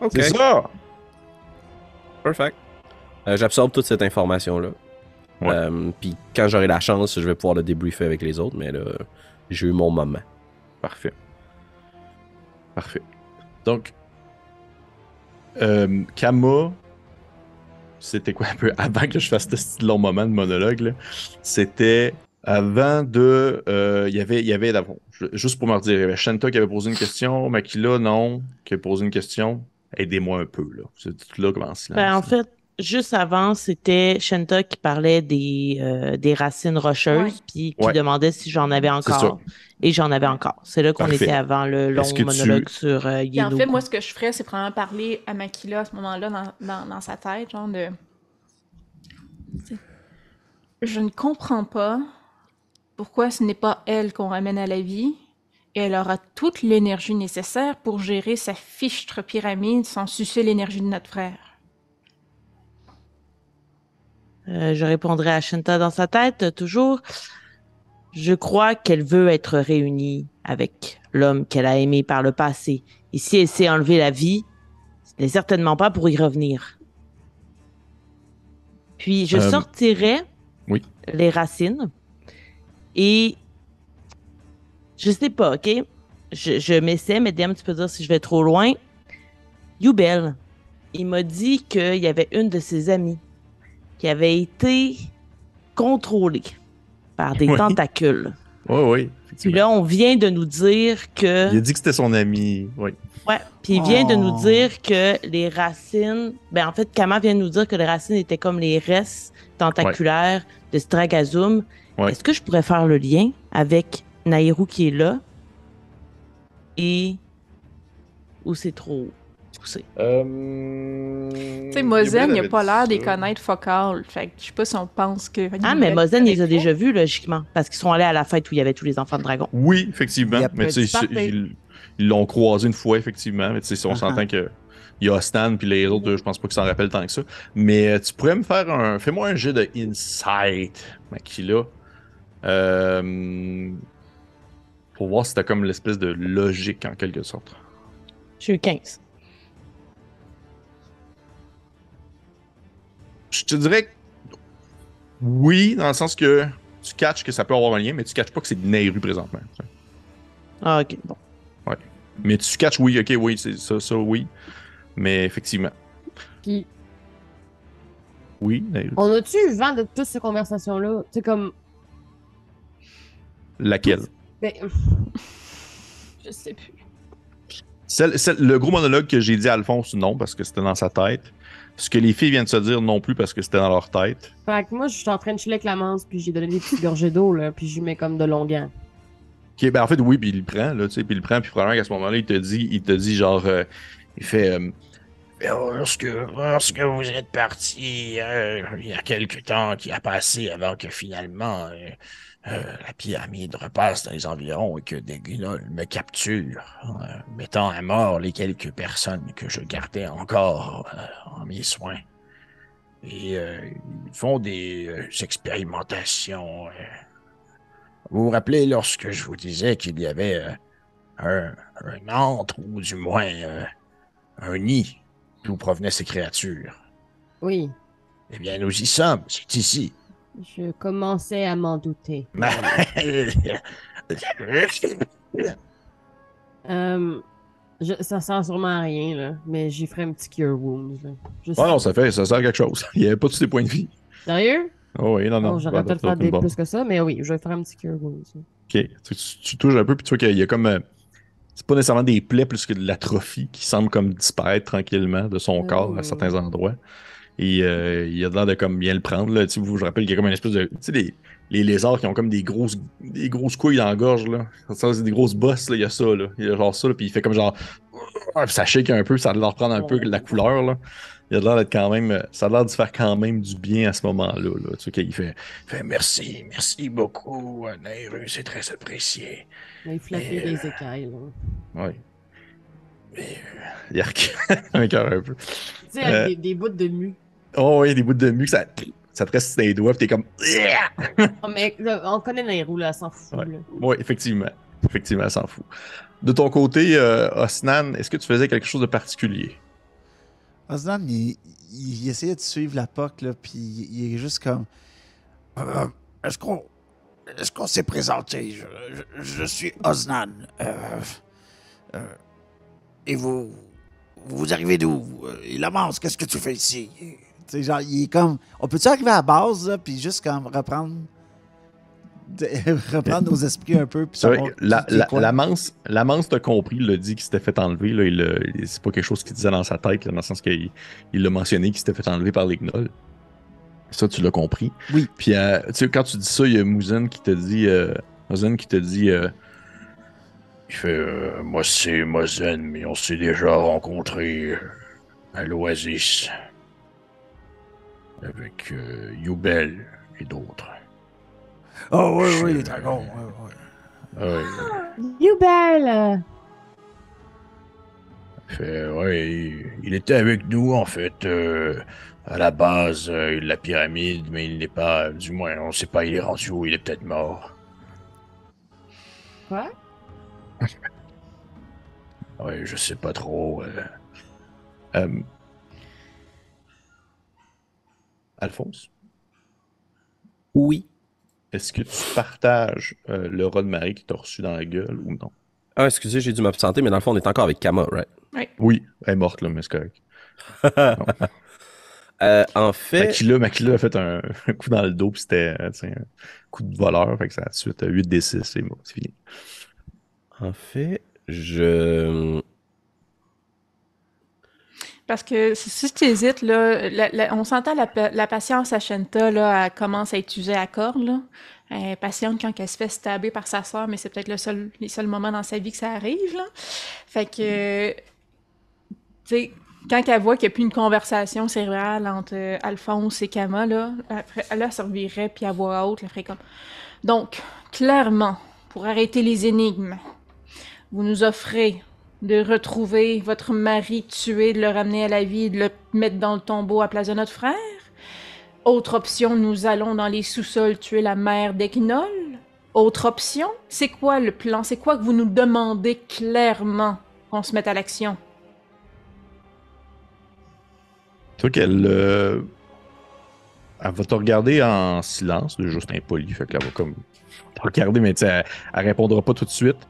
Ok. C'est ça! Perfect. Euh, J'absorbe toute cette information-là. Ouais. Euh, Puis quand j'aurai la chance, je vais pouvoir le débriefer avec les autres, mais là, j'ai eu mon moment. Parfait. Parfait. Donc, euh, Kama, c'était quoi un peu avant que je fasse ce long moment de monologue, là? C'était avant de. euh, Il y avait, il y avait je- Juste pour me redire, il y avait Shanta qui avait posé une question, Makila, non, qui avait posé une question. Aidez-moi un peu, là. C'est tout là comme en silence. Ben, en fait, juste avant, c'était Shanta qui parlait des, euh, des racines rocheuses, puis qui Ouais. demandait si j'en avais C'est encore. Et j'en avais encore. C'est là qu'on Parfait. était avant le long tu- monologue sur euh, en fait, moi, ce que je ferais, c'est probablement parler à Makila à ce moment-là dans, dans, dans sa tête, genre de. Je ne comprends pas pourquoi ce n'est pas elle qu'on ramène à la vie. Et elle aura toute l'énergie nécessaire pour gérer sa fichtre pyramide sans sucer l'énergie de notre frère. Euh, je répondrai à Shanta dans sa tête, toujours. Je crois qu'elle veut être réunie avec l'homme qu'elle a aimé par le passé. Et si elle s'est enlevé la vie, ce n'est certainement pas pour y revenir. Puis je Euh, sortirai oui. les racines et je sais pas, ok? Je, je m'essaie, mais DM, tu peux dire si je vais trop loin. Youbel, il m'a dit qu'il y avait une de ses amies qui avait été contrôlée par des Oui. tentacules. Oui, oui. Puis là, on vient de nous dire que. Il a dit que c'était son ami. Oui. Ouais. Puis il vient de nous Oh. dire que les racines. Ben, en fait, Kama vient de nous dire que les racines étaient comme les restes tentaculaires de Stragazum. Ouais. Est-ce que je pourrais faire le lien avec Nairou qui est là et. Ou c'est trop poussé? Tu sais, Mozen, il a pas l'air d'y connaître focal. Fait que je sais pas si on pense que. Ah, mais Mozen, ils les a déjà vus, logiquement, parce qu'ils sont allés à la fête où il y avait tous les enfants de dragon. Oui, effectivement. Il Mais tu sais, il, il- ils l'ont croisé une fois, effectivement. Mais tu sais, si on Uh-huh. s'entend que. Il y a Stan, puis les autres, je pense pas qu'ils s'en rappellent tant que ça. Mais euh, tu pourrais me faire un. Fais-moi un jet de Insight, Makila. Euh, pour voir si t'as comme l'espèce de logique en quelque sorte. J'ai eu 15. Je te dirais que oui, dans le sens que tu catches que ça peut avoir un lien, mais tu catches pas que c'est Nairu présentement. Ah, ok, bon. Mais tu catches oui, ok, oui, c'est ça, ça, oui. Mais effectivement, Puis, oui, Nairu. on a-tu eu vent de toute cette conversation-là? C'est comme. Laquelle? Ben, Je sais plus. Celle- celle- le gros monologue que j'ai dit à Alphonse, non, parce que c'était dans sa tête. Ce que les filles viennent de se dire, non plus, parce que c'était dans leur tête. fait que moi, je suis en train de chiller avec la manse, puis j'ai donné des petites gorgées d'eau, là, puis j'y mets comme de longuant. Ok, ben en fait, oui, puis il le prend, là, tu sais, puis il le prend, puis probablement qu'à ce moment-là, il te dit, il te dit genre, euh, il fait, euh, Lorsque, lorsque vous êtes parti, euh, il y a quelque temps qui a passé avant que finalement euh, la pyramide repasse dans les environs et que des guignols me capturent, euh, mettant à mort les quelques personnes que je gardais encore euh, en mes soins. Et ils font des expérimentations. Vous vous rappelez lorsque je vous disais qu'il y avait un, un antre, ou du moins un nid d'où provenaient ces créatures? Oui, Eh bien, nous y sommes, c'est ici. Je commençais à m'en douter. Euh, je- ça sert sûrement à rien, là, mais j'y ferai un petit cure wounds. Là. Ouais, non, ça fait, ça sert à quelque chose. Il n'y avait pas tous les points de vie. Sérieux? Oh oui, non, non. Non, j'aurais bah, peut-être bah, faire des bon. plus que ça, mais oui, je vais faire un petit cure wounds. Ok, tu, tu- tu touches un peu, puis tu vois qu'il y a comme. euh, c'est pas nécessairement des plaies plus que de l'atrophie qui semble comme disparaître tranquillement de son corps à certains endroits. Et euh, il a l'air de comme bien le prendre. Là. Vous, je rappelle qu'il y a comme une espèce de. Tu sais, les, les lézards qui ont comme des grosses, des grosses couilles dans la gorge. Là. Ça, c'est des grosses bosses, là. il y a ça. Là. Il y a genre ça, là, puis il fait comme genre. Ah, puis ça shake un peu, ça a l'air de reprendre un peu la couleur. Là. Il a l'air d'être quand même. Ça a l'air de faire quand même du bien à ce moment-là. Là. Tu sais, qu'il fait. Fait merci, merci beaucoup, euh, Nairu, c'est très apprécié. Il flattait Mais, euh, des écailles. là. Ouais. Mais, Yark. un cœur un peu. Tu sais, avec Euh, des, des bouts de mue. Oh, oui, des bouts de muque, ça, ça te reste sur les doigts, pis t'es comme. Oh, mais on connaît Nairou, là, elle s'en fout. Ouais. Oui, effectivement. Effectivement, elle s'en fout. De ton côté, euh, Osnan, est-ce que tu faisais quelque chose de particulier? Osnan, il, il essayait de suivre la POC, là, puis il, il est juste comme. Euh, Est-ce qu'on est-ce qu'on s'est présenté? Je, je- je suis Osnan. Euh, euh, et vous vous arrivez d'où? Et Lamance, qu'est-ce que tu fais ici? Genre, il est comme. On peut-tu arriver à la base, là, puis juste comme reprendre. reprendre nos esprits un peu, puis la, la, la manse, la manse compris, il l'a dit qu'il s'était fait enlever. Là, c'est pas quelque chose qu'il disait dans sa tête, là, dans le sens qu'il il l'a mentionné qu'il s'était fait enlever par les gnolls. Ça, tu l'as compris. Oui. Puis, euh, tu sais, quand tu dis ça, il y a Mouzen qui te dit. Euh, qui te dit. euh, il fait, euh, moi c'est Mozen, mais on s'est déjà rencontrés euh, à l'Oasis. Avec euh, Youbel et d'autres. Oh oui, oui, Je- les dragons. Fait, ouais, il, il était avec nous, en fait, euh, à la base euh, de la pyramide, mais il n'est pas, du moins, on sait pas, il est rendu où, il est peut-être mort. Quoi? Ouais, je sais pas trop. euh. Alphonse, Oui. est-ce que tu partages euh, le rat de marée qui t'a reçu dans la gueule ou non? Ah, excusez, j'ai dû m'absenter, mais dans le fond, on est encore avec Kama, right? Oui, elle est morte, là, mais c'est correct. Euh, en fait, Makila, Makila a fait un, un coup dans le dos, puis c'était euh, un coup de voleur, fait que ça a tout de suite 8 d 6, c'est bon, c'est fini. en fait, je... Parce que si- tu hésites, là, on s'entend la, la patience à Shenta, là, elle commence à être usée à. Là. Elle est patiente quand elle se fait stabber par sa soeur, mais c'est peut-être le seul, les seuls moments dans sa vie que ça arrive. Là. Fait que, tu sais, quand elle voit qu'il n'y a plus une conversation cérébrale entre euh, Alphonse et Kama, là, elle elle se revirerait, puis à voix haute, elle ferait comme... Donc, clairement, pour arrêter les énigmes, vous nous offrez de retrouver votre mari tué, de le ramener à la vie de le mettre dans le tombeau à place de notre frère. Autre option, nous allons dans les sous-sols tuer la mère d'Equinol. Autre option, c'est quoi le plan? C'est quoi que vous nous demandez clairement qu'on se mette à l'action? Tu vois qu'elle. euh, Elle va te regarder en silence, juste impoli, fait qu'elle va comme regarder, mais elle, elle répondra pas tout de suite.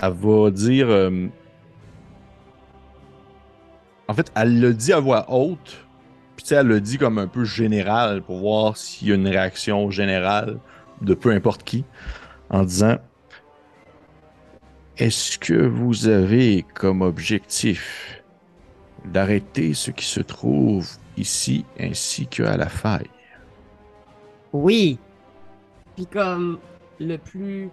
Elle va dire. euh, En fait, elle le dit à voix haute, puis elle le dit comme un peu général pour voir s'il y a une réaction générale de peu importe qui, en disant Est-ce que vous avez comme objectif d'arrêter ce qui se trouve ici ainsi qu'à la faille? Oui. Puis comme le plus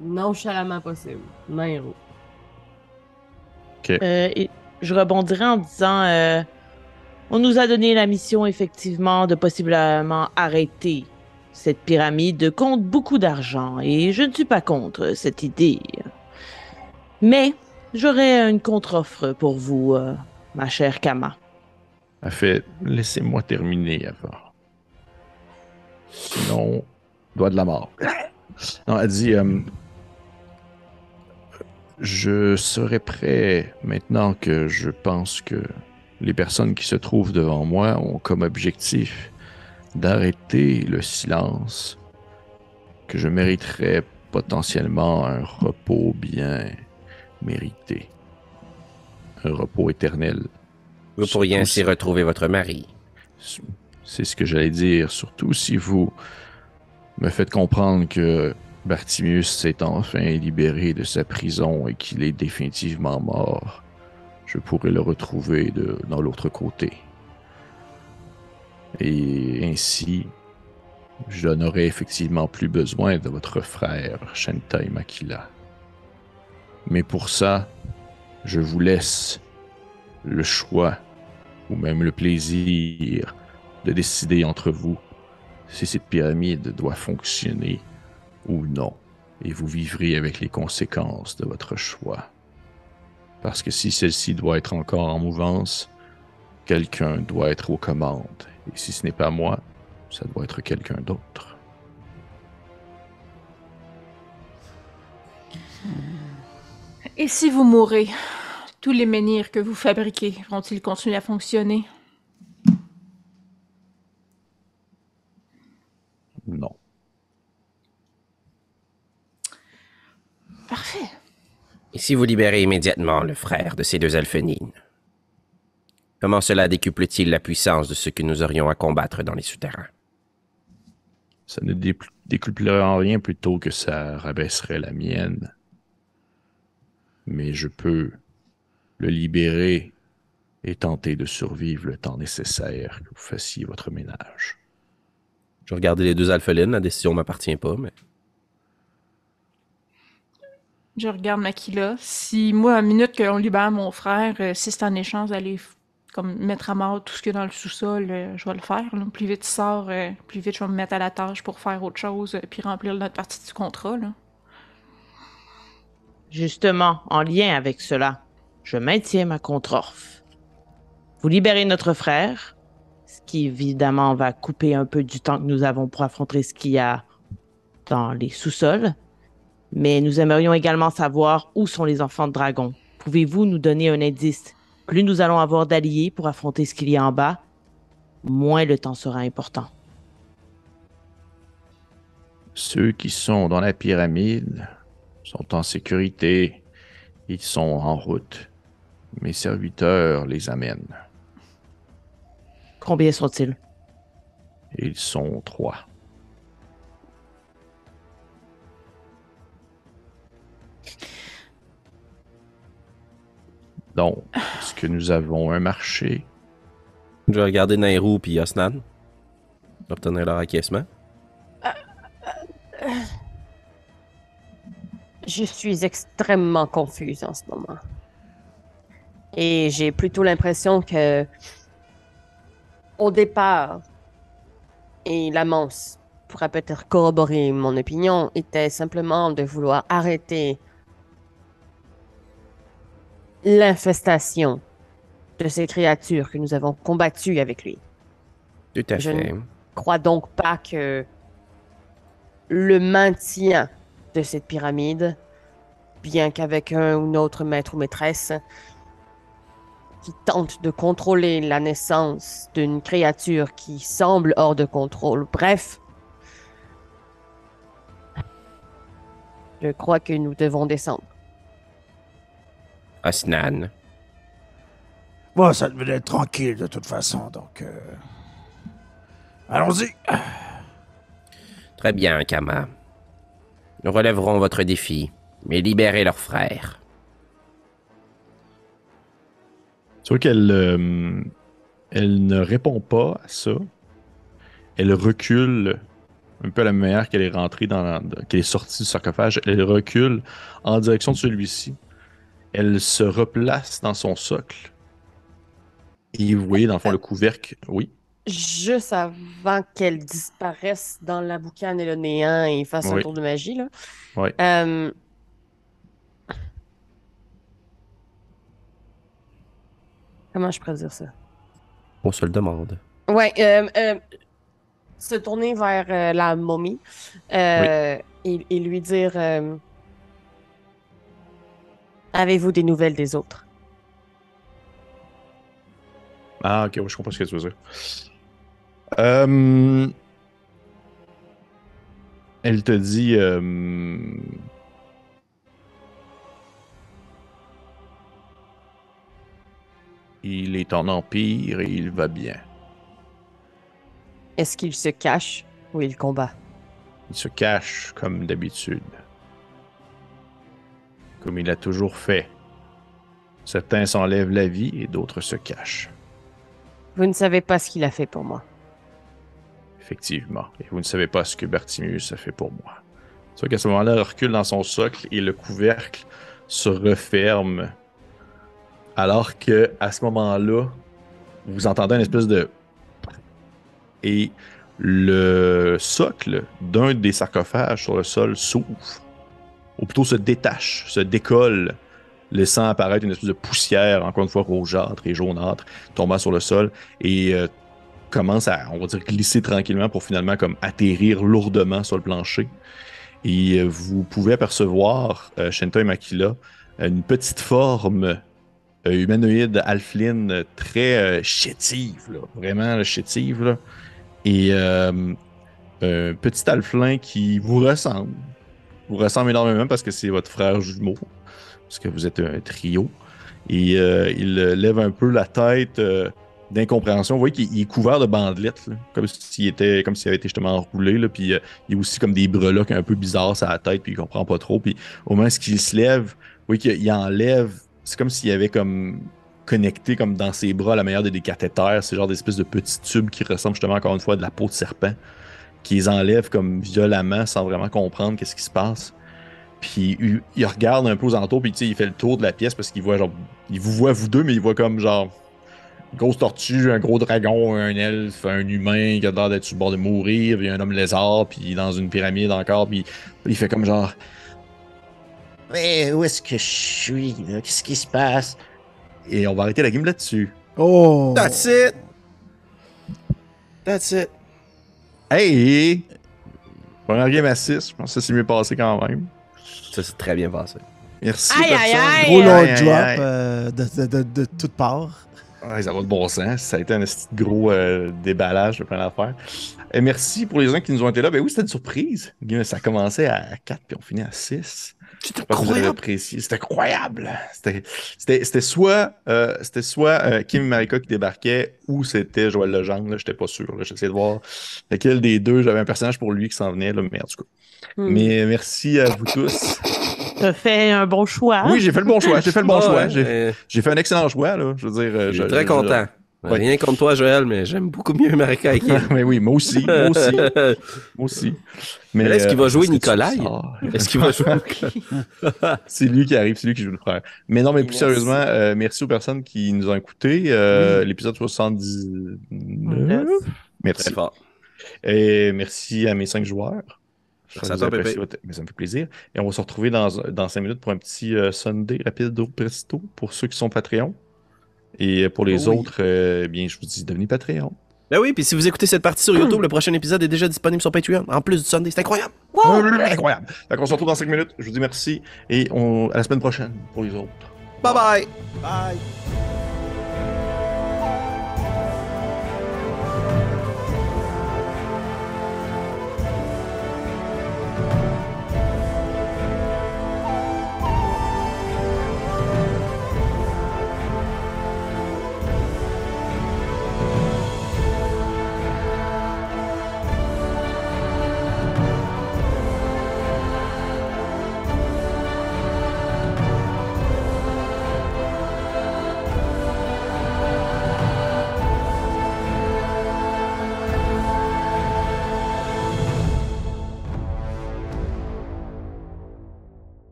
nonchalamment possible. Main rouge. Euh, et je rebondirai en disant euh, on nous a donné la mission effectivement de possiblement arrêter cette pyramide compte beaucoup d'argent et je ne suis pas contre cette idée. Mais j'aurais une contre-offre pour vous, euh, ma chère Kama. Elle fait Laissez-moi terminer avant. Sinon, doigt de la mort. Non, elle dit euh, Je serai prêt maintenant que je pense que les personnes qui se trouvent devant moi ont comme objectif d'arrêter le silence, que je mériterais potentiellement un repos bien mérité. Un repos éternel. Vous pourriez ainsi si- retrouver votre mari. C'est ce que j'allais dire, surtout si vous me faites comprendre que Bartimius s'est enfin libéré de sa prison et qu'il est définitivement mort. Je pourrais le retrouver de, dans l'autre côté. Et ainsi, je n'aurai effectivement plus besoin de votre frère, Shentai Makila. Mais pour ça, je vous laisse le choix, ou même le plaisir, de décider entre vous si cette pyramide doit fonctionner ou non. Et vous vivrez avec les conséquences de votre choix. Parce que si celle-ci doit être encore en mouvance, quelqu'un doit être aux commandes. Et si ce n'est pas moi, ça doit être quelqu'un d'autre. Et si vous mourrez, tous les menhirs que vous fabriquez vont-ils continuer à fonctionner? Non. Parfait. Et si vous libérez immédiatement le frère de ces deux alphénines Comment cela décuple-t-il la puissance de ce que nous aurions à combattre dans les souterrains? Ça ne dé- décuplerait en rien plutôt que ça rabaisserait la mienne. Mais je peux le libérer et tenter de survivre le temps nécessaire que vous fassiez votre ménage. Je regardais les deux alphelines, la décision m'appartient pas, mais Je regarde Makila. Si moi, à la minute qu'on libère mon frère, euh, si c'est en échange d'aller comme mettre à mort tout ce qu'il y a dans le sous-sol, euh, je vais le faire. Plus vite il sort, euh, plus vite je vais me mettre à la tâche pour faire autre chose, puis remplir notre partie du contrat. Justement, en lien avec cela, je maintiens ma contre-offre. Vous libérez notre frère, ce qui évidemment va couper un peu du temps que nous avons pour affronter ce qu'il y a dans les sous-sols. Mais nous aimerions également savoir où sont les enfants de dragon. Pouvez-vous nous donner un indice? Plus nous allons avoir d'alliés pour affronter ce qu'il y a en bas, moins le temps sera important. Ceux qui sont dans la pyramide sont en sécurité. Ils sont en route. Mes serviteurs les amènent. Combien sont-ils? Ils sont trois. Donc, est-ce que nous avons un marché? je vais regarder Nairou puis Osnan. Obtenir leur acquiescement. Je suis extrêmement confuse en ce moment. Et j'ai plutôt l'impression que, au départ, et l'amance pourra peut-être corroborer mon opinion, était simplement de vouloir arrêter l'infestation de ces créatures que nous avons combattues avec lui. Tout à Je fait. ne crois donc pas que le maintien de cette pyramide, bien qu'avec un ou autre maître ou maîtresse qui tente de contrôler la naissance d'une créature qui semble hors de contrôle, bref, je crois que nous devons descendre. Osnan. Bon, ça devait être tranquille de toute façon, donc. euh, Allons-y. Très bien, Kama. Nous relèverons votre défi, mais libérez leurs frères. Tu vois qu'elle euh, elle ne répond pas à ça. Elle recule un peu à la manière qu'elle est rentrée dans qu'elle est sortie du sarcophage. Elle recule en direction de celui-ci. Elle se replace dans son socle. Et vous voyez dans le fond le couvercle. Oui. Juste avant qu'elle disparaisse dans la boucane et le néant et fasse un Oui. tour de magie, là. Oui. Euh, Comment je pourrais dire ça? On se le demande. Ouais, euh, euh, se tourner vers euh, la momie euh, et, et lui dire euh, Avez-vous des nouvelles des autres? Ah, ok, je comprends ce que tu veux dire. Euh, Elle te dit. euh, Il est en empire et il va bien. Est-ce qu'il se cache ou il combat? Il se cache comme d'habitude. Comme il a toujours fait. Certains s'enlèvent la vie et d'autres se cachent. Vous ne savez pas ce qu'il a fait pour moi. Effectivement. Et vous ne savez pas ce que Bartimius a fait pour moi. Vois qu'à ce moment-là, elle recule dans son socle et le couvercle se referme. Alors que à ce moment-là, vous entendez une espèce de. Et le socle d'un des sarcophages sur le sol s'ouvre. Ou plutôt se détache, se décolle, laissant apparaître une espèce de poussière, encore une fois rougeâtre et jaunâtre, tombant sur le sol. Et euh, commence à, on va dire, glisser tranquillement pour finalement comme atterrir lourdement sur le plancher. Et euh, vous pouvez apercevoir, euh, Shenta et Makila, une petite forme euh, humanoïde alpheline très chétive, vraiment chétive. Et un petit alphelin qui vous ressemble. Vous ressemble énormément parce que c'est votre frère jumeau, parce que vous êtes un trio. Et euh, il euh, lève un peu la tête euh, d'incompréhension. Vous voyez qu'il il est couvert de bandelettes, comme s'il était, comme s'il avait été justement enroulé. Là, puis il y a aussi comme des breloques un peu bizarres sur la tête, puis il comprend pas trop. Puis au moment où il se lève, vous voyez qu'il il enlève. C'est comme s'il avait comme connecté comme dans ses bras la de des cathéters. C'est genre des espèces de petits tubes qui ressemblent justement encore une fois à de la peau de serpent, qui les enlève comme violemment sans vraiment comprendre qu'est-ce qui se passe. Puis il, il regarde un peu aux alentours, puis tu sais, il fait le tour de la pièce parce qu'il voit genre, il vous voit vous deux, mais il voit comme genre une grosse tortue, un gros dragon, un elfe, un humain qui a l'air d'être sur le bord de mourir, puis un homme lézard, puis dans une pyramide encore, puis il fait comme genre, Mais où est-ce que je suis, là? Qu'est-ce qui se passe? et on va arrêter la game là-dessus. Oh! That's it! That's it. Hey! Première game à 6, je pense que ça s'est mieux passé quand même. Ça, c'est très bien passé. Merci. Aïe, aïe, personne. aïe! Gros long Aïe, aïe, drop aïe. euh, de, de, de, de toutes parts. Ça va de bon sens. Ça a été un de gros euh, déballage de plein d'affaires. Et merci pour les gens qui nous ont été là. Ben oui, c'était une surprise. Ça a commencé à 4 puis on finit à 6. C'est apprécié. C'était incroyable. C'était- C'était c'était soit, euh, c'était soit euh, Kim et Marika qui débarquaient ou c'était Joël Legendre. là, J'étais pas sûr. J'essayais de voir lequel des deux. J'avais un personnage pour lui qui s'en venait. Là, mais en tout cas. Hmm. Mais merci à vous tous. T'as fait un bon choix. Oui, j'ai fait le bon choix. J'ai fait le bon choix. J'ai euh, fait un excellent choix. Là. Je veux dire, euh, Je très je- content. Ouais. Rien contre toi, Joël, mais j'aime beaucoup mieux Marika. Mais oui, moi aussi. Moi aussi. Moi aussi. Mais là, est-ce qu'il va euh, jouer le sors? Est-ce qu'il va jouer C'est lui qui arrive, c'est lui qui joue le frère. Mais non, mais plus Merci. sérieusement, euh, merci aux personnes qui nous ont écoutés. Euh, L'épisode 79. Neuf. Merci. Très fort. Et merci à mes cinq joueurs. Ça votre- Mais ça me fait plaisir. Et on va se retrouver dans, dans 5 minutes pour un petit euh, Sunday rapide au presto pour ceux qui sont Patreon. Et euh, pour les Oh oui. autres, euh, eh bien, je vous dis, devenez Patreon. Ben oui, puis si vous écoutez cette partie sur YouTube, le prochain épisode est déjà disponible sur Patreon. En plus du Sunday, c'est incroyable. Incroyable. Fait qu'on se retrouve dans 5 minutes. Je vous dis merci et on... à la semaine prochaine pour les autres. Bye bye. Bye!